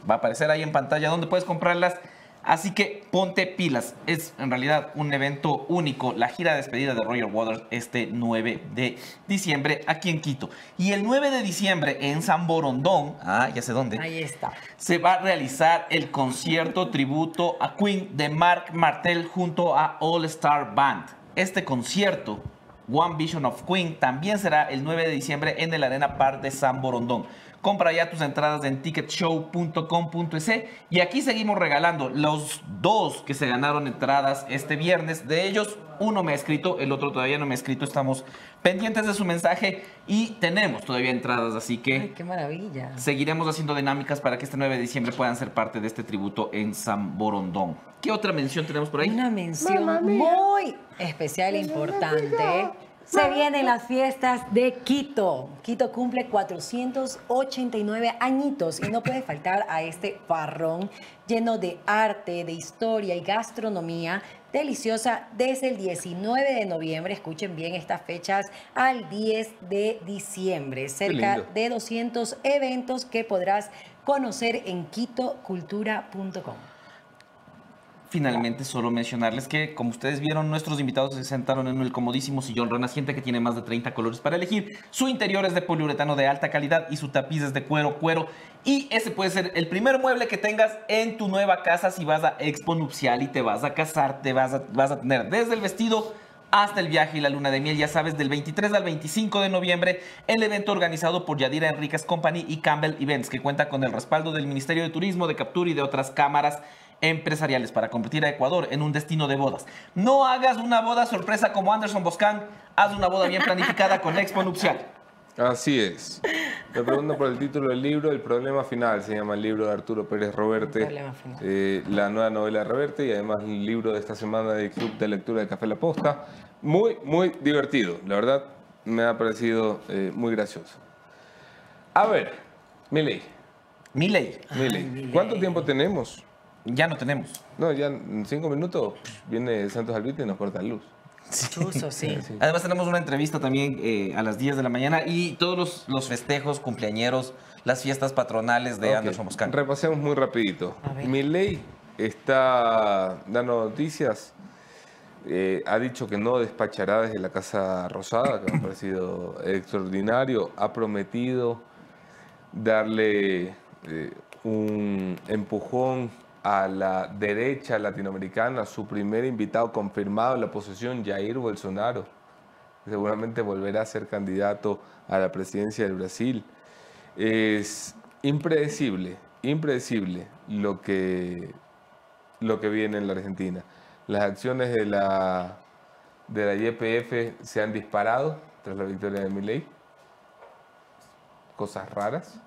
Speaker 2: Va a aparecer ahí en pantalla donde puedes comprarlas Así que ponte pilas. Es en realidad un evento único. La gira de despedida de Roger Waters este 9 de diciembre aquí en Quito. Y el 9 de diciembre en San Borondón, ah, ya sé dónde.
Speaker 3: Ahí está.
Speaker 2: Se va a realizar el concierto tributo a Queen de Mark Martel junto a All Star Band. Este concierto, One Vision of Queen, también será el 9 de diciembre en el Arena Park de San Borondón Compra ya tus entradas en ticketshow.com.es y aquí seguimos regalando los dos que se ganaron entradas este viernes. De ellos, uno me ha escrito, el otro todavía no me ha escrito. Estamos pendientes de su mensaje y tenemos todavía entradas, así que...
Speaker 3: Ay, qué maravilla.
Speaker 2: Seguiremos haciendo dinámicas para que este 9 de diciembre puedan ser parte de este tributo en San Borondón. ¿Qué otra mención tenemos por ahí?
Speaker 3: Una mención muy especial e importante se vienen las fiestas de Quito. Quito cumple 489 añitos y no puede faltar a este parrón lleno de arte, de historia y gastronomía deliciosa desde el 19 de noviembre, escuchen bien estas fechas, al 10 de diciembre. Cerca de 200 eventos que podrás conocer en quitocultura.com.
Speaker 2: Finalmente, solo mencionarles que, como ustedes vieron, nuestros invitados se sentaron en el comodísimo sillón renaciente que tiene más de 30 colores para elegir. Su interior es de poliuretano de alta calidad y su tapiz es de cuero, cuero. Y ese puede ser el primer mueble que tengas en tu nueva casa si vas a expo nupcial y te vas a casar, te vas a, vas a tener desde el vestido hasta el viaje y la luna de miel, ya sabes, del 23 al 25 de noviembre, el evento organizado por Yadira Enríquez Company y Campbell Events, que cuenta con el respaldo del Ministerio de Turismo, de Captura y de otras cámaras empresariales para convertir a Ecuador en un destino de bodas. No hagas una boda sorpresa como Anderson Boscan, haz una boda bien planificada con Expo Nupcial.
Speaker 1: Así es. Me pregunto por el título del libro, El problema final, se llama el libro de Arturo Pérez Reverte, eh, la nueva novela de Reverte y además el libro de esta semana del Club de Lectura de Café La Posta. Muy, muy divertido, la verdad me ha parecido eh, muy gracioso. A ver, Miley.
Speaker 2: Miley.
Speaker 1: Miley. ¿Cuánto tiempo tenemos?
Speaker 2: Ya no tenemos.
Speaker 1: No, ya en cinco minutos viene Santos Albite y nos corta la luz.
Speaker 3: Chuso, *laughs* sí.
Speaker 2: Además tenemos una entrevista también eh, a las 10 de la mañana y todos los, festejos, cumpleañeros, las fiestas patronales de Anderson Moscán.
Speaker 1: Repasemos muy rapidito. Mi ley está dando noticias. Eh, ha dicho que no despachará desde la Casa Rosada, que me ha parecido *laughs* extraordinario. Ha prometido darle eh, un empujón a la derecha latinoamericana, su primer invitado confirmado en la posesión, Jair Bolsonaro. Seguramente volverá a ser candidato a la presidencia del Brasil. Es impredecible, impredecible lo que, lo que viene en la Argentina. Las acciones de la, de la YPF se han disparado tras la victoria de Milei. Cosas raras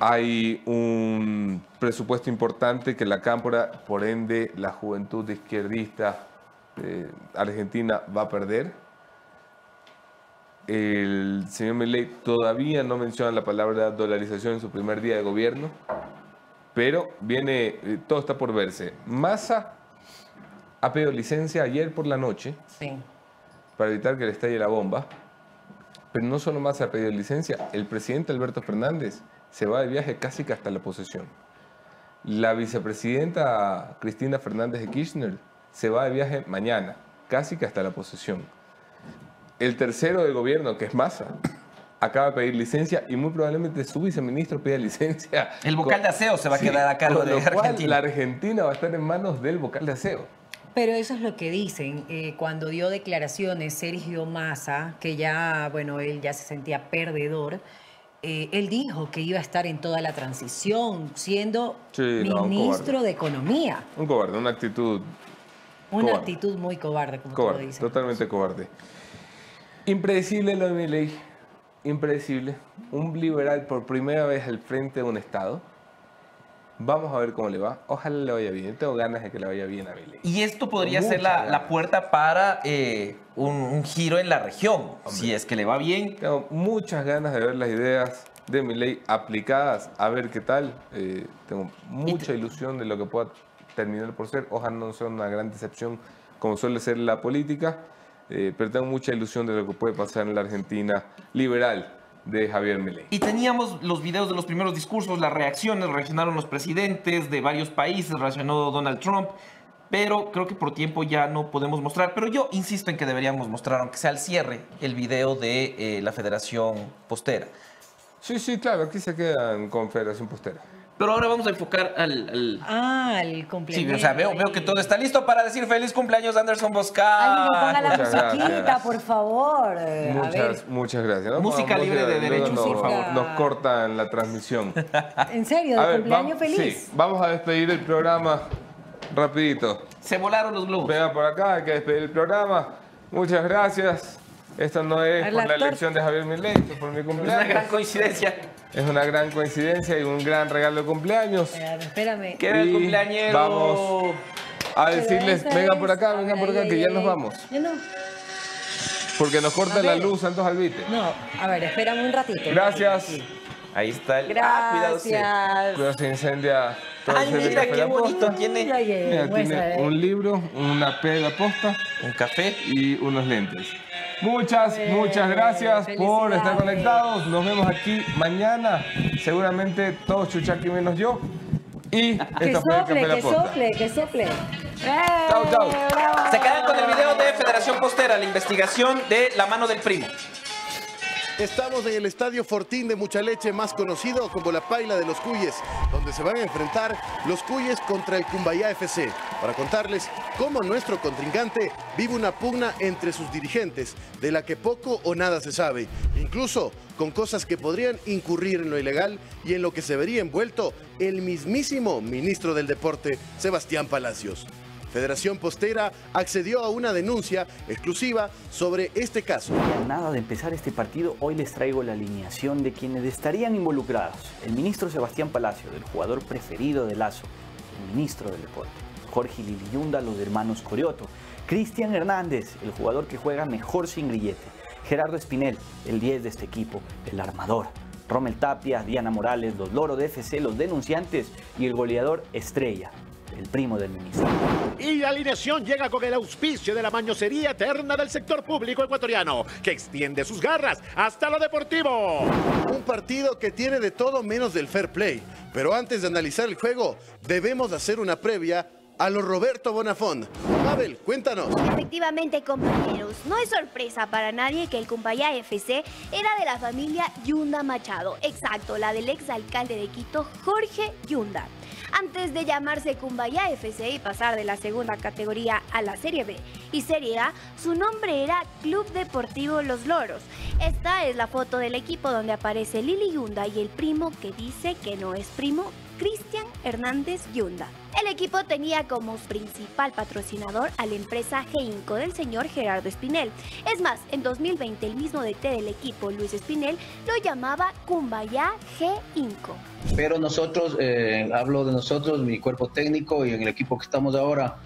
Speaker 1: hay un presupuesto importante que la Cámpora, por ende la juventud izquierdista eh, argentina va a perder. El señor Milley todavía no menciona la palabra dolarización en su primer día de gobierno, pero viene, eh, todo está por verse. Massa ha pedido licencia ayer por la noche para evitar que le estalle la bomba, pero no solo Massa ha pedido licencia, el presidente Alberto Fernández se va de viaje casi que hasta la posesión. La vicepresidenta Cristina Fernández de Kirchner se va de viaje mañana, casi que hasta la posesión. El tercero del gobierno, que es Massa, acaba de pedir licencia y muy probablemente su viceministro pida licencia. *laughs*
Speaker 2: El vocal de aseo se va a quedar a cargo de Argentina.
Speaker 1: La Argentina va a estar en manos del vocal de aseo.
Speaker 3: Pero eso es lo que dicen. Eh, cuando dio declaraciones Sergio Massa, que ya, bueno, él ya se sentía perdedor, eh, él dijo que iba a estar en toda la transición, siendo ministro de Economía.
Speaker 1: Un cobarde, una actitud.
Speaker 3: Una actitud muy cobarde, como
Speaker 1: cobarde,
Speaker 3: tú lo dices.
Speaker 1: Totalmente cobarde. Impredecible lo de mi ley. Impredecible. Un liberal por primera vez al frente de un Estado Vamos a ver cómo le va. Ojalá le vaya bien. Tengo ganas de que le vaya bien a Milei.
Speaker 2: Y esto podría ser la, puerta para eh, un, giro en la región, si es que le va bien.
Speaker 1: Tengo muchas ganas de ver las ideas de Milei aplicadas, a ver qué tal. Eh, tengo mucha ilusión de lo que pueda terminar por ser. Ojalá no sea una gran decepción como suele ser la política, eh, pero tengo mucha ilusión de lo que puede pasar en la Argentina liberal de Javier Milei.
Speaker 2: Y teníamos los videos de los primeros discursos, las reacciones, reaccionaron los presidentes de varios países, reaccionó Donald Trump, pero creo que por tiempo ya no podemos mostrar. Pero yo insisto en que deberíamos mostrar, aunque sea al cierre, el video de eh, la Federación Postera.
Speaker 1: Sí, sí, claro, aquí se queda en Confederación Postera.
Speaker 2: Pero ahora vamos a enfocar al...
Speaker 3: Ah, al cumpleaños.
Speaker 2: Sí, o sea, veo, veo que todo está listo para decir feliz cumpleaños Anderson Bosca.
Speaker 3: Ay, ponga la musiquita, por favor.
Speaker 1: Muchas, muchas gracias.
Speaker 2: Música libre de derechos,
Speaker 1: por favor. Nos cortan la transmisión. *laughs*
Speaker 3: ¿En serio? ¿De cumpleaños feliz? Sí,
Speaker 1: vamos a despedir el programa rapidito.
Speaker 2: Se volaron los globos.
Speaker 1: Venga por acá, hay que despedir el programa. Muchas gracias. Esto no es por la elección de Javier Milei, esto es por mi cumpleaños.
Speaker 2: Es una gran coincidencia.
Speaker 1: Es una gran coincidencia y un gran regalo de cumpleaños.
Speaker 3: Espérame.
Speaker 2: ¿Qué el cumpleañero?
Speaker 1: Vamos a decirles, vengan por acá, vengan por acá, que ya nos vamos.
Speaker 3: Ya no.
Speaker 1: Porque nos corta la luz, Santos Albite.
Speaker 3: No, a ver, espérame un ratito.
Speaker 1: Gracias.
Speaker 2: Ahí está el...
Speaker 3: Gracias.
Speaker 2: cuidado,
Speaker 1: Cuidado, se incendia todo
Speaker 2: Ay, mira, qué bonito
Speaker 1: posta.
Speaker 2: tiene.
Speaker 1: Mira, tiene un libro, una pega posta,
Speaker 2: un café
Speaker 1: y unos lentes. Muchas, muchas gracias por estar conectados. Nos vemos aquí mañana. Seguramente todos chuchaqui menos yo. Y
Speaker 3: Que sople, que sople, que sople.
Speaker 1: Chau, chau.
Speaker 2: Se quedan con el video de Federación Postera, la investigación de la mano del primo.
Speaker 16: Estamos en el Estadio Fortín de Muchaleche, más conocido como la Paila de los Cuyes, donde se van a enfrentar los Cuyes contra el Cumbayá FC, para contarles cómo nuestro contrincante vive una pugna entre sus dirigentes, de la que poco o nada se sabe, incluso con cosas que podrían incurrir en lo ilegal y en lo que se vería envuelto el mismísimo ministro del Deporte, Sebastián Palacios. Federación Postera accedió a una denuncia exclusiva sobre este caso.
Speaker 17: Nada de empezar este partido, hoy les traigo la alineación de quienes estarían involucrados. El ministro Sebastián Palacio, del jugador preferido de Lazo, el ministro del deporte. Jorge Liliyunda, los hermanos Corioto. Cristian Hernández, el jugador que juega mejor sin grillete. Gerardo Espinel, el 10 de este equipo, el armador. Rommel Tapia, Diana Morales, los Loro de FC, los denunciantes y el goleador Estrella, el primo del ministro.
Speaker 18: Y la alineación llega con el auspicio de la mañosería eterna del sector público ecuatoriano, que extiende sus garras hasta lo deportivo.
Speaker 16: Un partido que tiene de todo menos del fair play. Pero antes de analizar el juego, debemos hacer una previa a lo Roberto Bonafón. Mabel, cuéntanos.
Speaker 14: Efectivamente, compañeros, no es sorpresa para nadie que el Cumbaya FC era de la familia Yunda Machado, exacto, la del exalcalde de Quito, Jorge Yunda. Antes de llamarse Cumbaya FC y pasar de la segunda categoría a la Serie B y Serie A, su nombre era Club Deportivo Los Loros. Esta es la foto del equipo donde aparece Lili Yunda y el primo que dice que no es primo, Cristian Hernández Yunda. El equipo tenía como principal patrocinador a la empresa Geinco del señor Gerardo Espinel. Es más, en 2020 el mismo DT del equipo, Luis Espinel, lo llamaba Cumbaya Geinco.
Speaker 19: Pero nosotros, eh, hablo de nosotros, mi cuerpo técnico y en el equipo que estamos ahora,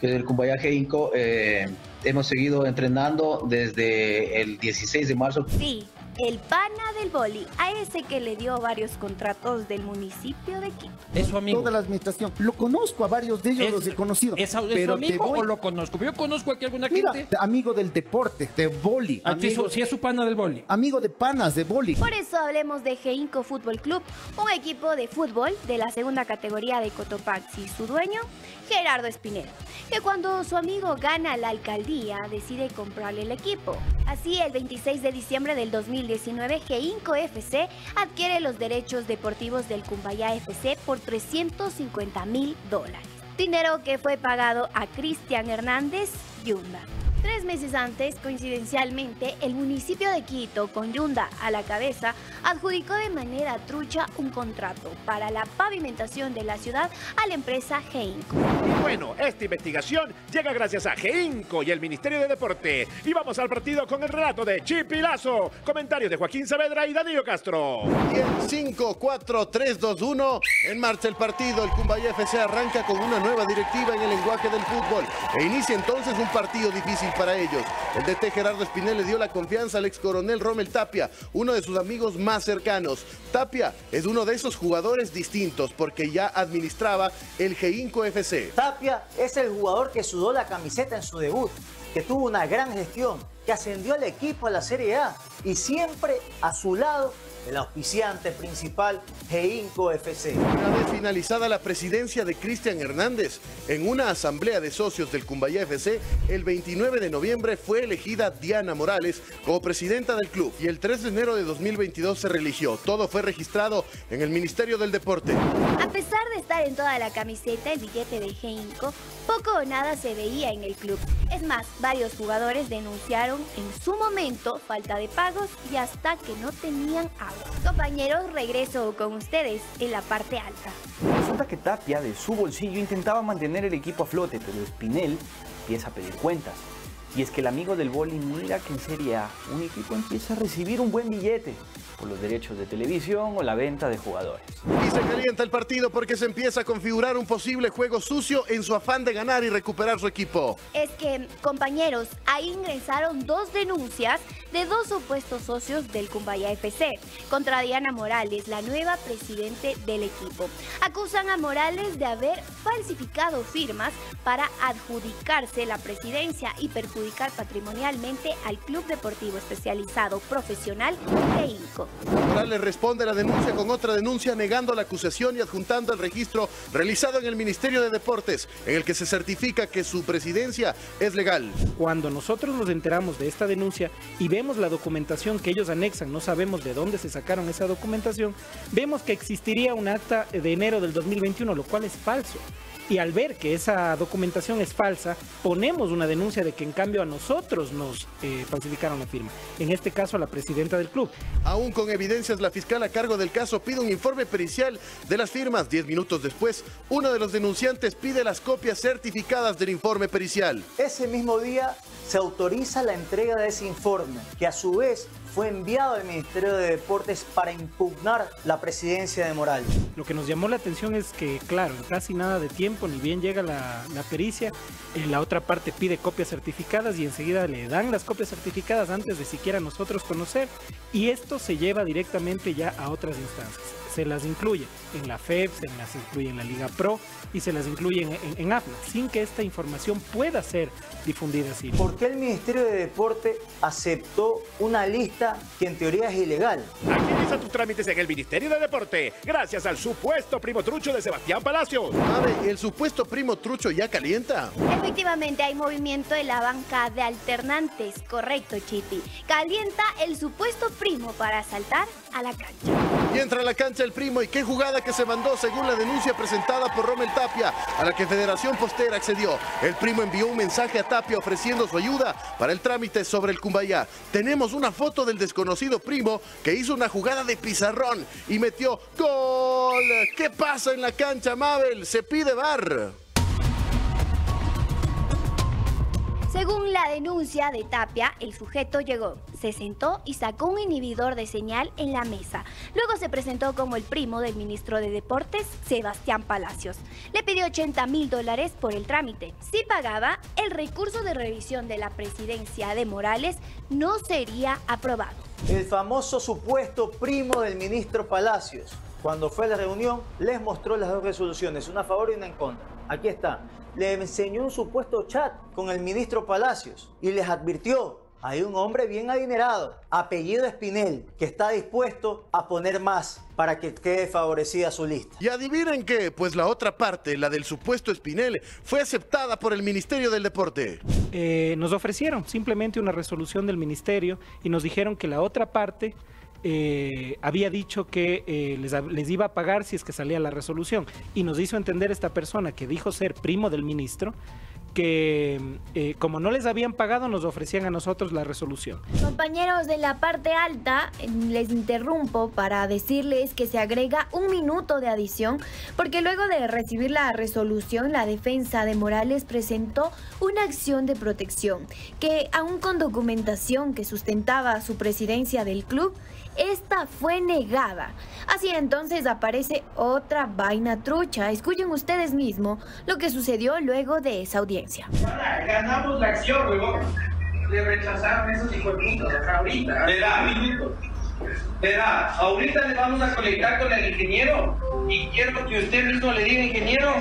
Speaker 19: que es el Cumbayaje Inco, eh, hemos seguido entrenando desde el 16 de marzo.
Speaker 14: Sí, el pana del boli, a ese que le dio varios contratos del municipio de Quito.
Speaker 20: Es su amigo.
Speaker 21: Toda la administración. Lo conozco a varios de ellos,
Speaker 20: Es-
Speaker 21: los he conocido.
Speaker 20: ¿Es, es su
Speaker 21: pero
Speaker 20: amigo
Speaker 21: te voy-
Speaker 20: o lo conozco? Yo conozco aquí alguna
Speaker 21: Mira,
Speaker 20: gente.
Speaker 21: amigo del deporte, de boli.
Speaker 20: Ah, sí,
Speaker 21: amigo,
Speaker 20: su- sí es su pana del boli.
Speaker 21: amigo de panas, de boli.
Speaker 14: Por eso hablemos de Geinco Fútbol Club, un equipo de fútbol de la segunda categoría de Cotopaxi. Su dueño, Gerardo Espinel, que cuando su amigo gana la alcaldía decide comprarle el equipo. Así, el 26 de diciembre del 2019, Geinco FC adquiere los derechos deportivos del Cumbaya FC por 350 mil dólares. Dinero que fue pagado a Cristian Hernández Yunda. Tres meses antes, coincidencialmente, el municipio de Quito, con Yunda a la cabeza, adjudicó de manera trucha un contrato para la pavimentación de la ciudad a la empresa Geinco.
Speaker 18: Y bueno, esta investigación llega gracias a Geinco y el Ministerio de Deporte. Y vamos al partido con el relato de Chipilazo. Comentarios de Joaquín Saavedra y Danilo Castro.
Speaker 16: Y en 5, 4, 3, 2, 1, en marcha el partido. El Cumbaya FC arranca con una nueva directiva en el lenguaje del fútbol e inicia entonces un partido difícil para ellos. El DT Gerardo Espinel le dio la confianza al ex coronel Rommel Tapia, uno de sus amigos más cercanos. Tapia es uno de esos jugadores distintos porque ya administraba el Geinco FC.
Speaker 22: Tapia es el jugador que sudó la camiseta en su debut, que tuvo una gran gestión, que ascendió al equipo a la Serie A y siempre a su lado el auspiciante principal Geinco FC.
Speaker 16: Una vez finalizada la presidencia de Cristian Hernández, en una asamblea de socios del Cumbayá FC, el 29 de noviembre fue elegida Diana Morales como presidenta del club y el 3 de enero de 2022 se religió. Todo fue registrado en el Ministerio del Deporte.
Speaker 14: A pesar de estar en toda la camiseta el billete de Geinco, poco o nada se veía en el club. Es más, varios jugadores denunciaron en su momento falta de pagos y hasta que no tenían agua. Compañeros, regreso con ustedes en la parte alta.
Speaker 17: Resulta que Tapia de su bolsillo intentaba mantener el equipo a flote, pero Spinel empieza a pedir cuentas. Y es que el amigo del boli mira que en Serie A un equipo empieza a recibir un buen billete por los derechos de televisión o la venta de jugadores.
Speaker 16: Y se calienta el partido porque se empieza a configurar un posible juego sucio en su afán de ganar y recuperar su equipo.
Speaker 14: Es que, compañeros, ahí ingresaron dos denuncias de dos supuestos socios del Cumbaya FC contra Diana Morales, la nueva presidente del equipo. Acusan a Morales de haber falsificado firmas para adjudicarse la presidencia y perjudicar patrimonialmente al Club Deportivo Especializado Profesional de Inco.
Speaker 16: Morales responde la denuncia con otra denuncia negando la acusación y adjuntando el registro realizado en el Ministerio de Deportes, en el que se certifica que su presidencia es legal.
Speaker 20: Cuando nosotros nos enteramos de esta denuncia y vemos la documentación que ellos anexan, no sabemos de dónde se sacaron esa documentación, vemos que existiría un acta de enero del 2021, lo cual es falso. Y al ver que esa documentación es falsa, ponemos una denuncia de que en cambio a nosotros nos eh, falsificaron la firma. En este caso a la presidenta del club.
Speaker 16: Aún con evidencias, la fiscal a cargo del caso pide un informe pericial de las firmas. Diez minutos después, uno de los denunciantes pide las copias certificadas del informe pericial.
Speaker 22: Ese mismo día se autoriza la entrega de ese informe, que a su vez fue enviado al Ministerio de Deportes para impugnar la presidencia de Morales.
Speaker 20: Lo que nos llamó la atención es que, claro, casi nada de tiempo, ni bien llega la, pericia, eh, la otra parte pide copias certificadas y enseguida le dan las copias certificadas antes de siquiera nosotros conocer y esto se lleva directamente ya a otras instancias. Se las incluye en la FEB, se las incluye en la Liga Pro y se las incluye en, en, AFNA, sin que esta información pueda ser difundida así.
Speaker 22: ¿Por qué el Ministerio de Deporte aceptó una lista que en teoría es ilegal?
Speaker 18: Agiliza tus trámites en el Ministerio de Deporte, gracias al supuesto primo trucho de Sebastián Palacios.
Speaker 16: ¿y ¿el supuesto primo trucho ya calienta?
Speaker 14: Efectivamente, hay movimiento en la banca de alternantes, correcto, Chipi. Calienta el supuesto primo para saltar a la cancha.
Speaker 16: Y entra a la cancha el primo, y qué jugada que se mandó según la denuncia presentada por Rommel Tapia, a la que Federación Postera accedió. El primo envió un mensaje a Tapia ofreciendo su ayuda para el trámite sobre el Cumbayá. Tenemos una foto del desconocido primo que hizo una jugada de pizarrón y metió gol. ¿Qué pasa en la cancha, Mabel? Se pide bar.
Speaker 14: Según la denuncia de Tapia, el sujeto llegó, se sentó y sacó un inhibidor de señal en la mesa. Luego se presentó como el primo del ministro de Deportes, Sebastián Palacios. Le pidió 80 mil dólares por el trámite. Si pagaba, el recurso de revisión de la presidencia de Morales no sería aprobado.
Speaker 22: El famoso supuesto primo del ministro Palacios, cuando fue a la reunión, les mostró las dos resoluciones, una a favor y una en contra. Aquí está le enseñó un supuesto chat con el ministro Palacios y les advirtió, hay un hombre bien adinerado, apellido Espinel, que está dispuesto a poner más para que quede favorecida su lista.
Speaker 16: Y adivinen qué, pues la otra parte, la del supuesto Espinel, fue aceptada por el Ministerio del Deporte.
Speaker 20: Eh, nos ofrecieron simplemente una resolución del ministerio y nos dijeron que la otra parte eh, había dicho que eh, les, iba a pagar si es que salía la resolución. Y nos hizo entender esta persona que dijo ser primo del ministro que eh, como no les habían pagado nos ofrecían a nosotros la resolución.
Speaker 14: Compañeros de la parte alta, les interrumpo para decirles que se agrega un minuto de adición porque luego de recibir la resolución la defensa de Morales presentó una acción de protección que aún con documentación que sustentaba su presidencia del club esta fue negada. Así entonces aparece otra vaina trucha. Escuchen ustedes mismos lo que sucedió luego de esa audiencia.
Speaker 23: Ganamos la acción, huevón. Le rechazaron esos hijos ahorita. Verá, Verá, ahorita le vamos a conectar con el ingeniero y quiero que usted mismo le diga, ingeniero,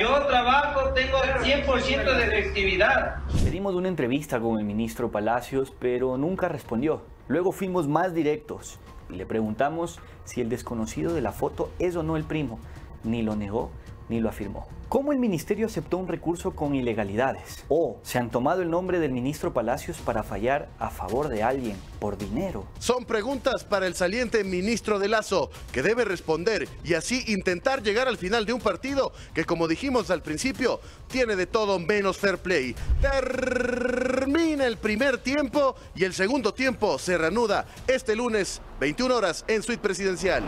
Speaker 23: yo trabajo, tengo 100% de efectividad.
Speaker 17: Pedimos una entrevista con el ministro Palacios, pero nunca respondió.
Speaker 12: Luego fuimos más directos y le preguntamos si el desconocido de la foto es o no el primo. Ni lo negó ni lo afirmó. ¿Cómo el ministerio aceptó un recurso con ilegalidades? ¿O se han tomado el nombre del ministro Palacios para fallar a favor de alguien por dinero?
Speaker 16: Son preguntas para el saliente ministro de Lazo, que debe responder y así intentar llegar al final de un partido que, como dijimos al principio, tiene de todo menos fair play. Termina el primer tiempo y el segundo tiempo se reanuda este lunes, 21 horas, en Suite Presidencial.